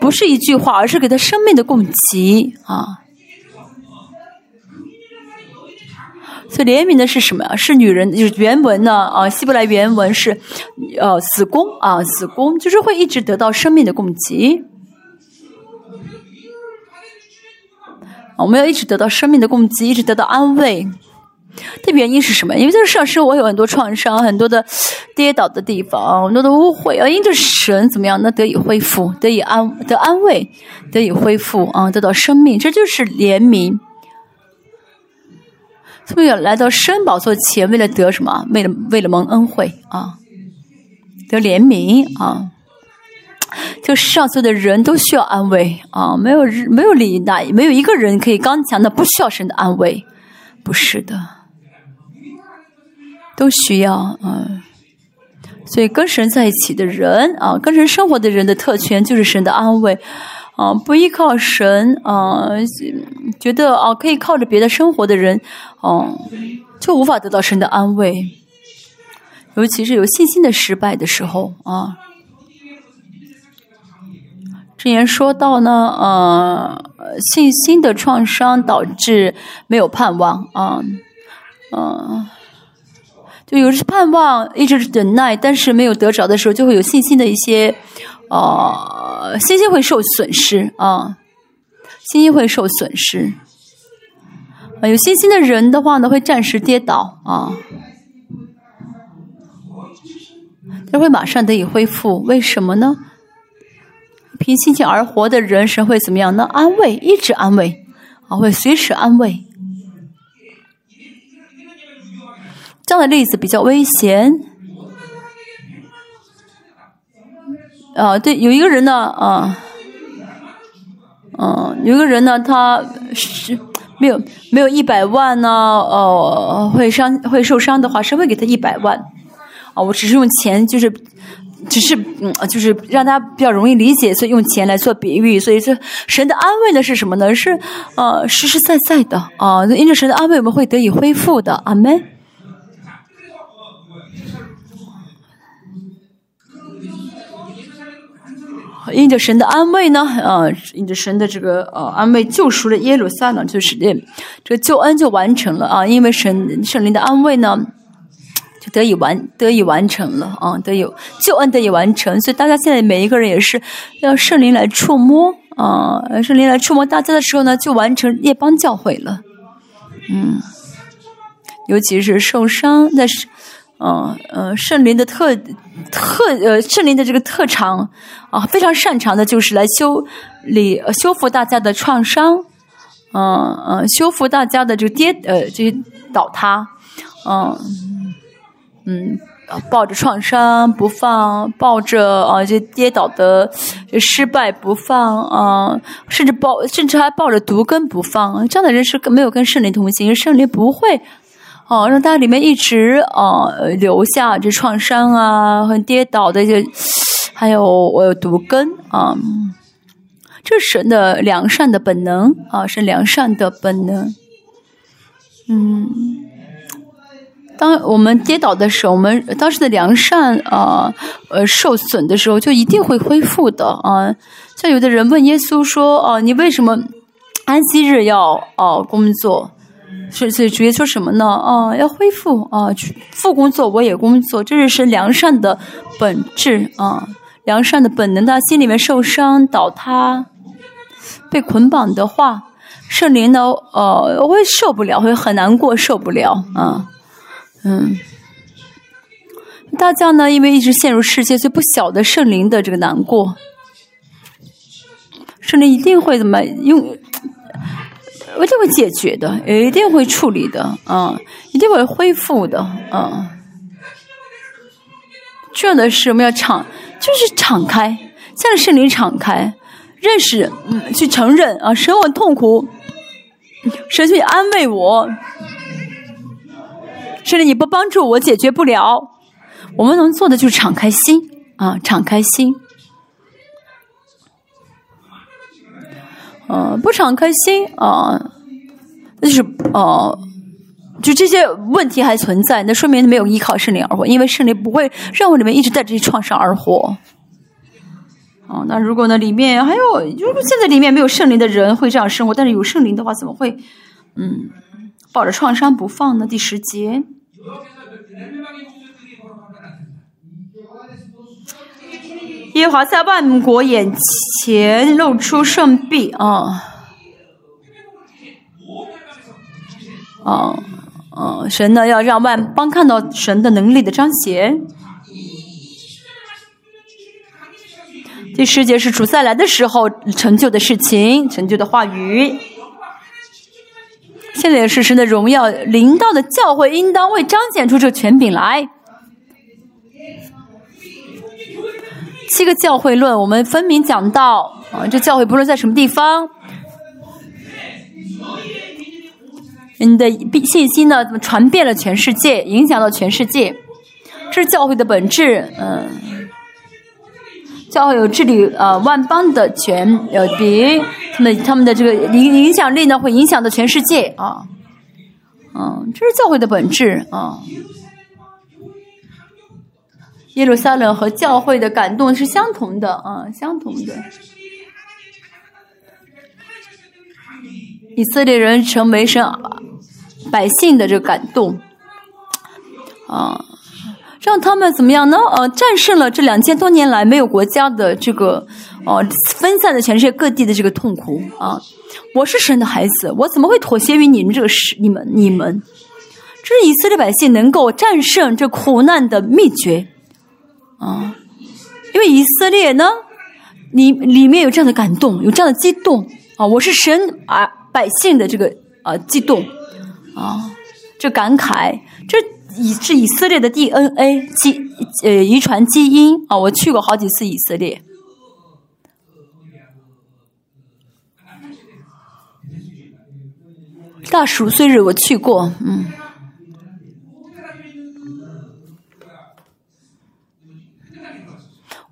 不是一句话，而是给他生命的供给啊。所以怜悯的是什么呀？是女人，就是原文呢啊，希伯来原文是呃子宫啊，子宫就是会一直得到生命的供给。我们要一直得到生命的供给，一直得到安慰。的原因是什么？因为这个上生活有很多创伤，很多的跌倒的地方，很多的误会啊。因着神怎么样，那得以恢复，得以安得安慰，得以恢复啊，得到生命，这就是怜悯。所以来到生宝座前，为了得什么？为了为了蒙恩惠啊，得怜悯啊。就上座的人都需要安慰啊，没有没有理那没有一个人可以刚强的不需要神的安慰，不是的。都需要，嗯，所以跟神在一起的人啊，跟神生活的人的特权就是神的安慰，啊，不依靠神啊，觉得啊可以靠着别的生活的人，哦，就无法得到神的安慰，尤其是有信心的失败的时候啊，之前说到呢，呃，信心的创伤导致没有盼望啊，嗯，就有时盼望一直忍耐，但是没有得着的时候，就会有信心的一些，呃，信心会受损失啊，信心会受损失。啊，有信心的人的话呢，会暂时跌倒啊。他会马上得以恢复，为什么呢？凭信心而活的人，神会怎么样呢？安慰，一直安慰，啊，会随时安慰。这样的例子比较危险。啊，对，有一个人呢，啊，嗯，有一个人呢，他是没有没有一百万呢，呃，会伤会受伤的话，神会给他一百万。啊，我只是用钱，就是，只是，嗯，就是让他比较容易理解，所以用钱来做比喻。所以这神的安慰呢是什么呢？是呃实实在在的啊，因着神的安慰，我们会得以恢复的。阿门。因着神的安慰呢，呃，因着神的这个呃安慰，救赎了耶路撒冷，就是这这个救恩就完成了啊。因为神圣灵的安慰呢。就得以完得以完成了啊，得以救恩得以完成，所以大家现在每一个人也是要圣灵来触摸啊，圣灵来触摸大家的时候呢，就完成列邦教会了。嗯，尤其是受伤，的是，嗯嗯，圣灵的特特呃，圣灵的这个特长啊，非常擅长的就是来修理修复大家的创伤，嗯嗯，修复大家的这个跌呃这些倒塌，嗯。嗯，抱着创伤不放，抱着啊这跌倒的失败不放啊，甚至抱甚至还抱着毒根不放，这样的人是没有跟圣灵同行，圣灵不会哦让他里面一直啊留下这创伤啊和跌倒的一些 还有我毒根啊，这是神的良善的本能啊，是良善的本能，嗯。当我们跌倒的时候，我们当时的良善啊，呃，受损的时候，就一定会恢复的啊。像有的人问耶稣说：“哦，你为什么安息日要哦工作？”所以，所以主耶稣说什么呢？啊，要恢复啊，复工作我也工作，这是是良善的本质啊，良善的本能。他心里面受伤、倒塌、被捆绑的话，圣灵呢，呃，会受不了，会很难过，受不了啊。嗯，大家呢，因为一直陷入世界，所以不晓得圣灵的这个难过。圣灵一定会怎么用？一定会解决的，也一定会处理的，啊，一定会恢复的，啊。重要的是我们要敞，就是敞开，向圣灵敞开，认识，嗯，去承认啊，神我痛苦，神去安慰我。甚至你不帮助我解决不了，我们能做的就是敞开心啊，敞开心。呃，不敞开心啊，那就是哦，就这些问题还存在，那说明没有依靠圣灵而活，因为圣灵不会让我里面一直带着这些创伤而活。哦，那如果呢，里面还有，如果现在里面没有圣灵的人会这样生活，但是有圣灵的话，怎么会嗯抱着创伤不放呢？第十节。耶和华在万国眼前露出圣臂啊！啊啊！神呢要让万邦看到神的能力的彰显。第十节是主再来的时候成就的事情，成就的话语。现在也是神的荣耀，临到的教会应当为彰显出这权柄来。七个教会论，我们分明讲到啊，这教会不论在什么地方，你的信息呢，传遍了全世界，影响到全世界，这是教会的本质。嗯，教会有治理呃万邦的权呃柄。他们他们的这个影影响力呢，会影响到全世界啊，嗯，这是教会的本质啊。耶路撒冷和教会的感动是相同的啊，相同的。以色列人成为神百姓的这个感动，啊，让他们怎么样呢？呃，战胜了这两千多年来没有国家的这个，呃，分散在全世界各地的这个痛苦啊！我是神的孩子，我怎么会妥协于你们这个是你们你们？这是以色列百姓能够战胜这苦难的秘诀。啊！因为以色列呢，里里面有这样的感动，有这样的激动啊！我是神啊，百姓的这个啊激动啊，这感慨，这以是以色列的 DNA 基呃遗传基因啊！我去过好几次以色列，大十五岁日我去过，嗯。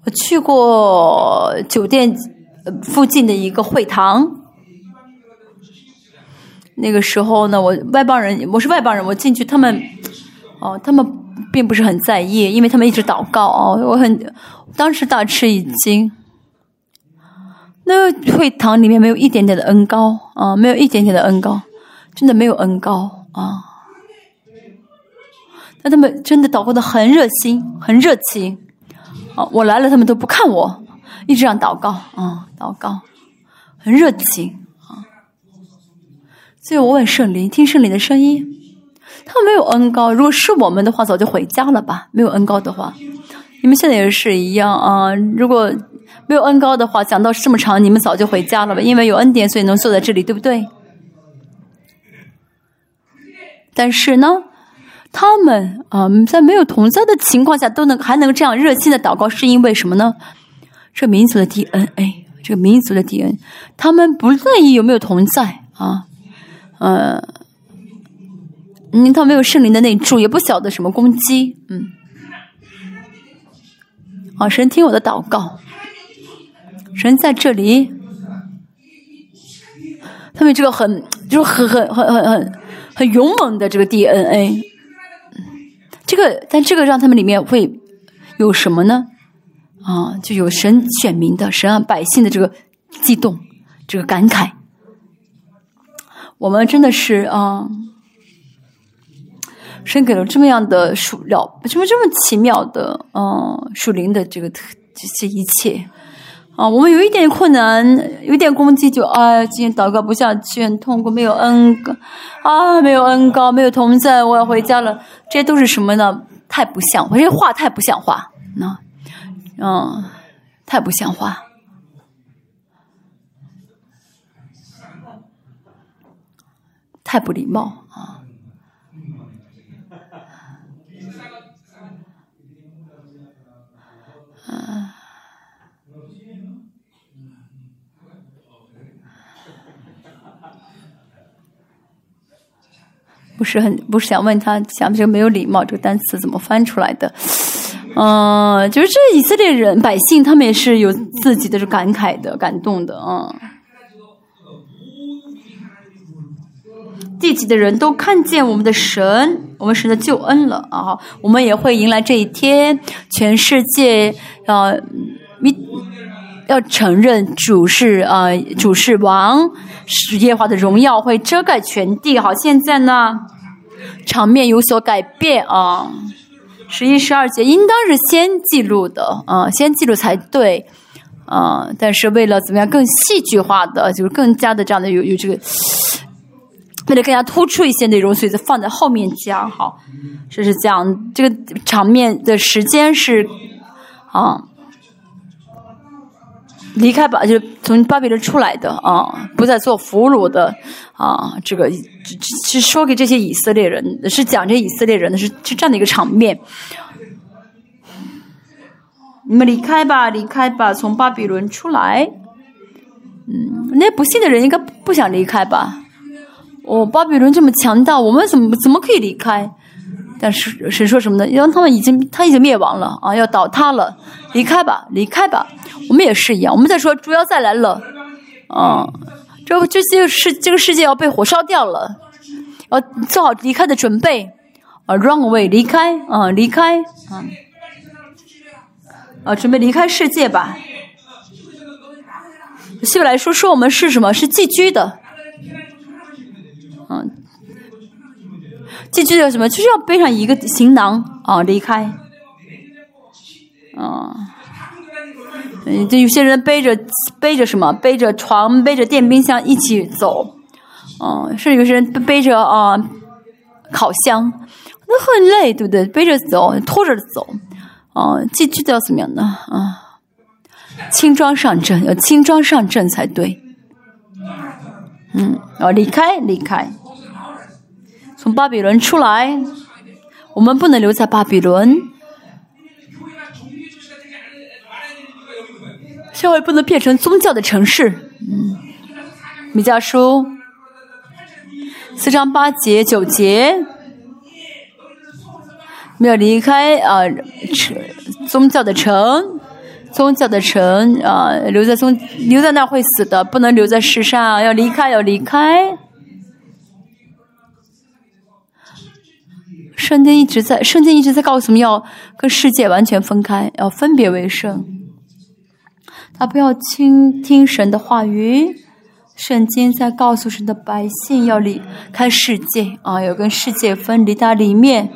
我去过酒店附近的一个会堂，那个时候呢，我外邦人，我是外邦人，我进去，他们，哦，他们并不是很在意，因为他们一直祷告哦，我很当时大吃一惊，那会堂里面没有一点点的恩高啊，没有一点点的恩高，真的没有恩高啊，那他们真的祷告的很热心，很热情。哦，我来了，他们都不看我，一直这样祷告，啊，祷告，很热情啊。所以我问圣灵，听圣灵的声音，他没有恩高。如果是我们的话，早就回家了吧？没有恩高的话，你们现在也是一样啊。如果没有恩高的话，讲到这么长，你们早就回家了吧？因为有恩典，所以能坐在这里，对不对？但是呢？他们啊，在没有同在的情况下，都能还能这样热心的祷告，是因为什么呢？这民族的 DNA，这个民族的 DNA，他们不在意有没有同在啊，呃，嗯，他没有圣灵的内助，也不晓得什么攻击，嗯，啊，神听我的祷告，神在这里，他们这个很，就是很很很很很很勇猛的这个 DNA。这个，但这个让他们里面会有什么呢？啊，就有神选民的、神让百姓的这个激动、这个感慨。我们真的是啊，神给了这么样的属了，什么这么奇妙的，嗯，属灵的这个特这些一切。啊，我们有一点困难，有点攻击，就啊，今天祷告不下去，很痛苦，没有恩，啊，没有恩高，没有同在，我要回家了。这些都是什么呢？太不像话，这话太不像话，那，嗯，太不像话，太不礼貌啊啊。不是很不是想问他讲这个没有礼貌这个单词怎么翻出来的？嗯，就是这以色列人百姓他们也是有自己的感慨的感动的啊。地级的人都看见我们的神，我们神的救恩了啊！我们也会迎来这一天，全世界啊你要承认主是啊，主是王，是耶和华的荣耀会遮盖全地。好，现在呢，场面有所改变啊。十一、十二节应当是先记录的啊，先记录才对啊。但是为了怎么样更戏剧化的，就是更加的这样的有有这个，为了更加突出一些内容，所以就放在后面讲。好，这是讲这个场面的时间是啊。离开吧，就是从巴比伦出来的啊，不再做俘虏的啊。这个是说给这些以色列人，是讲这以色列人的是是这样的一个场面。你们离开吧，离开吧，从巴比伦出来。嗯，那不信的人应该不想离开吧？哦，巴比伦这么强大，我们怎么怎么可以离开？但是神说什么呢？因为他们已经他已经灭亡了啊，要倒塌了，离开吧，离开吧。我们也是一样，我们在说主要再来了，啊，这这些世这个世界要被火烧掉了，要做好离开的准备啊，run away，离开啊，离开啊，啊，准备离开世界吧。希伯来说说我们是什么？是寄居的。嗯，寄居的什么？就是要背上一个行囊啊，离开。啊，嗯，这有些人背着背着什么？背着床，背着电冰箱一起走。嗯，甚至有些人背着啊烤箱，那很累，对不对？背着走，拖着走。哦，寄居的要怎么样呢？啊，轻装上阵，要轻装上阵才对。嗯，要离开，离开，从巴比伦出来。我们不能留在巴比伦，社会不能变成宗教的城市。嗯，米迦书四章八节九节。没有离开啊，城宗教的城，宗教的城啊，留在宗留在那会死的，不能留在世上，要离开，要离开。圣经一直在，圣经一直在告诉我们要跟世界完全分开，要分别为圣。他不要倾听神的话语，圣经在告诉神的百姓要离开世界啊，要跟世界分离，它里面。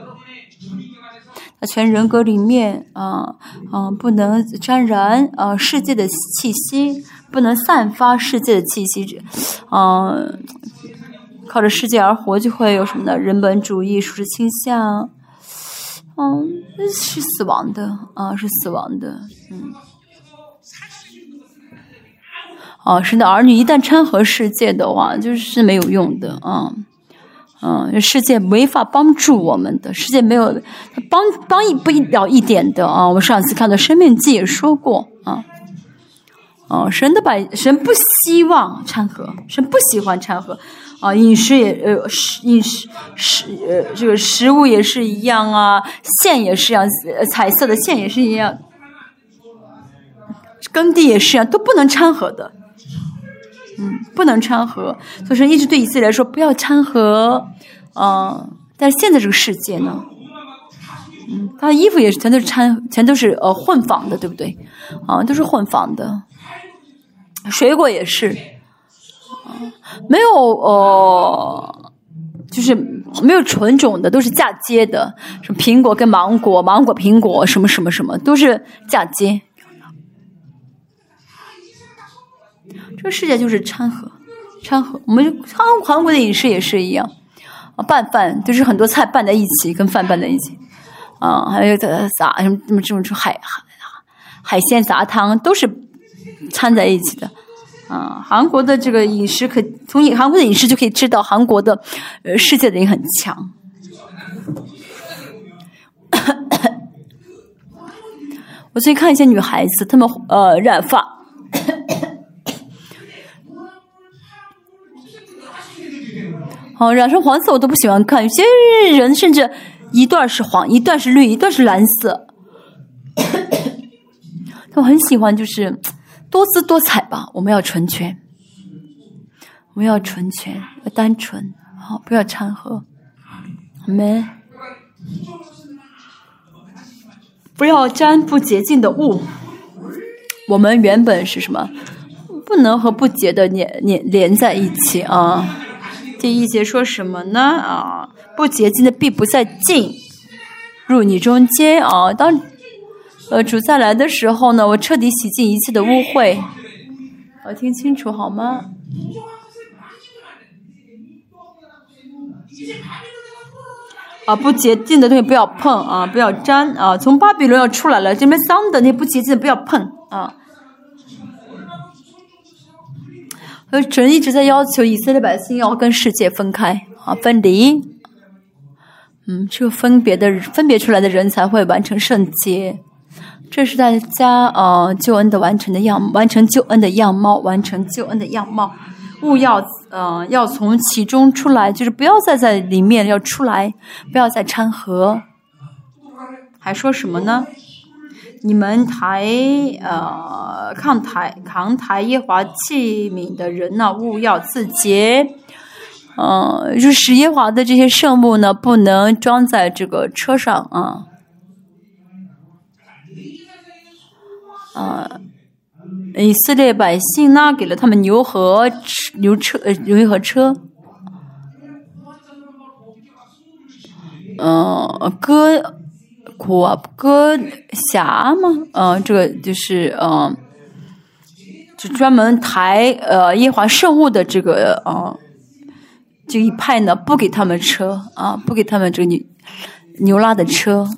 他全人格里面啊啊，不能沾染啊世界的气息，不能散发世界的气息，啊，靠着世界而活就会有什么呢？人本主义、属实倾向，嗯，是死亡的啊，是死亡的，嗯，啊，是的，儿女一旦掺和世界的话，就是没有用的啊。嗯，世界没法帮助我们的，世界没有帮帮一不了一点的啊！我上次看到《生命记》也说过啊，哦，神的百神不希望掺和，神不喜欢掺和啊，饮食也呃食饮食食呃这个食物也是一样啊，线也是一样，呃彩色的线也是一样，耕地也是一样，都不能掺和的。嗯，不能掺和，所以说一直对以色列来说不要掺和，嗯，但现在这个世界呢，嗯，他的衣服也是全都是掺，全都是呃混纺的，对不对？啊，都是混纺的，水果也是，没有呃，就是没有纯种的，都是嫁接的，什么苹果跟芒果，芒果苹果，什么什么什么，都是嫁接。这个世界就是掺和，掺和。我们韩韩国的饮食也是一样，拌饭就是很多菜拌在一起，跟饭拌在一起，啊，还有杂杂什么什么这种海海海鲜杂汤都是掺在一起的，啊，韩国的这个饮食可从韩国的饮食就可以知道韩国的呃世界的也很强。我最近看一些女孩子，她们呃染发。哦，染成黄色我都不喜欢看。有些人甚至一段是黄，一段是绿，一段是蓝色。他们很喜欢，就是多姿多彩吧。我们要纯全，我们要纯全，要单纯，好，不要掺和。我们不要沾不洁净的物。我们原本是什么？不能和不洁的连连连在一起啊。第一节说什么呢？啊，不洁净的必不再进入你中间啊。当呃主再来的时候呢，我彻底洗净一切的污秽。我听清楚好吗？啊，不洁净的东西不要碰啊，不要沾啊。从巴比伦要出来了，这边脏的那不洁净的不要碰啊。呃，神一直在要求以色列百姓要跟世界分开啊，分离。嗯，只有分别的分别出来的人才会完成圣洁，这是大家呃救恩的完成的样，完成救恩的样貌，完成救恩的样貌。勿要呃要从其中出来，就是不要再在里面要出来，不要再掺和。还说什么呢？你们抬呃抗抬扛抬耶华器皿的人呢，勿要自洁。嗯，就是耶华的这些圣物呢，不能装在这个车上啊。啊，以色列百姓呢，给了他们牛和牛车呃牛和车。嗯，割国割辖吗？嗯，这个就是嗯，就专门抬呃耶华圣物的这个啊这一派呢，不给他们车啊，不给他们这个牛牛拉的车，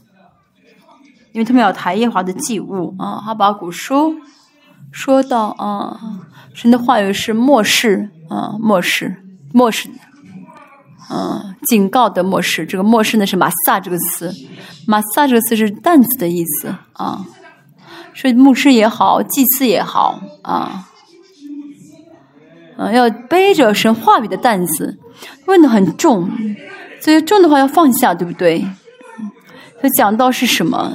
因为他们要抬耶华的祭物啊。哈巴古书说到啊，神的话语是漠视啊，漠视，漠视。嗯，警告的漠视，这个漠视呢是马萨这个词，马萨这个词是担子的意思啊，所以牧师也好，祭司也好啊，嗯，要背着神话语的担子，问的很重，所以重的话要放下，对不对？他讲到是什么？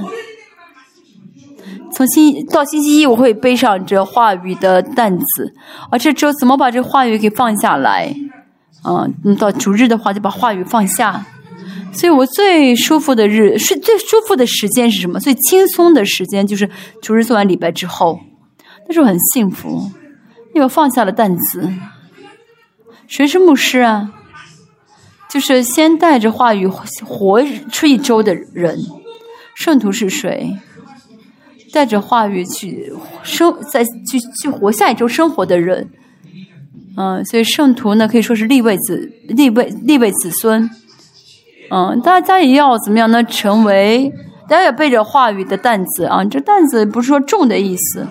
从星到星期一，我会背上这话语的担子，啊，这周怎么把这话语给放下来？嗯，到主日的话就把话语放下，所以我最舒服的日是最舒服的时间是什么？最轻松的时间就是主日做完礼拜之后，那时候很幸福，因为放下了担子。谁是牧师啊？就是先带着话语活出一周的人。圣徒是谁？带着话语去生，在去去活下一周生活的人。嗯，所以圣徒呢可以说是立位子、立位、立位子孙。嗯，大家也要怎么样呢？成为大家也背着话语的担子啊，这担子不是说重的意思。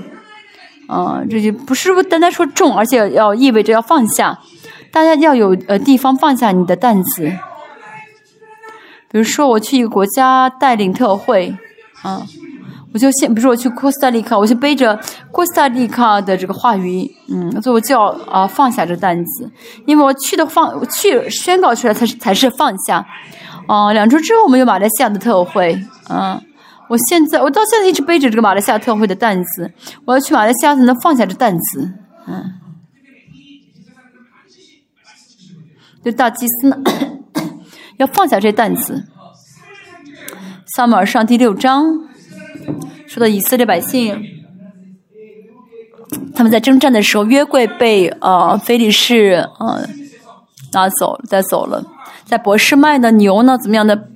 啊，这就不是单单说重，而且要意味着要放下。大家要有呃地方放下你的担子。比如说，我去一个国家带领特会，啊。我就先，比如说我去哥斯达黎卡，我就背着哥斯达黎卡的这个话语，嗯，所以我就要啊放下这担子，因为我去的放去宣告出来才是才是放下，啊，两周之后我们有马来西亚的特会，嗯，我现在我到现在一直背着这个马来西亚特会的担子，我要去马来西亚才能放下这担子，嗯，就大祭司呢 要放下这担子，撒母耳上第六章。说到以色列百姓，他们在征战的时候，约柜被呃菲利士呃拿走带走了，在博士麦的牛呢，怎么样的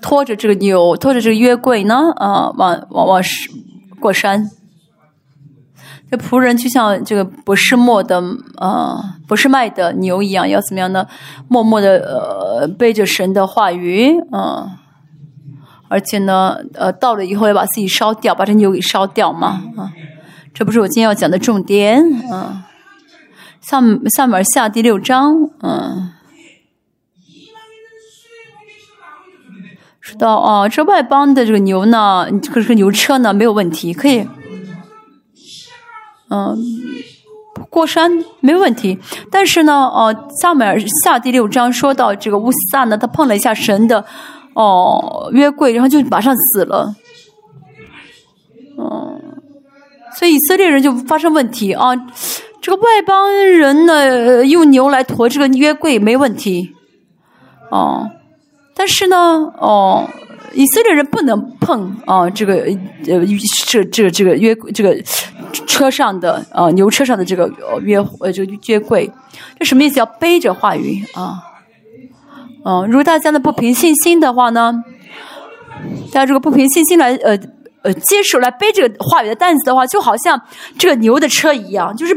拖着这个牛，拖着这个约柜呢？啊，往往往是过山。这仆人就像这个不是莫的呃不是卖的牛一样，要怎么样呢？默默的呃背着神的话语，嗯。而且呢，呃，到了以后要把自己烧掉，把这牛给烧掉嘛，啊，这不是我今天要讲的重点，啊，萨萨母尔下第六章，嗯，说到哦，这外邦的这个牛呢，这个牛车呢没有问题，可以，嗯，过山没问题，但是呢，哦，萨母尔下第六章说到这个乌萨呢，他碰了一下神的。哦，约柜，然后就马上死了。嗯，所以以色列人就发生问题啊。这个外邦人呢，用牛来驮这个约柜没问题。哦，但是呢，哦，以色列人不能碰啊，这个呃，这这这个约这个车上的呃牛车上的这个约呃这个约柜，这什么意思？要背着话语啊。嗯，如果大家呢不凭信心的话呢，大家如果不凭信心来呃呃接受来背这个话语的担子的话，就好像这个牛的车一样，就是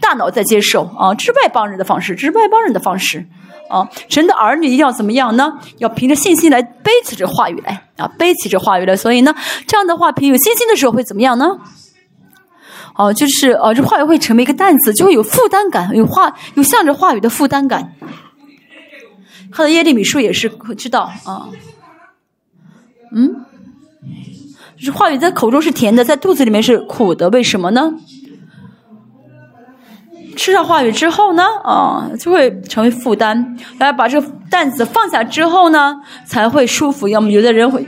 大脑在接受啊，这是外邦人的方式，这是外邦人的方式啊。神的儿女要怎么样呢？要凭着信心来背起这话语来啊，背起这话语来。所以呢，这样的话，凭有信心的时候会怎么样呢？哦，就是哦，这话语会成为一个担子，就会有负担感，有话有向着话语的负担感。他的耶利米书也是知道啊，嗯，就是话语在口中是甜的，在肚子里面是苦的，为什么呢？吃上话语之后呢，啊，就会成为负担。来把这个担子放下之后呢，才会舒服。要么有的人会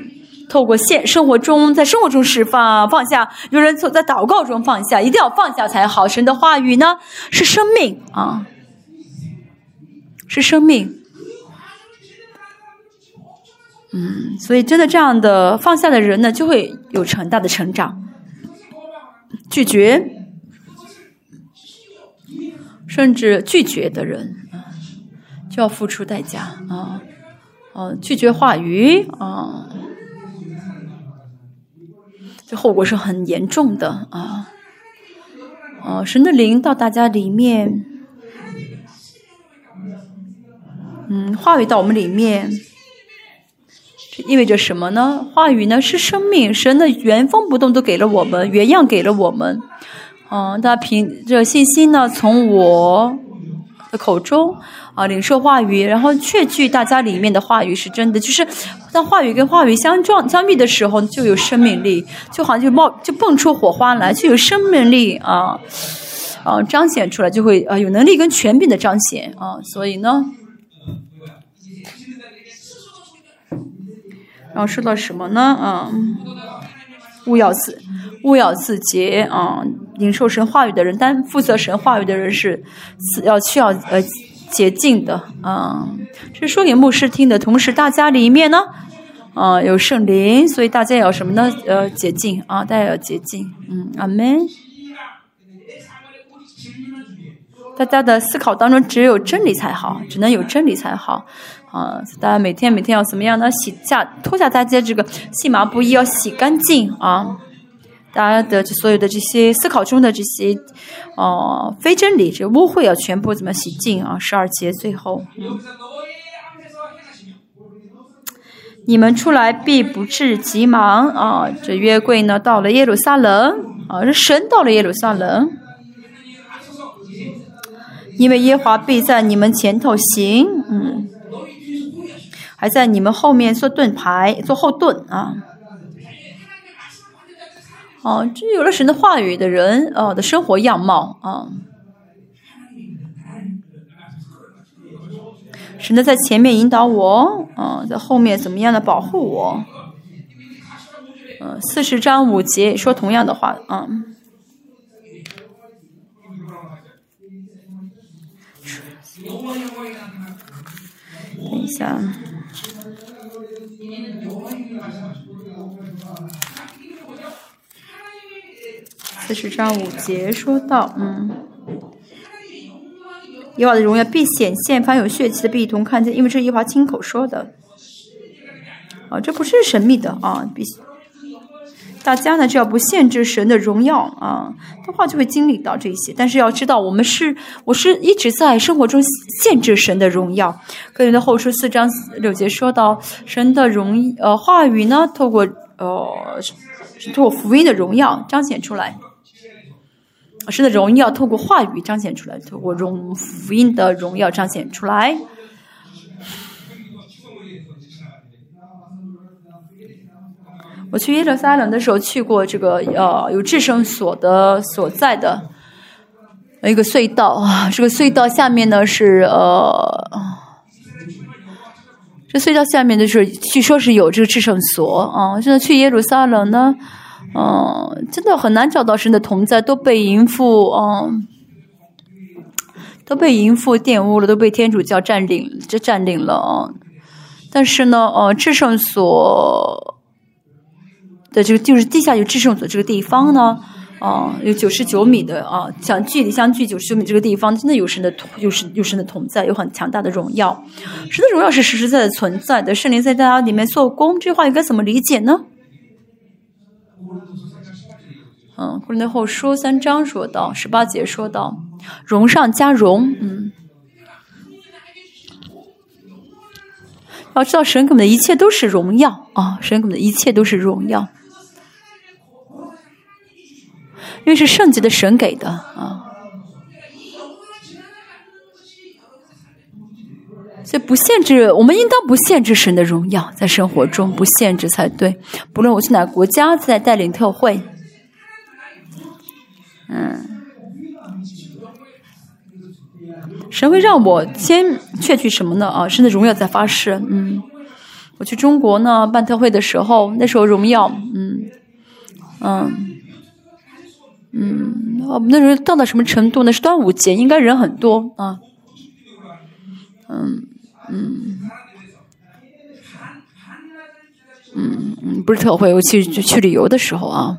透过现生活中，在生活中释放放下；有人在祷告中放下，一定要放下才好。神的话语呢，是生命啊，是生命。嗯，所以真的这样的放下的人呢，就会有很大的成长。拒绝，甚至拒绝的人，就要付出代价啊嗯，拒绝话语啊，这后果是很严重的啊。哦，神的灵到大家里面，嗯，话语到我们里面，这意味着什么呢？话语呢是生命，神的原封不动都给了我们，原样给了我们。嗯，大家凭着信心呢，从我的口中啊领受话语，然后确据大家里面的话语是真的，就是当话语跟话语相撞相遇的时候，就有生命力，就好像就冒就蹦出火花来，就有生命力啊啊彰显出来，就会啊有能力跟权柄的彰显啊，所以呢，然后说到什么呢？啊，勿要自勿要自洁啊。领受神话语的人，但负责神话语的人是要需要呃洁净的啊。这说给牧师听的，同时大家里面呢，啊有圣灵，所以大家要什么呢？呃洁净啊，大家要洁净。嗯，阿门。大家的思考当中只有真理才好，只能有真理才好啊。大家每天每天要怎么样呢？洗下脱下大家这个细麻布衣，要洗干净啊。大家的所有的这些思考中的这些，哦，非真理，这污秽要全部怎么洗净啊？十二节最后，你们出来必不至急忙啊！这约柜呢，到了耶路撒冷啊，这神到了耶路撒冷，因为耶华必在你们前头行，嗯，还在你们后面做盾牌，做后盾啊。哦，这有了神的话语的人，哦的生活样貌啊，神的在前面引导我，啊，在后面怎么样的保护我？嗯，四十章五节说同样的话，啊，等一下。四十章五节说到，嗯，耶和华的荣耀必显现，凡有血气的必同看见，因为这是耶和华亲口说的。啊，这不是神秘的啊，大家呢只要不限制神的荣耀啊的话，就会经历到这些。但是要知道，我们是我是一直在生活中限制神的荣耀。个人的后书四章六节说到，神的荣呃话语呢，透过呃透过福音的荣耀彰显出来。神的荣耀透过话语彰显出来，透过荣福音的荣耀彰显出来。我去耶路撒冷的时候去过这个呃有智圣所的所在的一个隧道啊，这个隧道下面呢是呃，这隧道下面的是据说是有这个智圣所啊。现在去耶路撒冷呢。嗯，真的很难找到神的同在，都被淫妇嗯，都被淫妇玷污了，都被天主教占领，这占领了啊。但是呢，呃，制圣所的这个就是地下有至圣所这个地方呢，啊，有九十九米的啊，相距离相距九十九米这个地方，真的有神的同，有神有神的同在，有很强大的荣耀。神的荣耀是实实在在存在的，圣灵在大家里面做工，这话应该怎么理解呢？嗯，《古兰后书》三章说到，十八节说到，荣上加荣，嗯，要知道神给我们的一切都是荣耀啊，神给我们的一切都是荣耀，因为是圣洁的神给的啊，所以不限制，我们应当不限制神的荣耀，在生活中不限制才对。不论我去哪个国家，在带领特会。嗯，神会让我先确去什么呢？啊，神的荣耀在发誓。嗯，我去中国呢办特会的时候，那时候荣耀，嗯，嗯，嗯，哦，那时候到了什么程度？呢是端午节，应该人很多啊。嗯，嗯。嗯嗯，不是特会，我去去旅游的时候啊，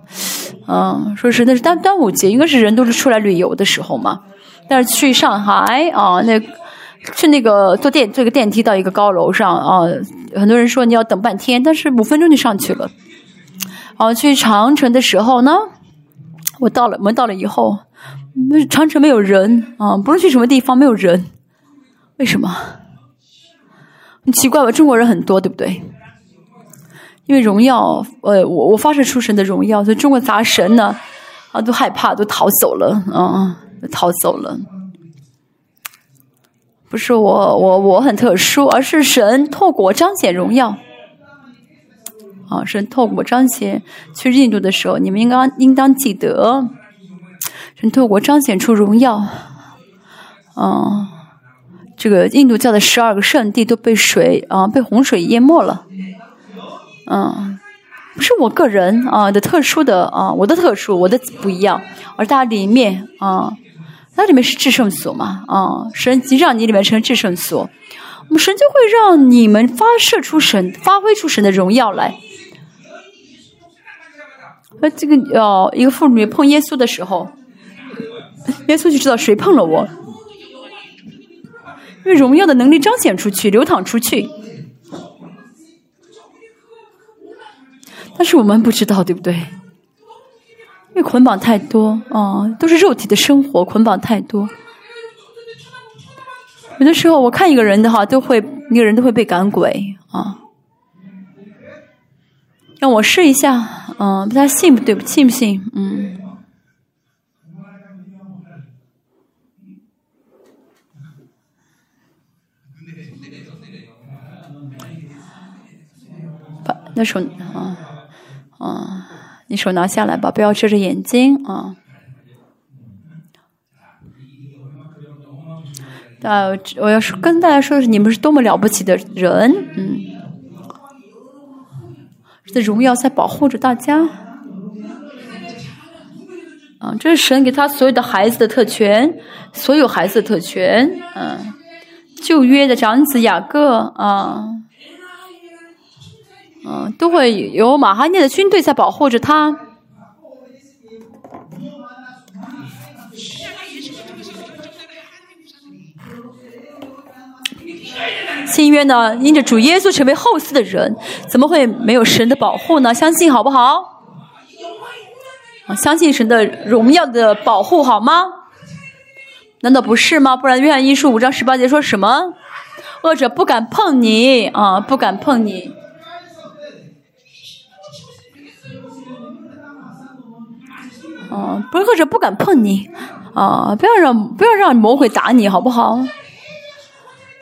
嗯，说是那是端端午节，应该是人都是出来旅游的时候嘛。但是去上海啊，那去那个坐电坐个电梯到一个高楼上啊，很多人说你要等半天，但是五分钟就上去了。啊，去长城的时候呢，我到了，我们到了以后，那长城没有人啊，不论去什么地方没有人，为什么？很奇怪吧？中国人很多，对不对？因为荣耀，呃，我我发射出神的荣耀，所以中国杂神呢，啊，都害怕，都逃走了，啊，逃走了。不是我，我我很特殊，而是神透过彰显荣耀。啊，神透过彰显去印度的时候，你们应该应当记得，神透过彰显出荣耀。啊，这个印度教的十二个圣地都被水啊，被洪水淹没了。嗯，不是我个人啊的特殊的啊，我的特殊，我的不一样，而它里面啊。那里面是制胜所嘛？啊，神即让你里面成制胜所，我们神就会让你们发射出神，发挥出神的荣耀来。那这个哦，一个妇女碰耶稣的时候，耶稣就知道谁碰了我，因为荣耀的能力彰显出去，流淌出去。但是我们不知道，对不对？因为捆绑太多啊，都是肉体的生活，捆绑太多。有的时候我看一个人的话，都会一个人都会被赶鬼啊。让我试一下，嗯，不太信，不对不？信不信？嗯。把那手啊啊。你手拿下来吧，不要遮着眼睛啊！啊，我要说跟大家说的是，你们是多么了不起的人，嗯，这荣耀在保护着大家。啊，这是神给他所有的孩子的特权，所有孩子的特权，嗯，旧约的长子雅各啊。嗯，都会有马哈涅的军队在保护着他。新约呢，因着主耶稣成为后嗣的人，怎么会没有神的保护呢？相信好不好？啊，相信神的荣耀的保护好吗？难道不是吗？不然约翰一书五章十八节说什么？恶者不敢碰你啊，不敢碰你。啊，不是恶者不敢碰你，啊，不要让不要让魔鬼打你，好不好？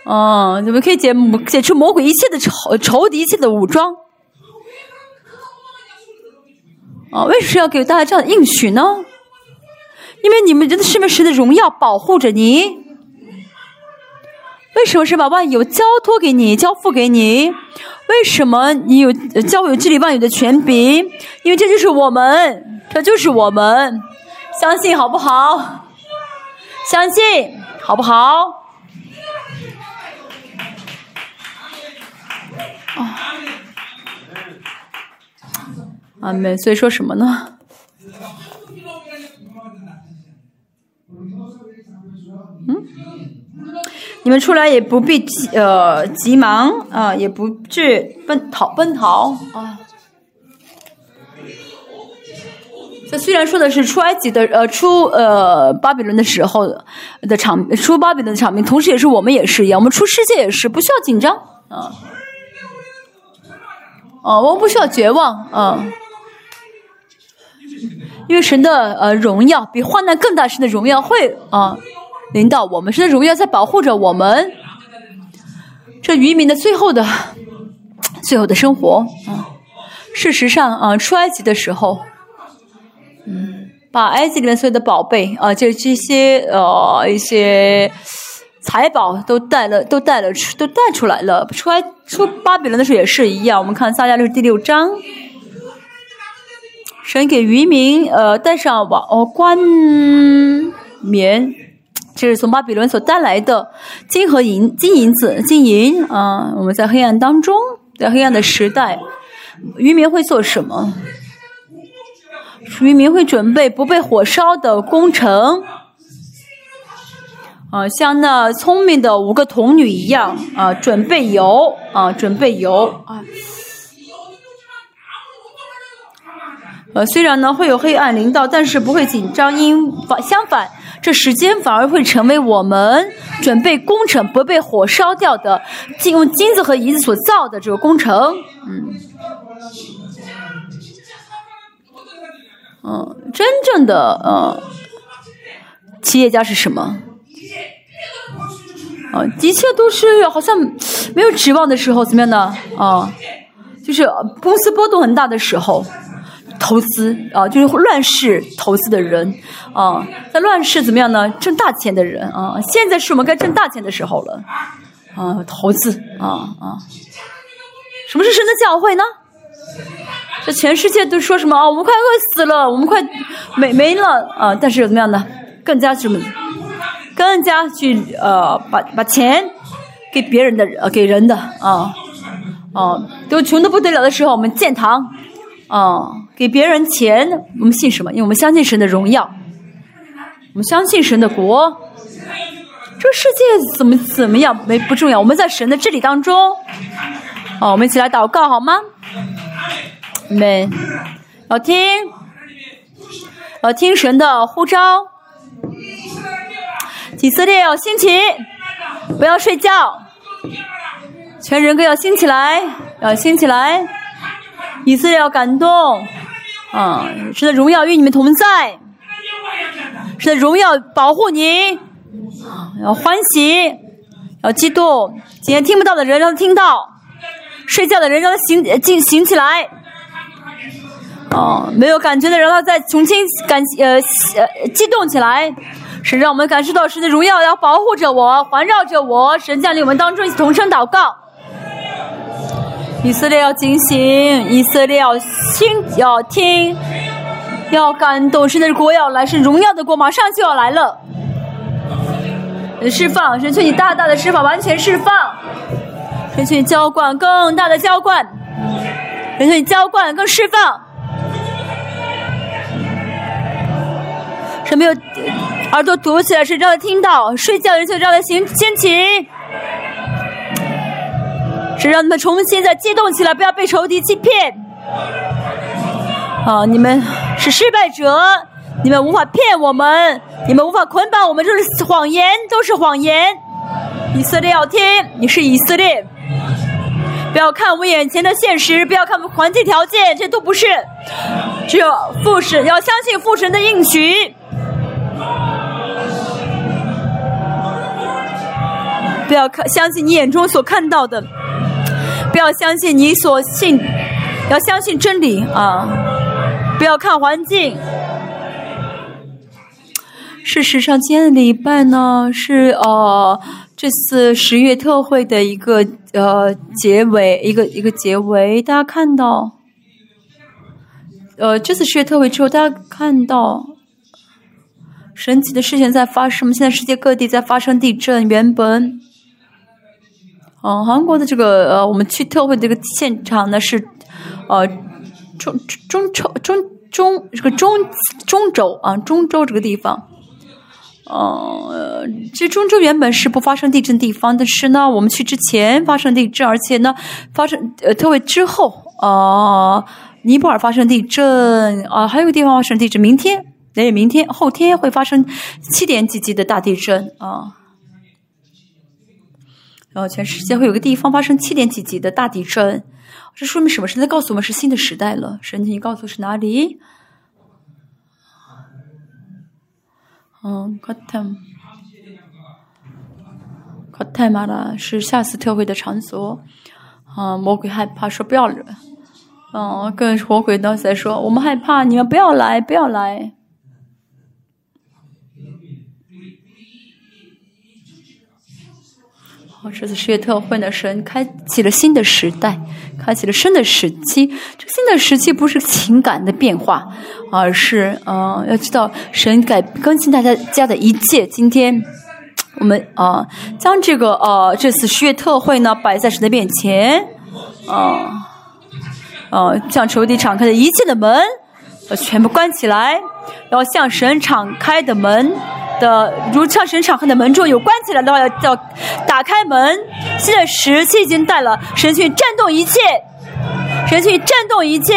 啊，你们可以解解除魔鬼一切的仇仇敌，一切的武装。啊，为什么要给大家这样的应许呢？因为你们真的是被神的荣耀保护着你。为什么是把万有交托给你，交付给你？为什么你有交有治理万有的权柄？因为这就是我们。这就是我们，相信好不好？相信好不好？啊，阿门。所以说什么呢？嗯，你们出来也不必急呃急忙啊，也不至奔逃奔逃啊。这虽然说的是出埃及的，呃，出呃巴比伦的时候的场，出巴比伦的场面，同时也是我们也是一样，我们出世界也是不需要紧张啊，哦，我们不需要绝望啊，因为神的呃荣耀比患难更大，神的荣耀会啊领导我们，神的荣耀在保护着我们，这渔民的最后的最后的生活啊，事实上啊，出埃及的时候。嗯，把埃及里面所有的宝贝啊，就这些呃一些财宝都带了，都带了出，都带出来了。出来出巴比伦的时候也是一样。我们看撒迦利第六章，神给渔民呃带上网哦冠冕，这是从巴比伦所带来的金和银金银子金银啊。我们在黑暗当中，在黑暗的时代，渔民会做什么？渔民会准备不被火烧的工程，啊，像那聪明的五个童女一样啊，准备油啊，准备油啊。呃，虽然呢会有黑暗临到，但是不会紧张，因反相反，这时间反而会成为我们准备工程不被火烧掉的，金用金子和银子所造的这个工程。嗯，嗯，真正的呃，企业家是什么？啊，一切都是好像没有指望的时候，怎么样呢？啊，就是公司波动很大的时候。投资啊，就是乱世投资的人啊，在乱世怎么样呢？挣大钱的人啊，现在是我们该挣大钱的时候了啊！投资啊啊！什么是神的教会呢？这全世界都说什么啊？我们快饿死了，我们快没没了啊！但是怎么样呢？更加什么？更加去呃，把把钱给别人的呃，给人的啊啊！都穷的不得了的时候，我们建堂。哦，给别人钱，我们信什么？因为我们相信神的荣耀，我们相信神的国。这世界怎么怎么样没不重要，我们在神的治理当中。哦，我们一起来祷告好吗？们要听，要听神的呼召。以色列要兴起，不要睡觉，全人格要兴起来，要兴起来。以色列要感动，啊！神的荣耀与你们同在，神的荣耀保护你，要欢喜，要激动。今天听不到的人让他听到，睡觉的人让他醒，醒醒起来。哦，没有感觉的人让他再重新感呃呃激动起来，神让我们感受到神的荣耀要保护着我，环绕着我。神降临我们当中，一起同声祷告。以色列要警醒，以色列要听，要听，要感动。神的国要来，是荣耀的国，马上就要来了。释放，神求你大大的释放，完全释放。神求你浇灌，更大的浇灌。神求你浇灌，更释放。神没有耳朵堵起来，谁让他听到；睡觉人就让他醒先起。是让你们重新再激动起来，不要被仇敌欺骗。啊，你们是失败者，你们无法骗我们，你们无法捆绑我们，这是谎言，都是谎言。以色列要听，你是以色列，不要看我们眼前的现实，不要看我们环境条件，这都不是。只有父神要相信父神的应许，不要看相信你眼中所看到的。不要相信你所信，要相信真理啊！不要看环境。事实上，今天的礼拜呢是呃这次十月特会的一个呃结尾，一个一个结尾。大家看到，呃，这次十月特会之后，大家看到神奇的事情在发生。现在世界各地在发生地震，原本。嗯，韩国的这个呃，我们去特会这个现场呢是，呃，中中中中中这个中中州啊，中州这个地方，呃，这中州原本是不发生地震地方，但是呢，我们去之前发生地震，而且呢，发生呃特会之后啊，尼泊尔发生地震啊，还有个地方发生地震，明天，哎，明天后天会发生七点几级的大地震啊。然后全世界会有个地方发生七点几级的大地震，这说明什么？神在告诉我们是新的时代了。神，你告诉是哪里？嗯，卡泰，卡泰马拉是下次特会的场所。啊，魔鬼害怕，说不要了。嗯，跟魔鬼当时在说，我们害怕，你们不要来，不要来。这次十月特会呢，神开启了新的时代，开启了新的时期。这个新的时期不是情感的变化，而是呃，要知道神改更新大家家的一切。今天我们啊，将这个呃这次十月特会呢摆在神的面前，啊啊，向仇敌敞开的一切的门，全部关起来，要向神敞开的门。的，如像神敞开的门中有关起来的话，要要打开门。现在时器已经到了，神去震动一切，神去震动一切。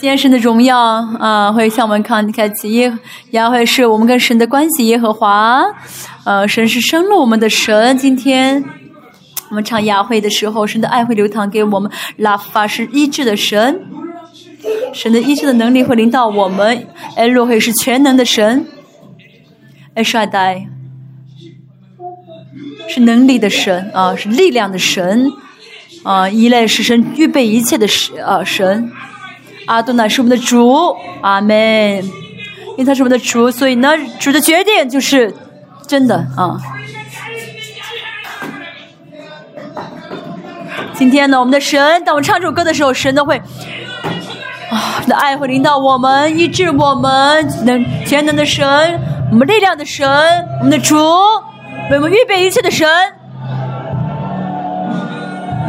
今天神的荣耀啊，会向我们看开启耶，也会是我们跟神的关系。耶和华，呃，神是生了我们的神。今天我们唱雅会的时候，神的爱会流淌给我们。拉法是医治的神，神的医治的能力会临到我们。艾洛会是全能的神，艾帅呆是能力的神啊，是力量的神啊，依赖是神预备一切的神啊神。阿多乃是我们的主，阿门。因为他是我们的主，所以呢，主的决定就是真的啊。今天呢，我们的神，当我们唱这首歌的时候，神都会啊，的爱会领导我们，医治我们，能全能的神，我们力量的神，我们的主，为我们预备一切的神。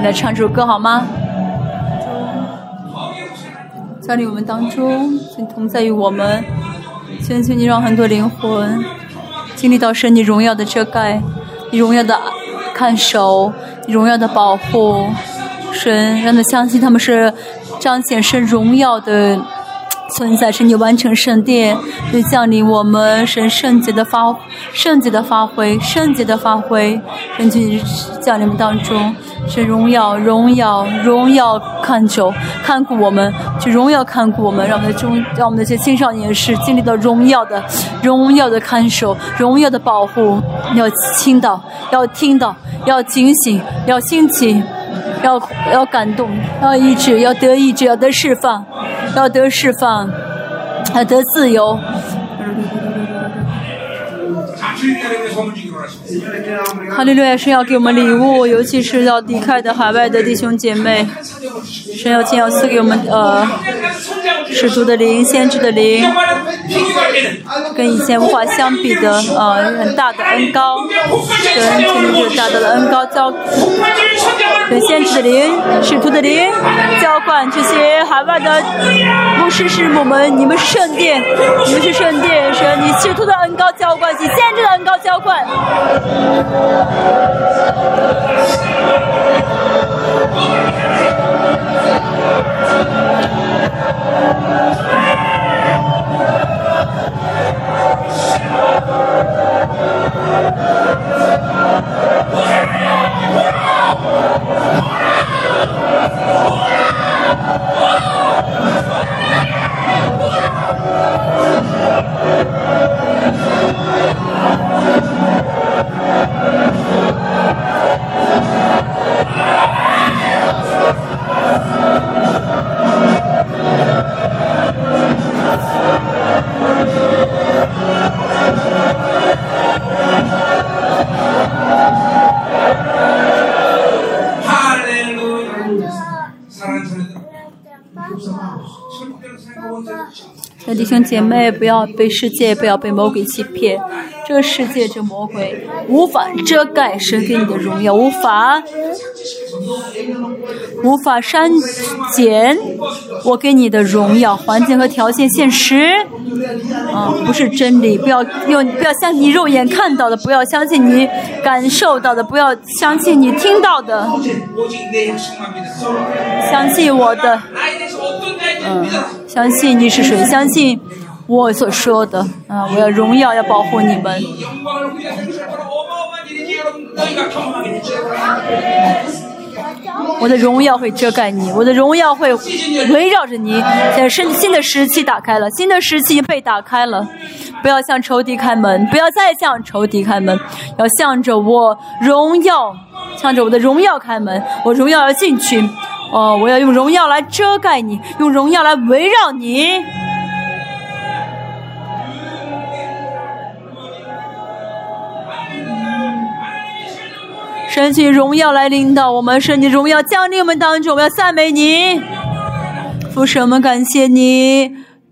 来唱这首歌好吗？在你我们当中，请同在于我们，请求你让很多灵魂经历到神你荣耀的遮盖，你荣耀的看守，荣耀的保护，神让他相信他们是彰显神荣耀的。存在是你完成圣殿，就降临我们神圣洁的发圣洁的发挥，圣洁的发挥，神去降临我们当中，是荣耀荣耀荣耀看守看顾我们，去荣耀看顾我们，让我们的中让我们的这些青少年是经历到荣耀的荣耀的看守，荣耀的保护，要听到，要听到，要警醒，要兴起，要要感动，要医治，要得医治，要得释放。要得释放，要得自由。哈利路亚！神要给我们礼物，尤其是要离开的海外的弟兄姐妹，神要将要赐给我们呃，使徒的灵、先知的灵，跟以前无法相比的呃很大的恩高，神天天就大大的恩高交，跟先知的灵、使徒的灵交换这些海外的牧师师母们，你们是圣殿，你们是圣殿，神你使徒的恩高交换你先知的恩高交换。不要被世界，不要被魔鬼欺骗。这个世界，这魔鬼无法遮盖神给你的荣耀，无法无法删减我给你的荣耀。环境和条件，现实啊，不是真理。不要用，不要相信你肉眼看到的，不要相信你感受到的，不要相信你听到的，相信我的。嗯，相信你是谁？相信我所说的。啊，我要荣耀，要保护你们。我的荣耀会遮盖你，我的荣耀会围绕着你。在新新的时期打开了，新的时期被打开了。不要向仇敌开门，不要再向仇敌开门，要向着我荣耀，向着我的荣耀开门。我荣耀要进去。哦，我要用荣耀来遮盖你，用荣耀来围绕你。神请荣耀来领导我们，神的荣耀降临我们当中，我们要赞美你。父神们，感谢你，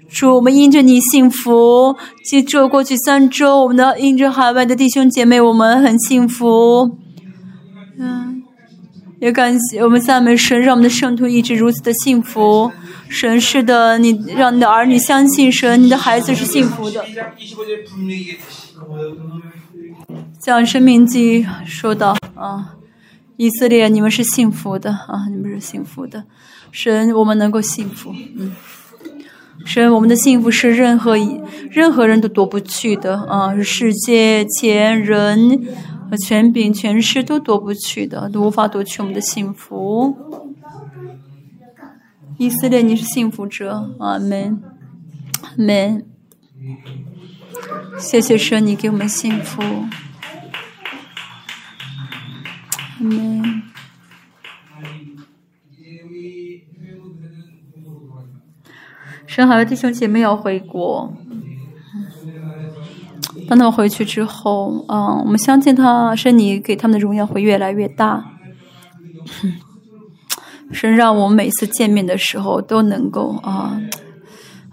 祝我们因着你幸福。记住过去三周，我们的因着海外的弟兄姐妹，我们很幸福。嗯。也感谢我们赞美神，让我们的圣徒一直如此的幸福。神是的，你让你的儿女相信神，你的孩子是幸福的。像生命记说到啊，以色列你们是幸福的啊，你们是幸福的。神，我们能够幸福，嗯。神，我们的幸福是任何任何人都夺不去的啊！世界、钱、人和权柄、权势都夺不去的，都无法夺取我们的幸福。以色列，你是幸福者，阿门，门。谢谢神，你给我们幸福，阿门。生孩的弟兄姐妹要回国，当他们回去之后，嗯，我们相信他是你给他们的荣耀会越来越大。神让我们每次见面的时候都能够啊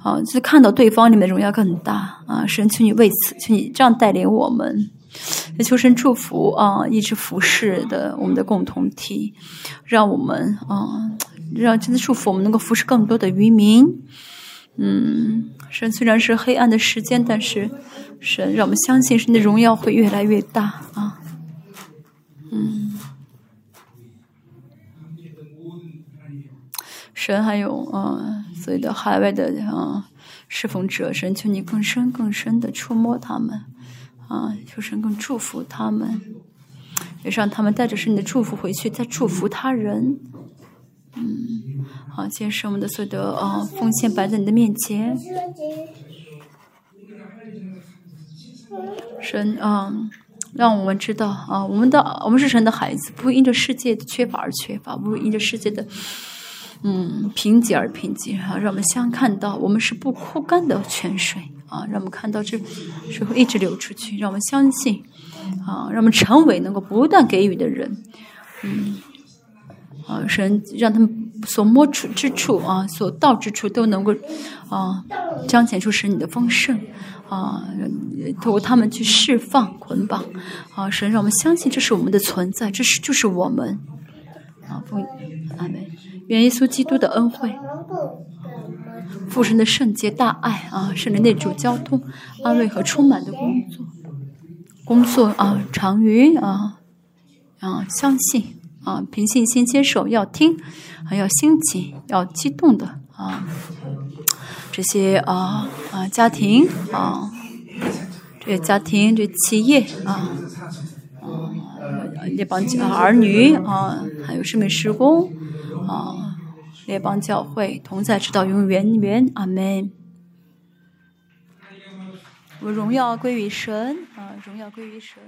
啊，就看到对方里面的荣耀更大啊！神，求你为此，求你这样带领我们，求神祝福啊，一直服侍的我们的共同体，让我们啊，让真的祝福我们能够服侍更多的渔民。嗯，神虽然是黑暗的时间，但是神让我们相信神的荣耀会越来越大啊。嗯，神还有啊，所有的海外的啊侍奉者，神求你更深更深的触摸他们啊，求神更祝福他们，也让他们带着神的祝福回去，再祝福他人。嗯。好，今天是我们的所有的啊奉献摆在你的面前，神啊，让我们知道啊，我们的我们是神的孩子，不会因着世界的缺乏而缺乏，不会因着世界的嗯贫瘠而贫瘠啊，让我们相看到我们是不枯干的泉水啊，让我们看到这水会一直流出去，让我们相信啊，让我们成为能够不断给予的人，嗯。啊，神让他们所摸处之处啊，所到之处都能够啊彰显出神你的丰盛啊，透过他们去释放捆绑啊，神让我们相信这是我们的存在，这是就是我们啊，奉阿门，愿耶稣基督的恩惠，父神的圣洁大爱啊，圣灵内主交通安慰和充满的工作工作啊，长于啊啊相信。啊，凭信心接受，要听，还要心急，要激动的啊！这些啊啊家庭啊，这些家庭，这企业啊啊，列邦教儿女啊，还有生命施工啊，列邦教会同在，直到永远远。阿门。我荣耀归于神啊，荣耀归于神。